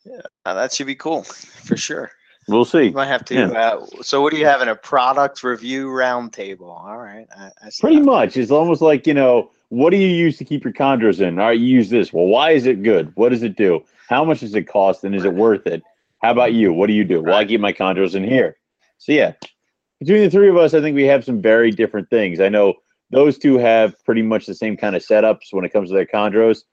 yeah, that should be cool for sure. We'll see. You might have to. Yeah. Uh, so, what do you have in a product review roundtable? All right, I, I Pretty much. It's almost like, you know, what do you use to keep your chondros in? All right, you use this. Well, why is it good? What does it do? How much does it cost? And is it worth it? How about you? What do you do? Well, I keep my chondros in here. So, yeah, between the three of us, I think we have some very different things. I know those two have pretty much the same kind of setups when it comes to their chondros,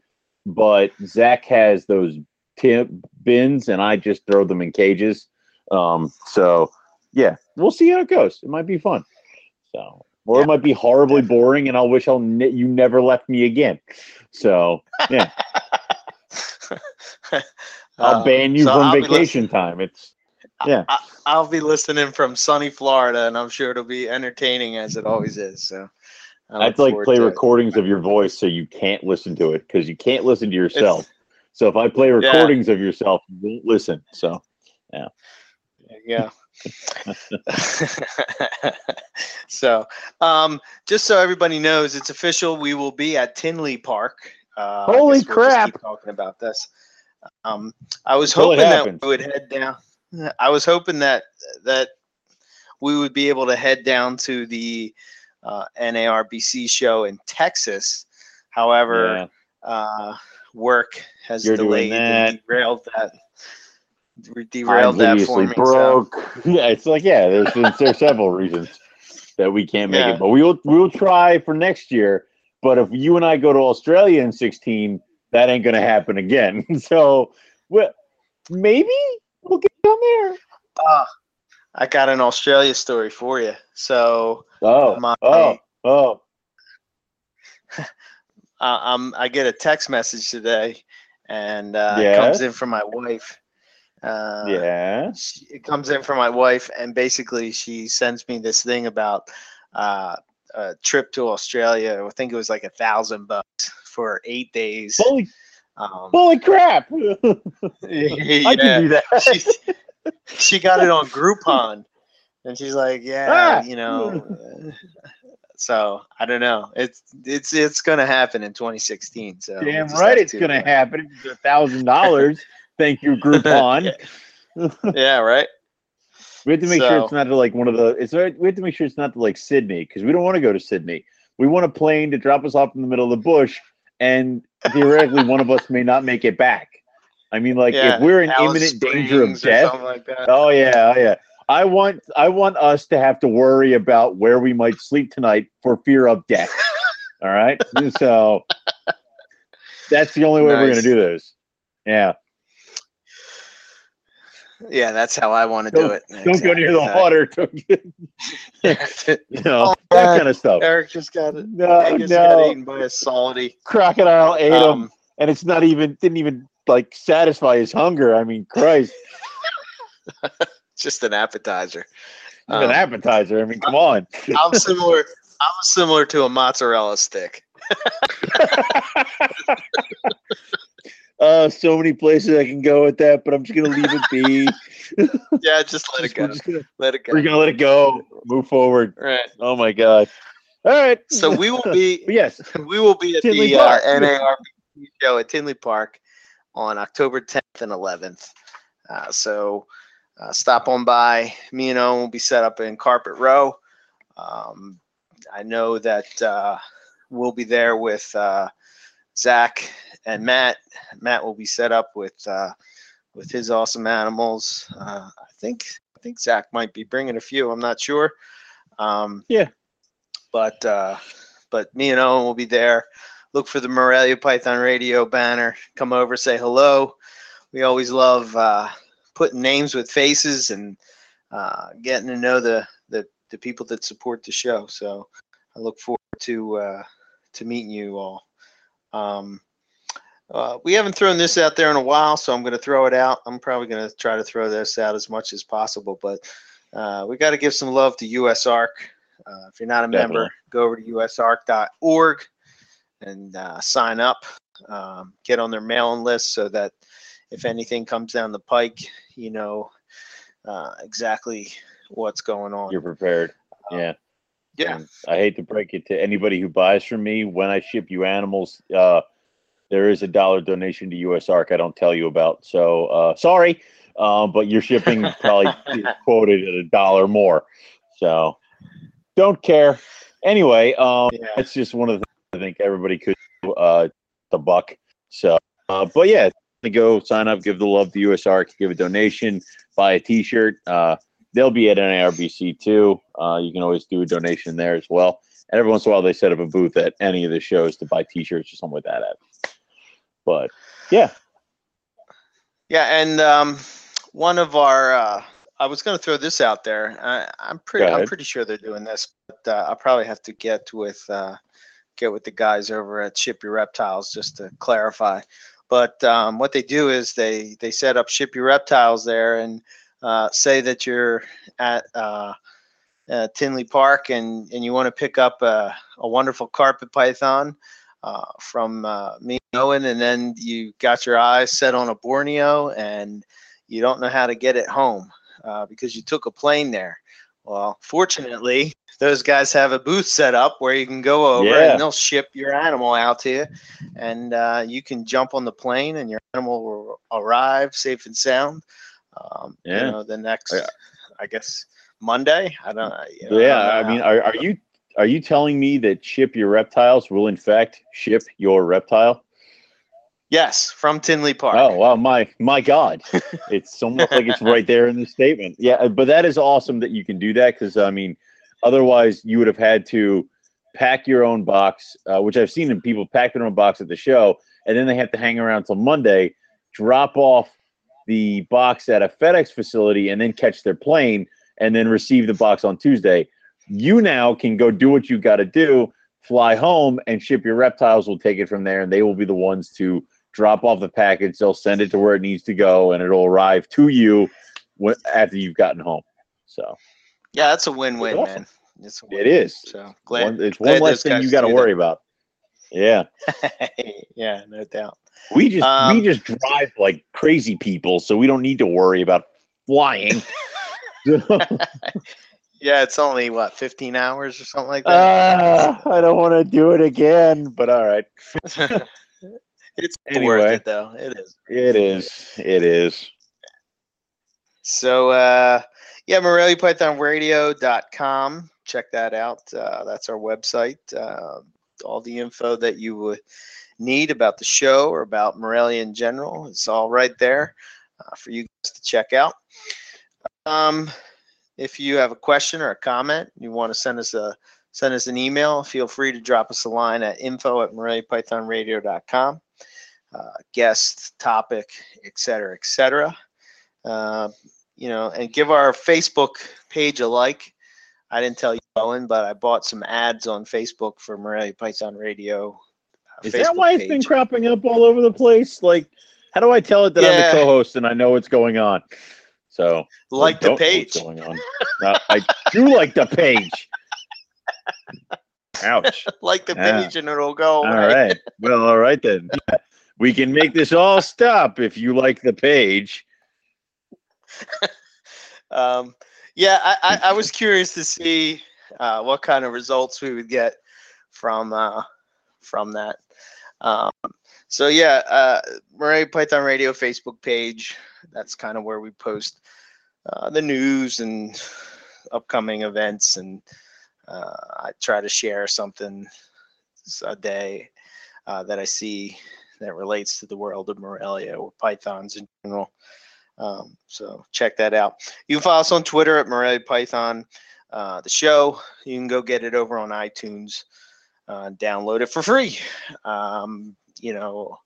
but Zach has those tin bins and I just throw them in cages. Um, so, yeah, we'll see how it goes. It might be fun. So, or it might be horribly boring, and I'll wish I'll ne- you never left me again. So yeah, [LAUGHS] I'll Uh, ban you so from I'll vacation time. It's yeah, I, I'll be listening from sunny Florida, and I'm sure it'll be entertaining as it always is. So, I I have to like play to it. recordings of your voice so you can't listen to it because you can't listen to yourself. so if I play recordings of yourself, you won't listen. So Yeah. [LAUGHS] so, um, just so everybody knows, it's official. We will be at Tinley Park. Uh, Holy we'll crap. keep talking about this. Um, I was Until hoping that we would head down. I was hoping that that we would be able to head down to the uh, NARBC show in Texas. However, yeah, uh, work has You're delayed and derailed that. Derailed. I'm Derailed that for me. so- broke. [LAUGHS] Yeah, it's like yeah, There's there's there's several reasons that we can't make Yeah. it, but we will we will try for next year. But if you and I go to Australia in 16, that ain't gonna happen again. [LAUGHS] So, well, maybe we'll get down there. Uh, I got an Australia story for you. So Oh, my, oh, oh. [LAUGHS] uh, um, I get a text message today, and uh, it comes in from my wife. Uh, Yeah. she- it comes in from my wife, and basically she sends me this thing about uh, a trip to Australia. I think it was like a thousand bucks for eight days. Holy, Um, holy crap! [LAUGHS] [LAUGHS] I can do that. [LAUGHS] she, she got it on Groupon, and she's like, "Yeah, Ah. you know." uh, So I don't know. It's it's it's gonna happen in 2016. So Damn right, it's gonna uh, happen. It's a thousand dollars. Thank you, [LAUGHS] Groupon. Yeah, right. We have to make sure it's not to like one of the. It's we have to make sure it's not to like Sydney because we don't want to go to Sydney. We want a plane to drop us off in the middle of the bush, and theoretically, one of us may not make it back. I mean, like yeah, if we're in Alice imminent danger of death. like that. Oh yeah, oh yeah. I want I want us to have to worry about where we might sleep tonight for fear of death. All right, [LAUGHS] so that's the only way we're gonna do this. Yeah, Yeah, that's how I want to do it. don't go near the Exactly. water. Don't get- water. [LAUGHS] [LAUGHS] you know Oh, that God. kind of stuff. Eric just got it. No, Angus got no. eaten by a salty. Crocodile ate him, Um, and it's not even didn't even like satisfy his hunger. I mean, Christ, [LAUGHS] just an appetizer. even an Um, appetizer. I mean, come on. I'm similar. I'm similar to a mozzarella stick. Uh, so many places I can go with that, but I'm just gonna leave it be. [LAUGHS] Yeah, just let it go. gonna- Let it go. We're gonna let it go. Move forward. Right. Oh my god. All right. So we will be [LAUGHS] yes. we will be at Tinley the uh. Show at Tinley Park on October 10th and 11th. Uh, so uh, stop on by. Me and Owen will be set up in Carpet Row. Um, I know that uh, we'll be there with uh, Zach and Matt. Matt will be set up with uh, with his awesome animals. Uh, I think I think Zach might be bringing a few. I'm not sure. Um, Yeah. But uh, but me and Owen will be there. Look for the Morelia Python Radio banner. Come over, say hello. We always love uh, putting names with faces and uh, getting to know the, the the people that support the show. So I look forward to uh, to meeting you all. Um, uh, we haven't thrown this out there in a while, so I'm going to throw it out. I'm probably going to try to throw this out as much as possible, but uh, we got to give some love to USARK. Uh, if you're not a Definitely. member, go over to usark.org and uh, sign up. Um, get on their mailing list so that if anything comes down the pike, you know uh, exactly what's going on. You're prepared. Yeah. Yeah, And I hate to break it to anybody who buys from me. When I ship you animals, uh, there is a dollar donation to USARK I don't tell you about. So uh, sorry, uh, but your shipping [LAUGHS] probably quoted at a dollar more. So don't care. Anyway, um, Yeah. that's just one of the things I think everybody could do, uh, the buck. So, uh, but yeah, go sign up, give the love to USARK, give a donation, buy a T-shirt. Uh, they'll be at NARBC too. Uh, you can always do a donation there as well. And every once in a while, they set up a booth at any of the shows to buy T-shirts or something like that. At. But yeah, Yeah, and um, one of our, uh, I was going to throw this out there. I, I'm pretty, I'm pretty sure they're doing this, but uh, I'll probably have to get with, uh, get with the guys over at Ship Your Reptiles just to clarify. But um, what they do is they they set up Ship Your Reptiles there and uh, say that you're at uh, uh, Tinley Park and and you want to pick up a, a wonderful carpet python uh, from uh, me and Owen, and then you got your eyes set on a Borneo and you don't know how to get it home uh, because you took a plane there. Well, fortunately, those guys have a booth set up where you can go over Yeah. and they'll ship your animal out to you, and uh, you can jump on the plane and your animal will arrive safe and sound. Um, Yeah. You know, the next, Yeah. I guess, Monday. I don't know. you know, yeah. don't I mean, are, are you are you telling me that ship your reptiles will in fact ship your reptile? yes, from Tinley Park. Oh wow, my my God! [LAUGHS] It's almost like it's right there in the statement. Yeah, uh, but that is awesome that you can do that because I mean, otherwise you would have had to pack your own box, uh, which I've seen in people pack their own box at the show, and then they have to hang around till Monday, drop off the box at a FedEx facility, and then catch their plane, and then receive the box on Tuesday. You now can go do what you got to do, fly home, and ship your reptiles. Will take it from there, and they will be the ones to drop off the package. They'll send it to where it needs to go, and it'll arrive to you after you've gotten home. So Yeah, that's a win-win, awesome. man. It's a it win. is. So glad. One, it's glad one less thing you got to worry that. about. Yeah, [LAUGHS] yeah, no doubt. we just Um, we just drive like crazy people, so we don't need to worry about flying. [LAUGHS] [LAUGHS] Yeah, it's only what 15 hours or something like that. Ah, I don't want to do it again, but all right, it's worth it though. It is. it is. It is. So uh yeah, MoreliaPythonRadio.com. Check that out. Uh, that's our website. Uh, all the info that you would need about the show or about Morelia in general, it's all right there uh, for you guys to check out. Um, if you have a question or a comment, you want to send us a send us an email, feel free to drop us a line at info at MoreliaPythonRadio.com. Uh, guest, topic, et cetera, et cetera. Uh, you know, and give our Facebook page a like. I didn't tell you, Owen, but I bought some ads on Facebook for Morelia Python Radio. uh, Is that Facebook why it's been cropping up all over the place? Like, how do I tell it that I'm Yeah. the co-host and I know what's going on? So Like the page. Going on? I do like the page. [LAUGHS] Ouch. like the Yeah. page, and it'll go. All right. Well, all right then. [LAUGHS] Yeah. We can make this all stop if you like the page. [LAUGHS] Um, yeah, I, I, I was curious to see uh, what kind of results we would get from uh, from that. Um, so yeah, uh, Morelia Python Radio Facebook page. That's kind of where we post uh, the news and upcoming events, and uh, I try to share something a day uh, that I see that relates to the world of Morelia or pythons in general. Um, so check that out. You can follow us on Twitter at Morelia Python. Uh, the show, you can go get it over on iTunes, uh, download it for free. Um, you know,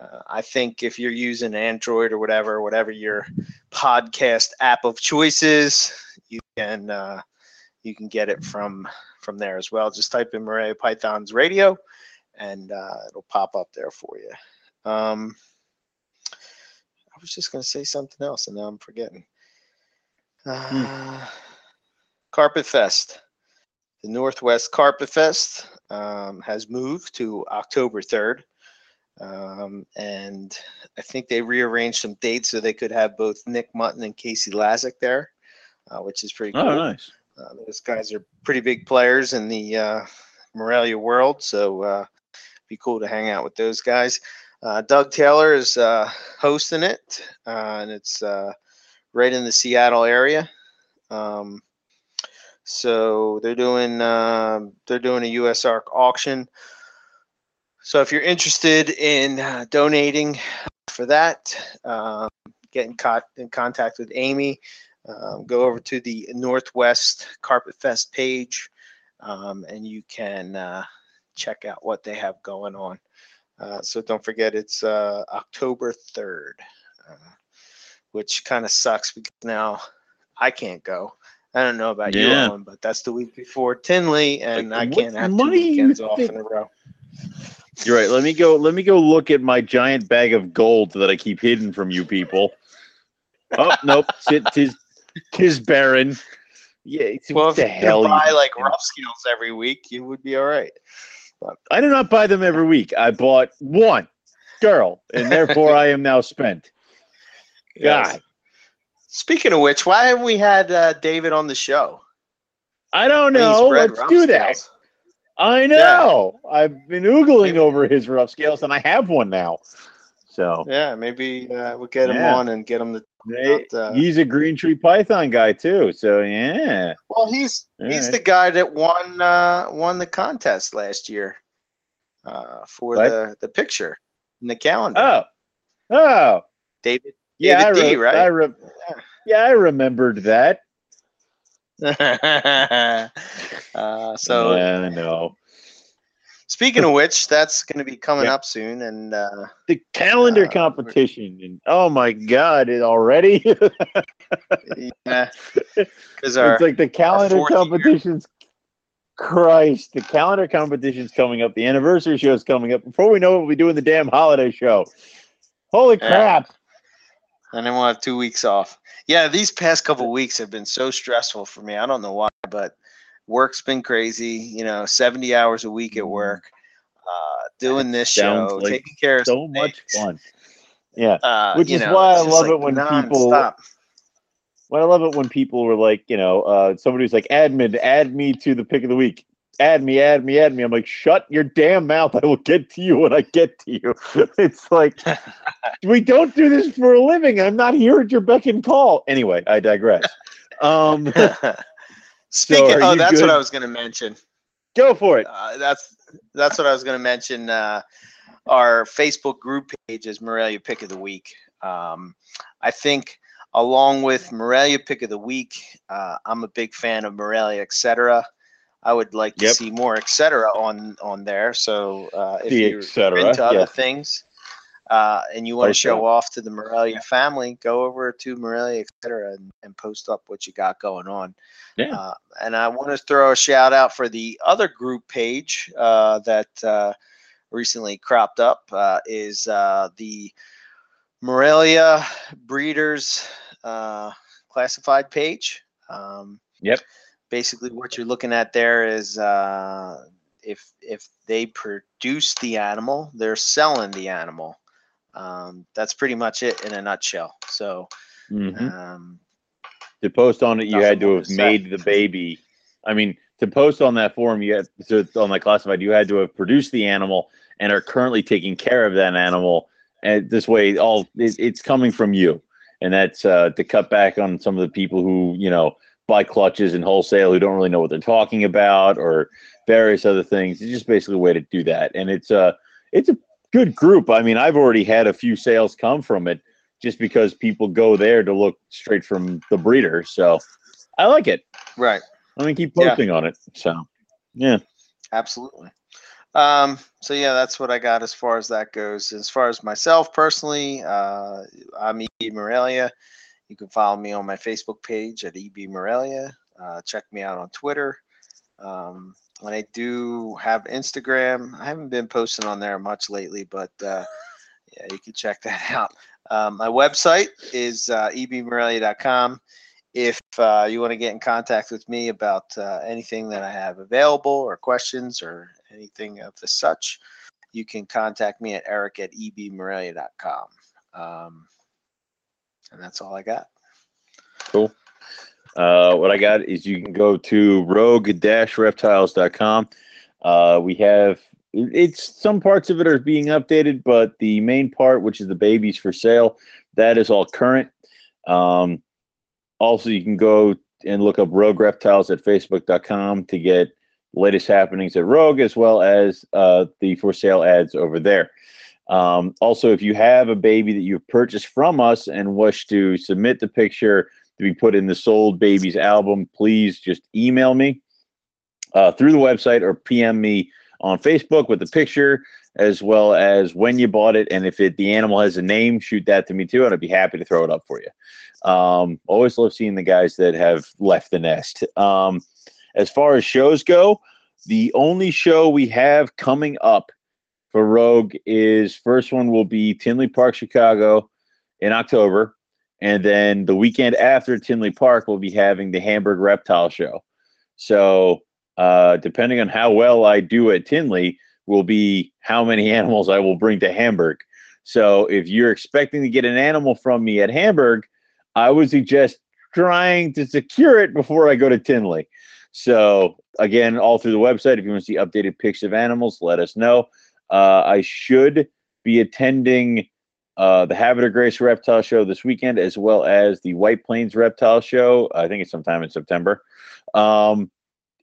Uh, I think if you're using Android or whatever, whatever your podcast app of choice is, you can uh, you can get it from from there as well. Just type in Morelia Pythons Radio, and uh, it'll pop up there for you. Um, I was just going to say something else, and now I'm forgetting. Uh, Carpet Fest. The Northwest Carpet Fest um, has moved to October 3rd. Um, and I think they rearranged some dates so they could have both Nick Mutton and Casey Lazick there, uh, which is pretty cool. Oh, nice. Uh, those guys are pretty big players in the uh, Morelia world, so uh, be cool to hang out with those guys. Uh, Doug Taylor is uh, hosting it, uh, and it's uh, right in the Seattle area. Um, so they're doing um they're doing a USARK auction. So if you're interested in uh, donating for that, um, get in, co- in contact with Amy. Um, go over to the Northwest Carpet Fest page, um, and you can uh, check out what they have going on. Uh, so don't forget, it's uh, October 3rd, uh, which kind of sucks because now I can't go. I don't know about you, Owen, but that's the week before Tinley, and I what can't have two weekends off in a row. You're right. Let me go. Let me go look at my giant bag of gold that I keep hidden from you people. Oh [LAUGHS] nope, tis tis, tis barren. Yeah, it's- Well, if the you hell? buy you- like rough scales every week, you would be all right. I do not buy them every week. I bought one girl, and therefore I am now spent. [LAUGHS] Yes. Speaking of which, why haven't we had uh, David on the show? I don't know. Let's do that. I know. I've been oogling over his rough scales, and I have one now. So Yeah, maybe uh, we'll get him Yeah. on and get him to. Hey, about, uh, he's a green tree python guy too. So yeah. Well, he's All he's right. the guy that won uh, won the contest last year uh, for What? the the picture in the calendar. Oh, oh, David yeah. I, David D, re- right? I re- yeah, I remembered that. [LAUGHS] uh, so yeah, I know. speaking of which, that's going to be coming Yeah. up soon, and uh, The calendar Uh, competition, and oh my god, it already. yeah, [LAUGHS] because our it's like the calendar 40 year- competitions. Christ, the calendar competition's coming up. The anniversary show's coming up. Before we know it, we'll be doing the damn holiday show. Holy crap! And then we'll have two weeks off. Yeah, these past couple weeks have been so stressful for me. I don't know why, but work's been crazy. You know, seventy hours a week at work, uh, doing this Sounds show, like taking care of So much fun. Yeah. Uh, Which is know, why I love like it when people- nonstop. Well, I love it when people were like, you know, uh, somebody was like, admin, add me to the pick of the week. Add me, add me, add me. I'm like, shut your damn mouth. I will get to you when I get to you. [LAUGHS] it's like, [LAUGHS] we don't do this for a living. I'm not here at your beck and call. Anyway, I digress. [LAUGHS] Um, Speaking, are oh, that's good? what I was going to mention. go for it. Uh, that's that's what I was going to mention. Uh, our Facebook group page is Morelia Pick of the Week. Um, I think along with Morelia Pick of the Week, uh, I'm a big fan of Morelia Etc. I would like to Yep. see more Etc. on on there. So uh, if The you're cetera, into other yeah. things uh, and you want to show off to the Morelia family, go over to Morelia Etc. And, and post up what you got going on. Yeah. Uh, and I want to throw a shout out for the other group page uh, that uh, recently cropped up uh, is uh, the Morelia Breeders uh, classified page. Um, Yep. Basically, what you're looking at there is uh, if if they produce the animal, they're selling the animal. Um, that's pretty much it in a nutshell. So. Mhm. Um, to post on it, you had to have to made the baby. I mean, to post on that forum, you had to, on that classified, you had to have produced the animal and are currently taking care of that animal. And this way, all it, it's coming from you, and that's uh, to cut back on some of the people who you know buy clutches and wholesale who don't really know what they're talking about or various other things. It's just basically a way to do that, and it's a it's a good group. I mean, I've already had a few sales come from it just because people go there to look straight from the breeder. So I like it. right. I'm gonna keep Yeah. posting on it. So yeah, Absolutely. Um, so yeah, that's what I got as far as that goes. As far as myself personally, uh, I'm EB Morelia. You can follow me on my Facebook page at EB Morelia. Uh, check me out on Twitter. Um, when I do have Instagram, I haven't been posting on there much lately, but uh, yeah, you can check that [LAUGHS] out. Um, my website is uh, ebmorelia.com. If uh, you want to get in contact with me about uh, anything that I have available or questions or anything of the such, you can contact me at eric at ebmorelia.com. Um, and that's all I got. Cool. Uh, what I got is you can go to rogue-reptiles.com. Uh, we have it's some parts of it are being updated, but the main part, which is the babies for sale, that is all current. Um, also, you can go and look up Rogue Reptiles at Facebook.com to get latest happenings at Rogue, as well as uh, the for sale ads over there. Um, also, if you have a baby that you've purchased from us and wish to submit the picture to be put in the sold babies album, please just email me uh, through the website or PM me on Facebook with the picture as well as when you bought it. And if it the animal has a name, shoot that to me too, and I'd be happy to throw it up for you. Um, always love seeing the guys that have left the nest. Um, as far as shows go, the only show we have coming up for Rogue is first one will be Tinley Park, Chicago in October. And then the weekend after Tinley Park, we'll be having the Hamburg Reptile Show. So, uh, depending on how well I do at Tinley, will be how many [LAUGHS] animals I will bring to Hamburg. So, if you're expecting to get an animal from me at Hamburg, I would suggest trying to secure it before I go to Tinley. So, again, all through the website, if you want to see updated pics of animals, let us know. Uh, I should be attending uh, the Havre de Grace Reptile Show this weekend, as well as the White Plains Reptile Show. I think it's sometime in September. Um,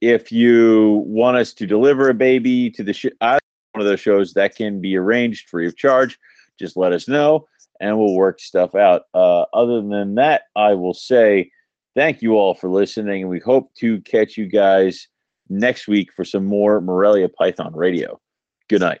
if you want us to deliver a baby to the sh- one of those shows, that can be arranged free of charge. Just let us know, and we'll work stuff out. Uh, other than that, I will say thank you all for listening, we hope to catch you guys next week for some more Morelia Python Radio. Good night.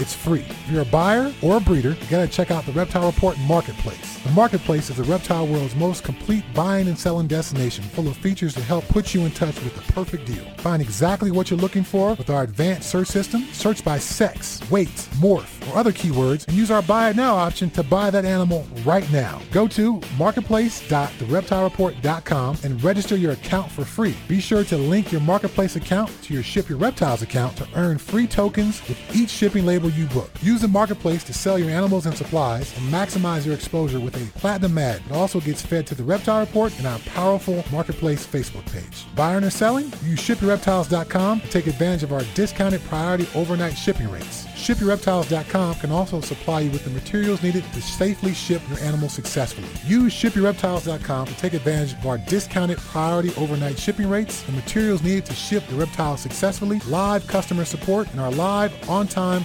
it's free. If you're a buyer or a breeder, you gotta check out the Reptile Report Marketplace. The Marketplace is the reptile world's most complete buying and selling destination, full of features to help put you in touch with the perfect deal. Find exactly what you're looking for with our advanced search system. Search by sex, weight, morph, or other keywords, and use our Buy It Now option to buy that animal right now. Go to marketplace.thereptilereport.com and register your account for free. Be sure to link your Marketplace account to your Ship Your Reptiles account to earn free tokens with each shipping label you book. Use the Marketplace to sell your animals and supplies and maximize your exposure with a platinum ad. It also gets fed to the Reptile Report and our powerful Marketplace Facebook page. Buying or selling? Use shipyourreptiles.com to take advantage of our discounted priority overnight shipping rates. ShipYourReptiles.com can also supply you with the materials needed to safely ship your animal successfully. Use ShipYourReptiles.com to take advantage of our discounted priority overnight shipping rates, the materials needed to ship your reptiles successfully, live customer support, and our live, on-time